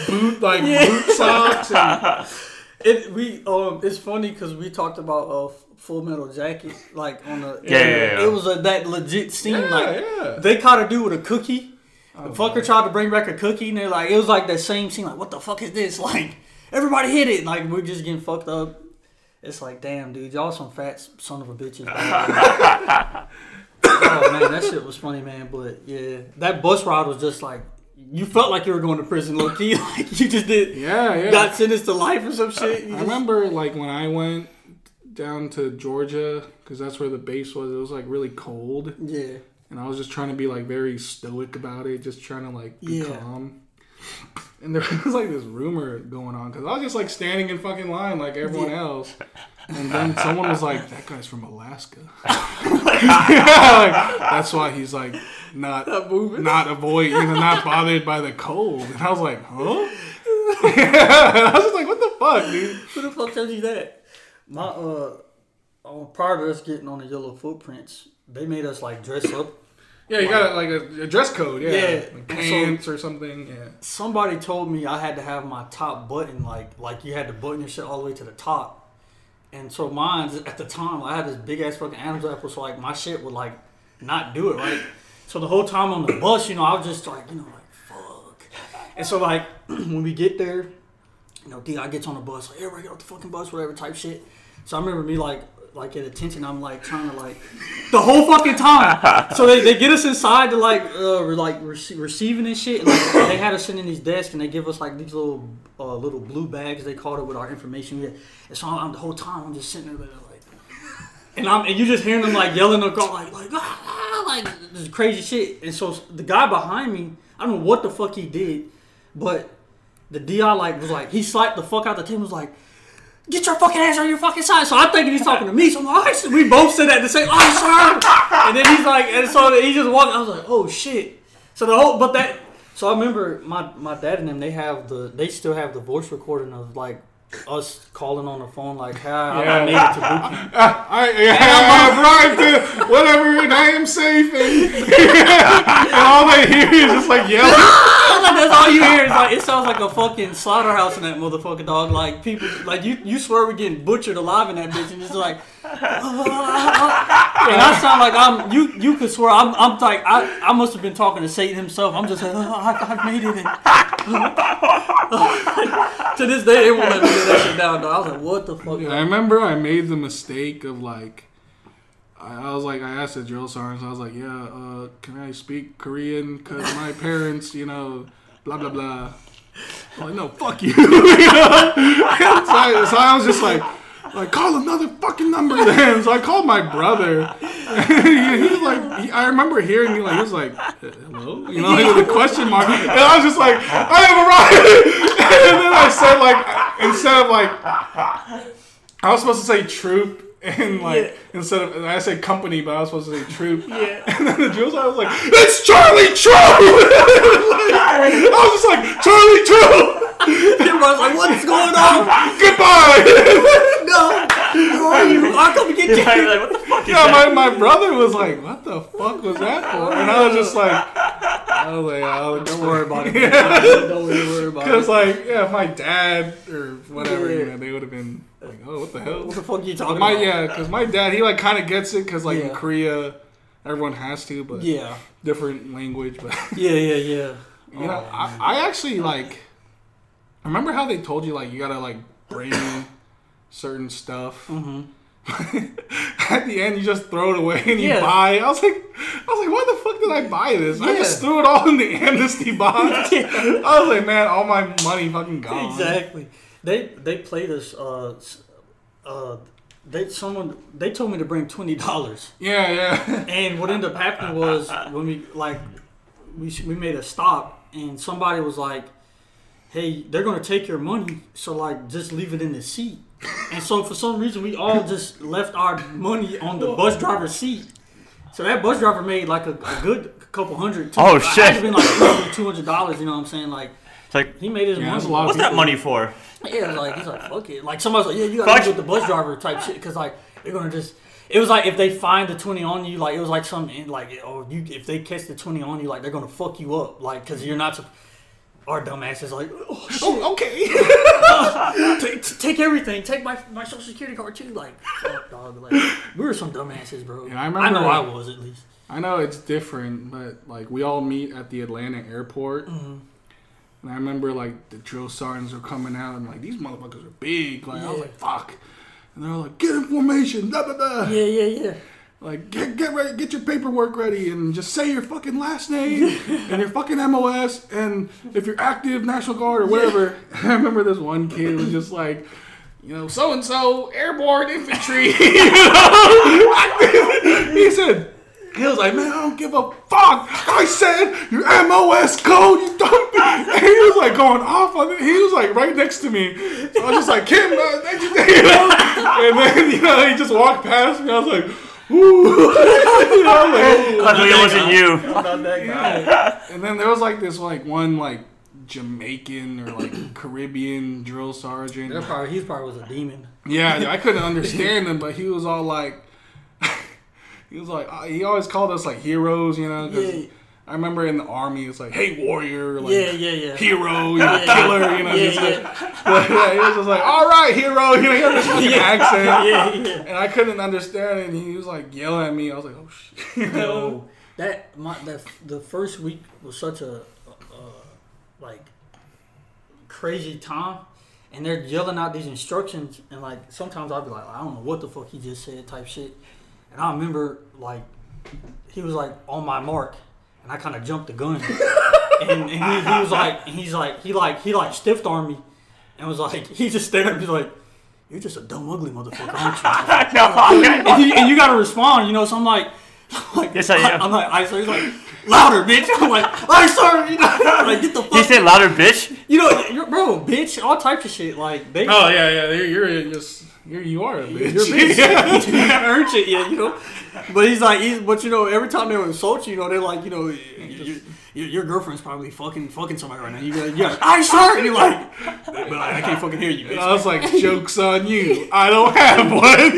C: boot like boot socks and *laughs*
B: It we um it's funny because we talked about uh Full Metal Jacket like on the
A: Yeah, yeah, yeah.
B: it was a that legit scene
C: Yeah,
B: like
C: yeah.
B: they caught a dude with a cookie. the fucker tried to bring back a cookie and they're like it was like that same scene like what the fuck is this *laughs* like everybody hit it like we're just getting fucked up. It's like damn dude y'all some fat son of a bitches. *laughs* oh man that shit was funny man but yeah that bus ride was just like. You felt like you were going to prison, low key. *laughs* Like you just did.
C: yeah, yeah.
B: Got sentenced to life or some shit. You
C: I
B: just-
C: remember like when I went down to Georgia because that's where the base was. It was like really cold,
B: Yeah.
C: and I was just trying to be like very stoic about it, just trying to like be
B: Yeah.
C: calm. And there *laughs* was like this rumor going on because I was just like standing in fucking line like everyone else. And then someone was like, "That guy's from Alaska." *laughs* Like, *laughs* that's why he's like not
B: Not moving.
C: not avoid, you know, not bothered by the cold. And I was like, "Huh?" *laughs* *laughs* I was just like, "What the fuck, dude?"
B: Who the fuck tells you that? My uh, prior to us getting on the yellow footprints, they made us like dress up.
C: Yeah, you got like a, a dress code. Yeah,
B: Yeah.
C: Like pants or something. Yeah.
B: Somebody told me I had to have my top button like like you had to button your shit all the way to the top. And so mine at the time I had this big ass fucking Adam's apple, so like my shit would like not do it right. So the whole time on the bus, you know, I was just like, you know, like fuck. And so like *clears throat* when we get there, you know, DI gets on the bus, like everybody get off the fucking bus, whatever type shit. So I remember me like like at attention, I'm like trying to like the whole fucking time. so they, they get us inside to like uh like rece- receiving and shit. And, like, they had us sitting in these desks and they give us like these little uh, little blue bags they called it with our information. And so I'm, the whole time I'm just sitting there like. And I'm and you just hearing them like yelling call like like ah, like this crazy shit. And so the guy behind me, I don't know what the fuck he did, but the DI like was like he slapped the fuck out the table. Was like, get your fucking ass on your fucking side. So I'm thinking he's talking to me. So I'm like, "All right, sir." we both said that the same. Oh, sir. And then he's like, and so he just walked. I was like, oh shit. So the whole, but that. So I remember my my dad and them. They have the. They still have the voice recording of like us calling on the phone like, "Hi, I- I
C: Yeah.
B: made it to Buki." *laughs*
C: I, yeah, I arrived to whatever, and I am safe. And, *laughs* and all they hear is just like yelling.
B: Like, *laughs* that's all you hear is like it sounds like a fucking slaughterhouse in that motherfucking dog. Like people, like you, you swear we're getting butchered alive in that bitch, and it's like, *laughs* and I sound like I'm. You, you could swear I'm. I'm like I, I must have been talking to Satan himself. I'm just like, oh, I, I've made it. And, *laughs* to this day, they won't let me get that shit down. Dog. I was like, what the fuck?
C: I remember I made the mistake of like, I, I was like, I asked the drill sergeant, I was like, yeah, uh, can I speak Korean? Because my *laughs* parents, you know, blah, blah, blah. I'm like, no, fuck you. *laughs* *laughs* so, I, so I was just like, like, call another fucking number then. So I called my brother. he, he was like, he, I remember hearing me like, he was like, "Uh, hello? You know, with a question mark. And I was just like, I have arrived. and then I said like, instead of like, I was supposed to say troop. *laughs* And like instead of and I said company, but I was supposed to say troop.
B: Yeah. *laughs*
C: And then the drill sergeant was like, "It's Charlie Troop." *laughs* I was just like, "Charlie Troop,
B: Everybody's like, what's going on?
C: goodbye."
B: No, who are you? I'll come get you.
A: Yeah, like, what the fuck is
C: yeah,
A: that?
C: my, my brother was like, "What the fuck was that for?" And I was just like, I was like, oh,
B: Don't worry about it. Don't worry about it.
C: Because
B: it.
C: like, yeah, my dad or whatever, you
B: Yeah.
C: know, they would have been like, "Oh, what the hell?"
B: What the fuck are you talking
C: My
B: about?
C: yeah, because my dad he like kind of gets it because like in Korea, everyone has to, but
B: Yeah.
C: different language. But
B: Yeah, yeah, yeah. *laughs*
C: you know,
B: Oh,
C: I, I actually like. Remember how they told you like you gotta like bring *coughs* certain stuff.
B: Mm-hmm. *laughs*
C: At the end, you just throw it away and you
B: Yeah.
C: buy. I was like, I was like, why the fuck did I buy this? I just threw it all in the *laughs* amnesty box. *laughs*
B: Yeah.
C: I was like, man, all my money fucking gone.
B: Exactly. They they played us. Uh, uh, they someone they told me to bring twenty dollars,
C: Yeah, yeah.
B: and what ended up happening was when we like we we made a stop, and somebody was like, "Hey, they're gonna take your money, so like just leave it in the seat." And so for some reason, we all just left our money on the bus driver's seat. So that bus driver made like a, a good couple hundred. Two,
A: Oh, shit.
B: had to been like two hundred dollars. You know what I'm saying? Like
A: It's like,
B: he made his
C: Yeah,
B: money.
C: that's a lot of
A: what's that money for?
B: Yeah, like he's like fuck it. Like somebody's like, yeah, you
A: Fuck.
B: gotta leave with the bus driver type shit because like they're gonna just. It was like if they find the twenty on you, like it was like something like or you if they catch the twenty on you, like they're gonna fuck you up, like because you're not. Sup- Our dumbass is like, oh, shit,
C: Oh, okay. *laughs*
B: take, take everything, take my my social security card too. Like, fuck, dog. Like, we were some dumbasses, bro.
C: Yeah, I
B: I know I was at least.
C: I know it's different, but like we all meet at the Atlanta airport.
B: Mm-hmm.
C: And I remember like the drill sergeants were coming out and like these motherfuckers are big. Like I was like, fuck. And they're like, get in formation, blah blah blah.
B: Yeah, yeah, yeah.
C: Like get get ready, get your paperwork ready, and just say your fucking last name *laughs* and your fucking MOS, and if you're active National Guard or whatever. *laughs* I remember this one kid was just like, you know, so and so airborne infantry. *laughs* you know? he said. He was like, man, I don't give a fuck. I said your MOS code, you dumb. And he was like going off on it. He was like right next to me. So I was just like, Kim, uh, thank you, you. And then, you know, he just walked past me. I was like, ooh. You know, like,
A: I it wasn't you.
B: I'm not that guy.
C: and then there was like this like one like Jamaican or like Caribbean drill sergeant.
B: That probably he probably was a demon.
C: Yeah, I *laughs* couldn't understand him, but he was all like, *laughs* he was like, he always called us like heroes, you know. 'cause
B: Yeah.
C: I remember in the army, it's like, "Hey, warrior!" Like,
B: Yeah, yeah, yeah.
C: Hero, you know,
B: Yeah.
C: killer, you know.
B: Yeah, yeah. *laughs*
C: Like, yeah, he was just like, "All right, hero," you know, he had this fucking *laughs* accent, *laughs*
B: yeah, yeah.
C: and I couldn't understand it. And he was like yelling at me. I was like, "Oh shit!"
B: Yo, that my that the first week was such a uh, like crazy time, and they're yelling out these instructions, and like sometimes I'd be like, I don't know what the fuck he just said, type shit, and I remember like he was like on my mark, and I kind of jumped the gun, *laughs* and, and he, he was like, and he's like, he like he like stiffed on me, and was like, he just stared at me like. You're just a dumb, ugly motherfucker, aren't you? *laughs* and, he, and you gotta respond, you know. So I'm like, *laughs* like
A: Yes, I am.
B: I'm like, I sir. He's like, louder, bitch. I'm like, I sir. You know, like get the fuck.
A: He
B: fuck.
A: said louder, bitch.
B: You know, you're, bro, bitch, all types of shit. Like they,
C: Oh yeah, yeah. You're, you're just you're you are a bitch.
B: you're a bitch. you haven't earned shit yet, you know. But he's like, he's, but you know, every time they would insult you, you know, they're like, you know, your, your, your girlfriend's probably fucking fucking somebody right now. You like, yeah, *laughs* I sir. And you're like, but like, I can't fucking hear you, *laughs* bitch.
C: I was like, *laughs* "Jokes on you! I don't have one."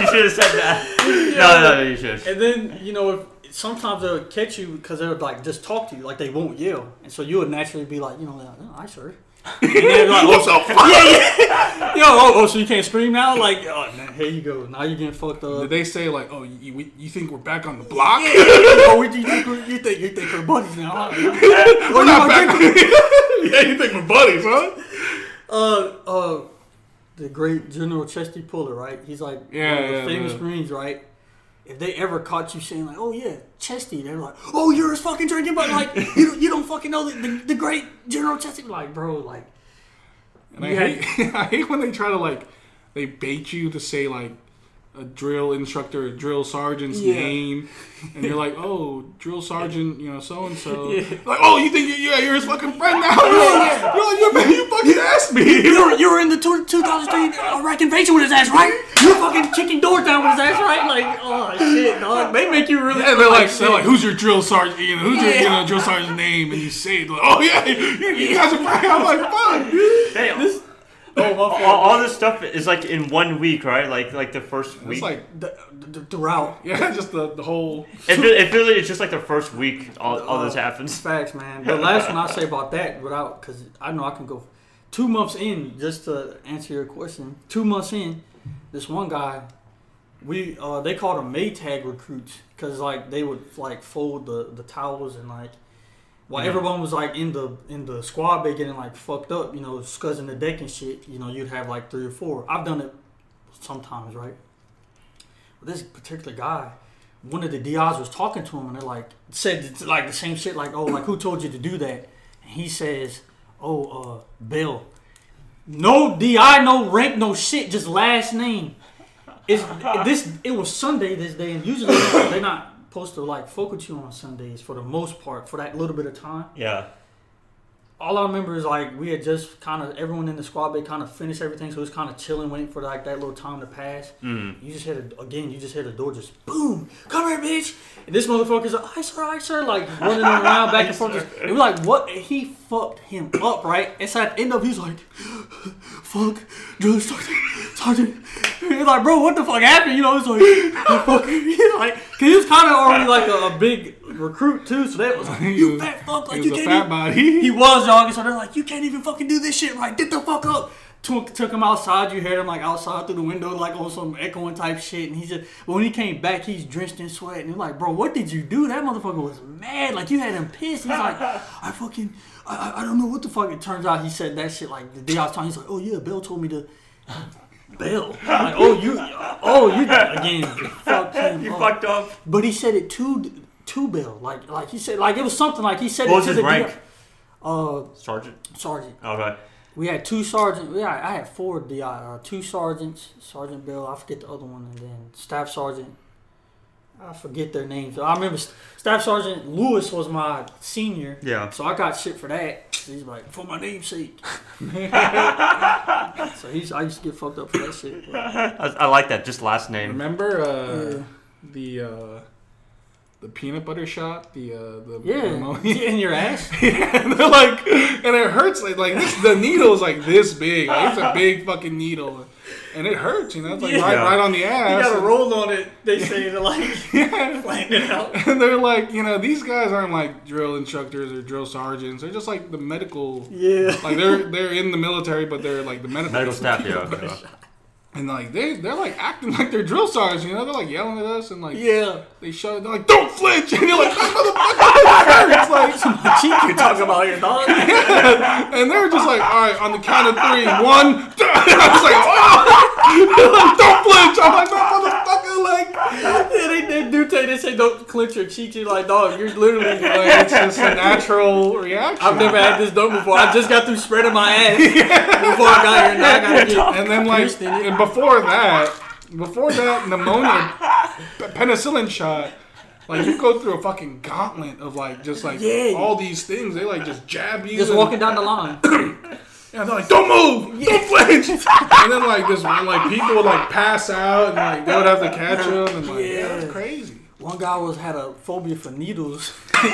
A: You should have said that. No, no, no, you should.
B: And then you know, if sometimes they'll catch you because they'll like just talk to you, like they won't yell, and so you would naturally be like, you know, like, oh, I sir. *laughs* And they're like,
C: what the *laughs*
B: yeah, yeah. *laughs* Yo, oh, oh, so you can't scream now? Like, oh, man, here you go. Now you're getting fucked up.
C: Did they say like, "Oh, you, we- you think we're back on the block?"
B: oh, what you think? we're- You think you think we're buddies now? Huh?
C: We're
B: Well,
C: not
B: you
C: back. yeah, you think we're buddies, huh?
B: uh, uh, the great General Chesty Puller, right? He's like
C: Yeah,
B: one of the
C: yeah,
B: famous Marines, right? If they ever caught you saying like, "Oh yeah, Chesty," they're like, "Oh, you're fucking drinking," but like, you, don't- you don't fucking know the, the, the great General Chesty. Like, bro, like,
C: And I
B: Yeah.
C: hate, *laughs* I hate when they try to like, they bait you to say like a drill instructor, a drill sergeant's
B: Yeah.
C: name, and you're like, oh, drill *laughs* sergeant, you know, so and so. Like, oh, you think you, yeah, you're his fucking friend now? You're like, you're like, man, you fucking asked me.
B: you were, you were in the two, 2003 Iraq uh, invasion with his ass, right? You were fucking kicking doors down with his ass, right? Like, oh shit, dog. They make you really.
C: Yeah, they're like,
B: shit.
C: they're like, who's your drill sergeant? You know, who's your you know, drill sergeant's name? And you say, like, oh yeah, you, you guys are friends. I'm like, fuck.
A: Hey,
B: oh
A: all, all this stuff is like in one week, right? Like like the first week.
C: It's like,
B: The, the, the route. *laughs*
C: yeah, just the, the whole.
A: it, feel, it feels like it's just like the first week all, all this
B: Oh,
A: happens. *laughs*
B: Facts, man. The last one I say about that, without, because I know I can go two months in, just to answer your question. Two months in, this one guy, we uh, they called them Maytag recruits because like they would like fold the, the towels and like while
A: Mhm.
B: everyone was like in the in the squad bay getting like fucked up, you know, scuzzing the deck and shit. You know, you'd have like three or four. I've done it sometimes, right? But this particular guy, one of the DIs was talking to him, and they're like said like the same shit, like, "Oh, like who told you to do that?" And he says, "Oh, uh, Bill." No DI, no rank, no shit, just last name. It's this. It was Sunday this day, and usually they're not supposed to like fuck with you on Sundays for the most part for that little bit of time
A: Yeah.
B: all I remember is like we had just kind of everyone in the squad bay kind of finished everything, so it was kind of chilling, waiting for like that little time to pass.
A: Mm.
B: You just hear the, again, you just hear the door just boom, come here, bitch, and this motherfucker's like, I sir, I sir, like *laughs* running around back and forth. And we're like, what? He fucked him up, right? And so at the end of, he's like, fuck, drill sergeant, sergeant. He's like, bro, what the fuck happened? You know, it's like, *laughs* fuck. *laughs* He's like, cause he was kind of already like a, a big recruit too, so that was *laughs* like, you
C: was-
B: fat fuck, like
C: He
B: you
C: was
B: can't
C: fat
B: even-
C: body.
B: he was jogging, so they're like, you can't even fucking do this shit right. Get the fuck up. Took, took him outside. You heard him like outside through the window, like on some echoing type shit. And he just, but when he came back, he's drenched in sweat. And you're like, bro, what did you do? That motherfucker was mad. Like you had him pissed. He's like, I fucking, I, I- I don't know what the fuck. It turns out he said that shit like the day I was talking. He's like, oh yeah, Bill told me to. Bill, like, oh you, oh you again, *laughs* you fucked
A: You
B: up.
A: fucked up.
B: But he said it to to Bill, like like he said, like it was something like he said
A: What
B: it
A: was
B: to
A: his
B: the
A: rank?
B: Uh,
A: Sergeant.
B: sergeant.
A: Okay.
B: We had two sergeants. Yeah, I had four DI. Uh, two sergeants, Sergeant Bill. I forget the other one, and then Staff Sergeant. I forget their names. I remember Staff Sergeant Lewis was my senior,
A: Yeah.
B: so I got shit for that. He's like for my namesake. Man. *laughs* So he's I used to get fucked up for that shit.
A: I, I like that. Just last name.
C: Remember uh,
B: Yeah.
C: the uh, the peanut butter shot, the uh, the
B: Yeah,
C: pneumonia. *laughs*
B: in your ass. *laughs*
C: and they're like, and it hurts. Like, like this, the needle is like this big. Like, it's a big fucking needle, and it hurts. You know, it's like
B: Yeah.
C: right, right on the ass.
B: You got to roll on it. They say to like *laughs*
C: Yeah. *laughs*
B: flatten it out. *laughs*
C: And they're like, you know, these guys aren't like drill instructors or drill sergeants. They're just like the medical.
B: Yeah.
C: Like they're they're in the military, but they're like the medical.
A: Medical staff, yeah.
C: And like they they're like acting *laughs* like they're drill sergeants. You know, they're like yelling at us and like
B: Yeah.
C: they show. They're like, don't flinch, *laughs* and you're like, motherfucker, *laughs* it's like.
B: The cheek you're talking about here, dog.
C: And they're just like, all right, on the count of three, one. two." I was like, oh, They're like, don't flinch. I'm like, motherfucker, like,
B: yeah, they, they do take they say don't clench your cheeks. You're like, dog, you're literally
C: like it's just a natural reaction.
B: I've never had this done before. I just got through spreading my ass before I got here. and I gotta get
C: And then like,
B: pierced in it.
C: and before that, before that pneumonia p- *laughs* penicillin shot. Like you go through a fucking gauntlet of like just like
B: Yeah.
C: all these things. They like just jab you.
B: just
C: and-
B: walking down the line. *coughs*
C: And they're like, "Don't move, don't flinch." and then like this, one, like people would like pass out, and like they would have to catch them, and like yeah,
B: Yeah.
C: it's crazy.
B: One guy was had a phobia for needles, *laughs*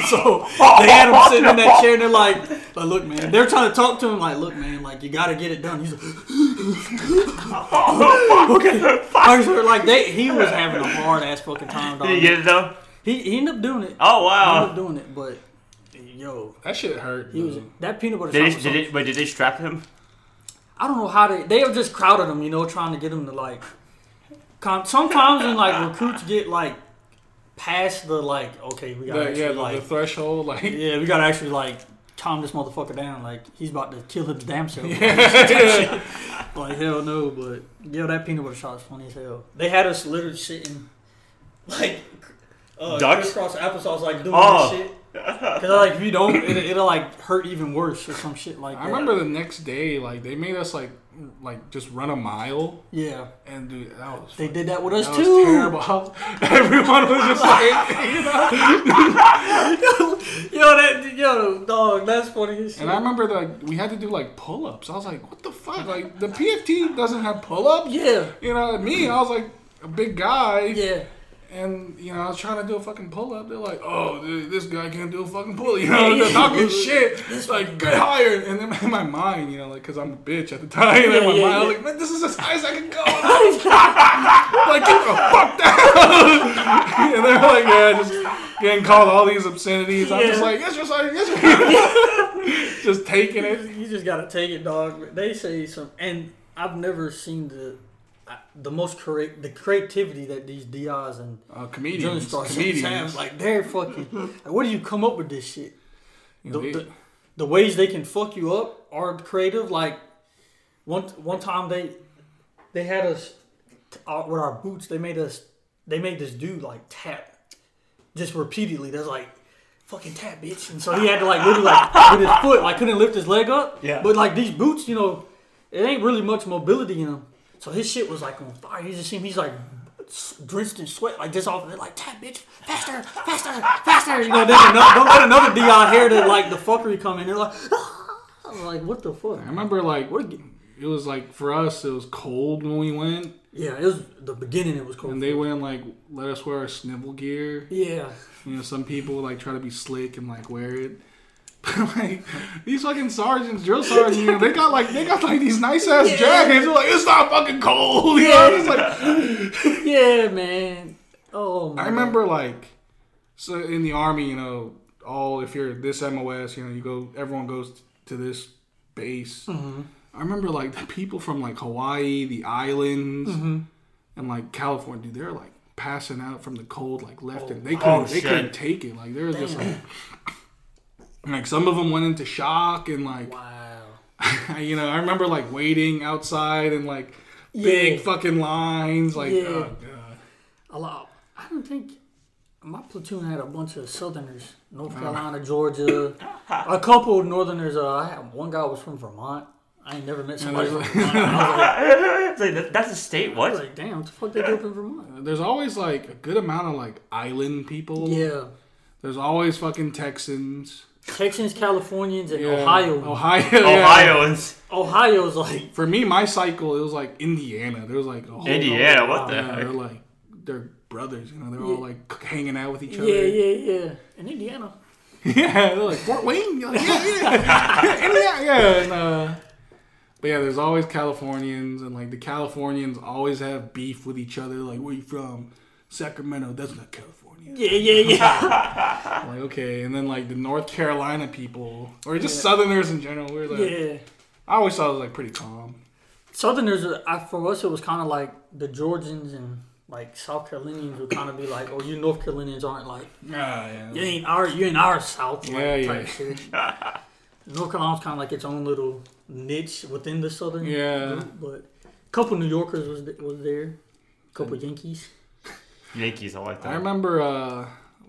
B: so *laughs* oh, they had him sitting in that chair and they're like, like, "Look, man," they're trying to talk to him like, "Look, man, like you got to get it done." He's like, *laughs* "Okay." I was like, they he was having a hard ass fucking time. Dog.
A: Did you get it though?
B: He he ended up doing it.
A: Oh wow,
B: He ended up doing it, but yo,
C: That shit hurt.
B: he was
C: though.
B: that peanut butter.
A: Did
B: shot
A: they, did it, wait, did they strap him?
B: I don't know how they they have just crowded him, you know, trying to get him to like. Com- sometimes when like recruits get like past the like, okay, we gotta actually
C: yeah, the,
B: like,
C: the threshold, like *laughs*
B: yeah, we gotta actually like calm this motherfucker down. Like he's about to kill his damn self.
C: yeah. *laughs*
B: Like hell no, but yo, that peanut butter shot is funny as hell. They had us literally sitting like uh,
A: Ducks?
B: crisscross applesauce, like doing
A: Oh.
B: this shit. *laughs* Cause like if you don't, it, it'll like hurt even worse or some shit like that.
C: I remember the next day, like they made us like like just run a mile,
B: Yeah,
C: and dude, that was
B: they did that with us
C: that
B: too.
C: was terrible. *laughs* Everyone was just like, you *laughs* know. *laughs*
B: yo, that yo, dog, that's funny as shit.
C: And I remember that we had to do like pull ups. I was like, what the fuck? Like the PFT doesn't have pull ups.
B: yeah,
C: You know, me, I was like a big guy.
B: yeah.
C: And you know, I was trying to do a fucking pull up. They're like, "Oh, th- this guy can't do a fucking pull." *laughs* You know, they're talking *laughs* shit. It's like get higher. And then in my mind, you know, like because I'm a bitch at the time, in my
B: yeah,
C: mind,
B: yeah.
C: like, "Man, this is as high as I can go." *laughs* like get the fuck down. and they're like, "Yeah, just getting called all these obscenities." I'm just like, "Yes, yes, sir, yes." sir." just taking it.
B: You just gotta take it, dog. They say some, and I've never seen the the most correct the creativity that these DIs and
C: Uh, comedians, comedians.
B: have. Like they're fucking. Like, where do you come up with this shit? The, the, the ways they can fuck you up are creative. Like one one time they they had us uh, with our boots. They made us they made this dude like tap just repeatedly. That's like fucking tap, bitch. And so he had to like literally like with his foot like couldn't lift his leg up.
A: Yeah.
B: But like these boots, you know, it ain't really much mobility in them. So his shit was like on fire. You just see him. He's like drenched in sweat, like just off. They're like tap, bitch, faster, faster, faster. You know, then another, don't let another DI hear the like the fuckery come in. They're like, ah. I'm like, what the fuck?
C: I remember like it was like for us, it was cold when we went,
B: Yeah, it was the beginning. It was cold.
C: and they went like let us wear our snivel gear.
B: yeah,
C: You know, some people like try to be slick and like wear it. But *laughs* like these fucking sergeants, drill sergeants, you know, they got like they got like these nice ass
B: Yeah.
C: jackets. They're like, it's not fucking cold. *laughs* You know, it's like *laughs*
B: yeah, man. Oh, my
C: I remember like so in the army, you know, all if you're this MOS, you know, you go everyone goes to this base.
B: Mm-hmm.
C: I remember like the people from like Hawaii, the islands,
B: Mm-hmm.
C: and like California, dude, they're like passing out from the cold like left and they
A: Oh,
C: couldn't they
A: shit.
C: couldn't take it. Like they were just like like some of them went into shock and like
B: Wow. *laughs*
C: you know, I remember like waiting outside and like big
B: Yeah.
C: fucking lines like
B: Yeah.
C: oh god.
B: A lot. I don't think my platoon had a bunch of Southerners, North Carolina, Georgia, *laughs* a couple of Northerners. Uh, I had one guy was from Vermont. I ain't never met somebody from
C: there's-
B: Vermont. *laughs*
A: Like, that's a state.
B: was
A: What?
B: like, damn, what the fuck they do up in Vermont?
C: There's always like a good amount of like island people.
B: Yeah,
C: There's always fucking Texans.
B: Texans, Californians, and
C: Yeah.
B: Ohio.
C: Ohio. *laughs* yeah.
A: Ohioans.
B: Ohio's like,
C: For me, my cycle it was like Indiana. There was like a whole
A: Indiana. What the
C: Yeah,
A: heck?
C: they're like they're brothers. You know, they're
B: Yeah.
C: all like hanging out with each other.
B: yeah, yeah. Yeah, in Indiana. *laughs*
C: Yeah, they're like Fort Wayne. You're like, yeah, yeah, yeah, *laughs* yeah. And, uh, but yeah, there's always Californians, and like the Californians always have beef with each other. Like, where you from? Sacramento. That's not California.
B: Yeah, yeah, yeah. *laughs*
C: Like, okay. And then like the North Carolina people, or just Southerners in general, we're like,
B: yeah.
C: I always thought it was like pretty calm.
B: Southerners, I, for us, it was kind of like the Georgians and like South Carolinians would kind of be like, "Oh, you North Carolinians aren't like
C: Ah, yeah.
B: you ain't our you ain't our South." Like,
C: Yeah, yeah.
B: type shit. *laughs* North Carolina's kind of like its own little niche within the Southern
C: Yeah.
B: group, but a couple New Yorkers was was there, a couple Yankees.
A: Yankees, I like that.
C: I remember uh,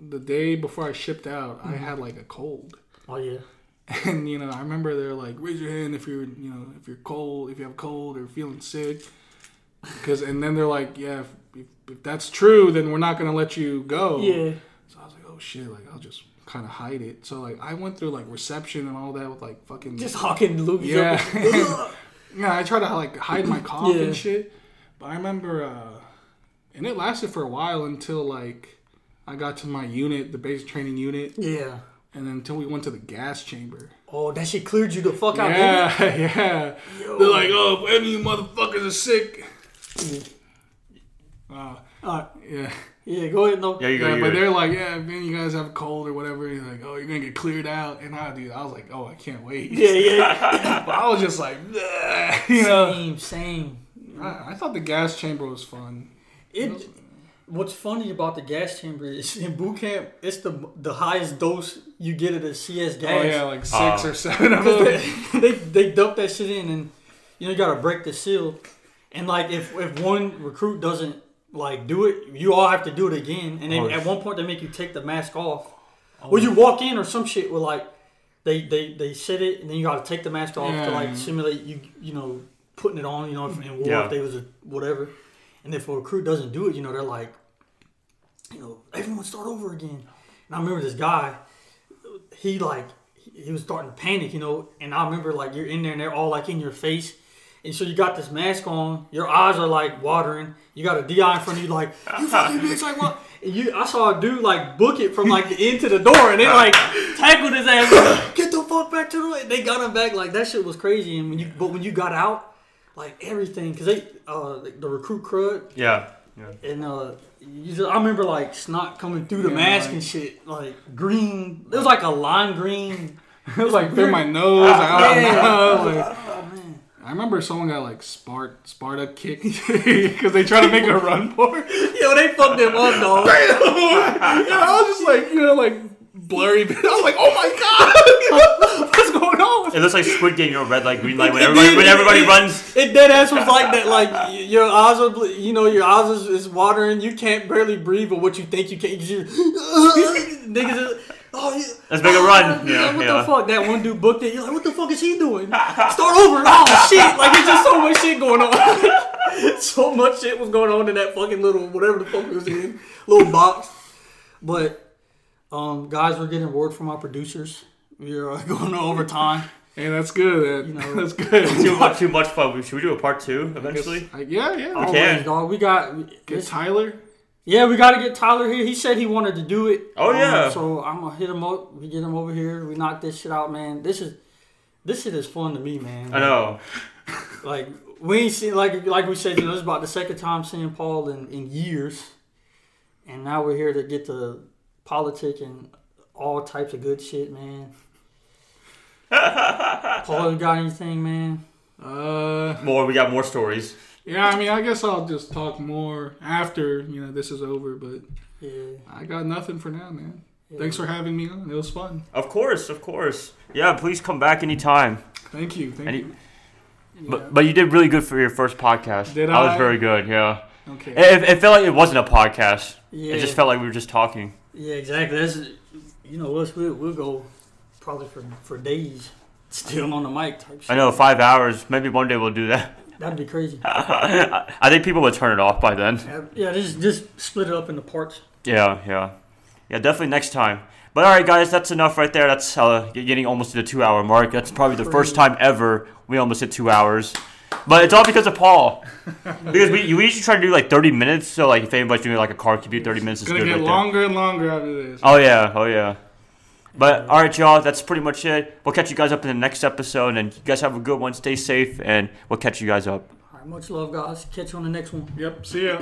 C: the day before I shipped out, I had like a cold.
B: Oh yeah, *laughs*
C: And you know, I remember they're like, raise your hand if you're, you know, if you're cold, if you have a cold or feeling sick. Because and then they're like, yeah, if, if, if that's true, then we're not gonna let you go.
B: yeah.
C: So I was like, oh shit, like I'll just kind of hide it. So like I went through like reception and all that with like fucking
B: Just hawking loogies.
C: Yeah.
B: up. *laughs*
C: yeah. I try to like hide my cough
B: Yeah.
C: and shit. But I remember, uh, and it lasted for a while until like I got to my unit, the basic training unit,
B: yeah.
C: and then until we went to the gas chamber.
B: Oh, that shit cleared you the fuck out. didn't
C: Yeah, *laughs* yeah.
B: Yo.
C: They're like, oh, if any of you motherfuckers are sick. Uh,
B: Alright.
C: yeah.
B: Yeah, go ahead. No.
A: yeah, you go.
C: Yeah,
A: you
C: but
A: go.
C: they're like, yeah, if any you guys have a cold or whatever, you're like, oh, you're gonna get cleared out. And I, dude, I was like, oh, I can't wait.
B: Yeah, yeah. *laughs*
C: But I was just like, "Nah," you know.
B: Same, same.
C: I, I thought the gas chamber was fun.
B: It. What's funny about the gas chamber is *laughs* in boot camp, it's the the highest dose you get at a CS gas.
C: Oh yeah, like six
A: Uh,
C: or seven of
B: 'Cause
C: them.
B: they, they they dump that shit in, and you know you gotta break the seal. And like if if one recruit doesn't like do it, you all have to do it again. And then
A: Oh,
B: at one point they make you take the mask off, or you walk in or some shit where like they they they set it, and then you gotta take the mask off to like simulate you you know putting it on. You know, if, in war
A: Yeah.
B: if they was a whatever. And if a recruit doesn't do it, you know they're like, you know, everyone start over again. And I remember this guy, he like he was starting to panic, you know. And I remember like you're in there and they're all like in your face, and so you got this mask on, your eyes are like watering. You got a DI in front of you, like you fucking bitch, like what? And you, I saw a dude like book it from like the end to the door, and they like tackled his ass. Like, *laughs* Get the fuck back to the way. They got him back. Like that shit was crazy. And when you, but when you got out, like everything, because they uh the recruit crud
A: yeah, yeah.
B: and uh, you just, I remember like snot coming through the
C: Yeah,
B: mask
C: like-
B: and shit, like green. It was like a lime green. *laughs*
C: It was like through my nose, out my
B: Yeah.
C: mouth, *laughs* like-
B: Oh man.
C: I remember someone got like Spart Sparta kicked *laughs* because they tried to make a run for it.
B: Yo, they fucked him up, dog.
C: yeah, I was just like, you know, like blurry. *laughs* I was like, oh my god, *laughs* what's going on?
A: It looks like Squid Game, you know, red light, green light. When everybody, when everybody runs,
B: It dead ass was like that. Like your eyes are, you know, your eyes is, is watering. You can't barely breathe, but what you think you can't, you *laughs* niggas. Is, oh, yeah.
A: Let's make a run.
B: You're
A: Yeah,
B: what
A: yeah.
B: the fuck? That one dude booked it. You're like, what the fuck is he doing? Start over. Oh shit! Like it's just so much shit going on. so much shit was going on in that fucking little whatever the fuck it was in little box. But um, guys, we're getting word from our producers. We're uh, *laughs* going to overtime.
C: Hey, that's good.
B: You know- *laughs*
C: that's good.
A: too much, too much fun. Should we do a part two eventually?
C: I- yeah, yeah.
B: Always,
A: can.
B: dog. We got.
C: Get
B: this-
C: Tyler.
B: yeah, we got to get Tyler here. He said he wanted to do it.
A: Oh,
B: Um,
A: yeah.
B: so I'm gonna hit him up. We get him over here. We knock this shit out, man. This is this shit is fun to me, man.
A: I know.
B: Like we ain't seen like like we said, you know, this is about the second time seeing Paul in, in years, and now we're here to get to politic and all types of good shit, man. *laughs* Paul, you got anything, man?
C: Uh,
A: More. We got more stories.
C: yeah. I mean, I guess I'll just talk more after you know this is over. But
B: Yeah.
C: I got nothing for now, man. Thanks for having me on. It was fun.
A: Of course, of course. Yeah, please come back anytime.
C: Thank you. Thank
A: Any-
C: you.
A: But but you did really good for your first podcast.
C: Did
A: That was very good. Yeah.
C: Okay.
A: It, it felt like it wasn't a podcast.
B: Yeah.
A: It just felt like we were just talking.
B: Yeah, exactly. That's you know us. We'll, we'll go probably for for days still on the mic type shit.
A: I know five hours. Maybe one day we'll do that. *laughs*
B: That'd be crazy.
A: I think people would turn it off by then.
B: Yeah, just just split it up into parts.
A: Yeah, yeah, yeah. Definitely next time. But all right, guys, that's enough right there. That's uh, getting almost to the two-hour mark. That's probably the first time ever we almost hit two hours. But it's all because of Paul. because we, we usually try to do like 30 minutes. So like if anybody's doing like a car commute, 30 minutes is
C: gonna
A: good
C: get
A: right there.
C: longer and longer after this.
A: Oh yeah, oh yeah. But all right, y'all. That's pretty much it. We'll catch you guys up in the next episode, and you guys have a good one. Stay safe, and we'll catch you guys up.
B: All right, much love, guys. Catch you on the next one.
C: Yep. See ya.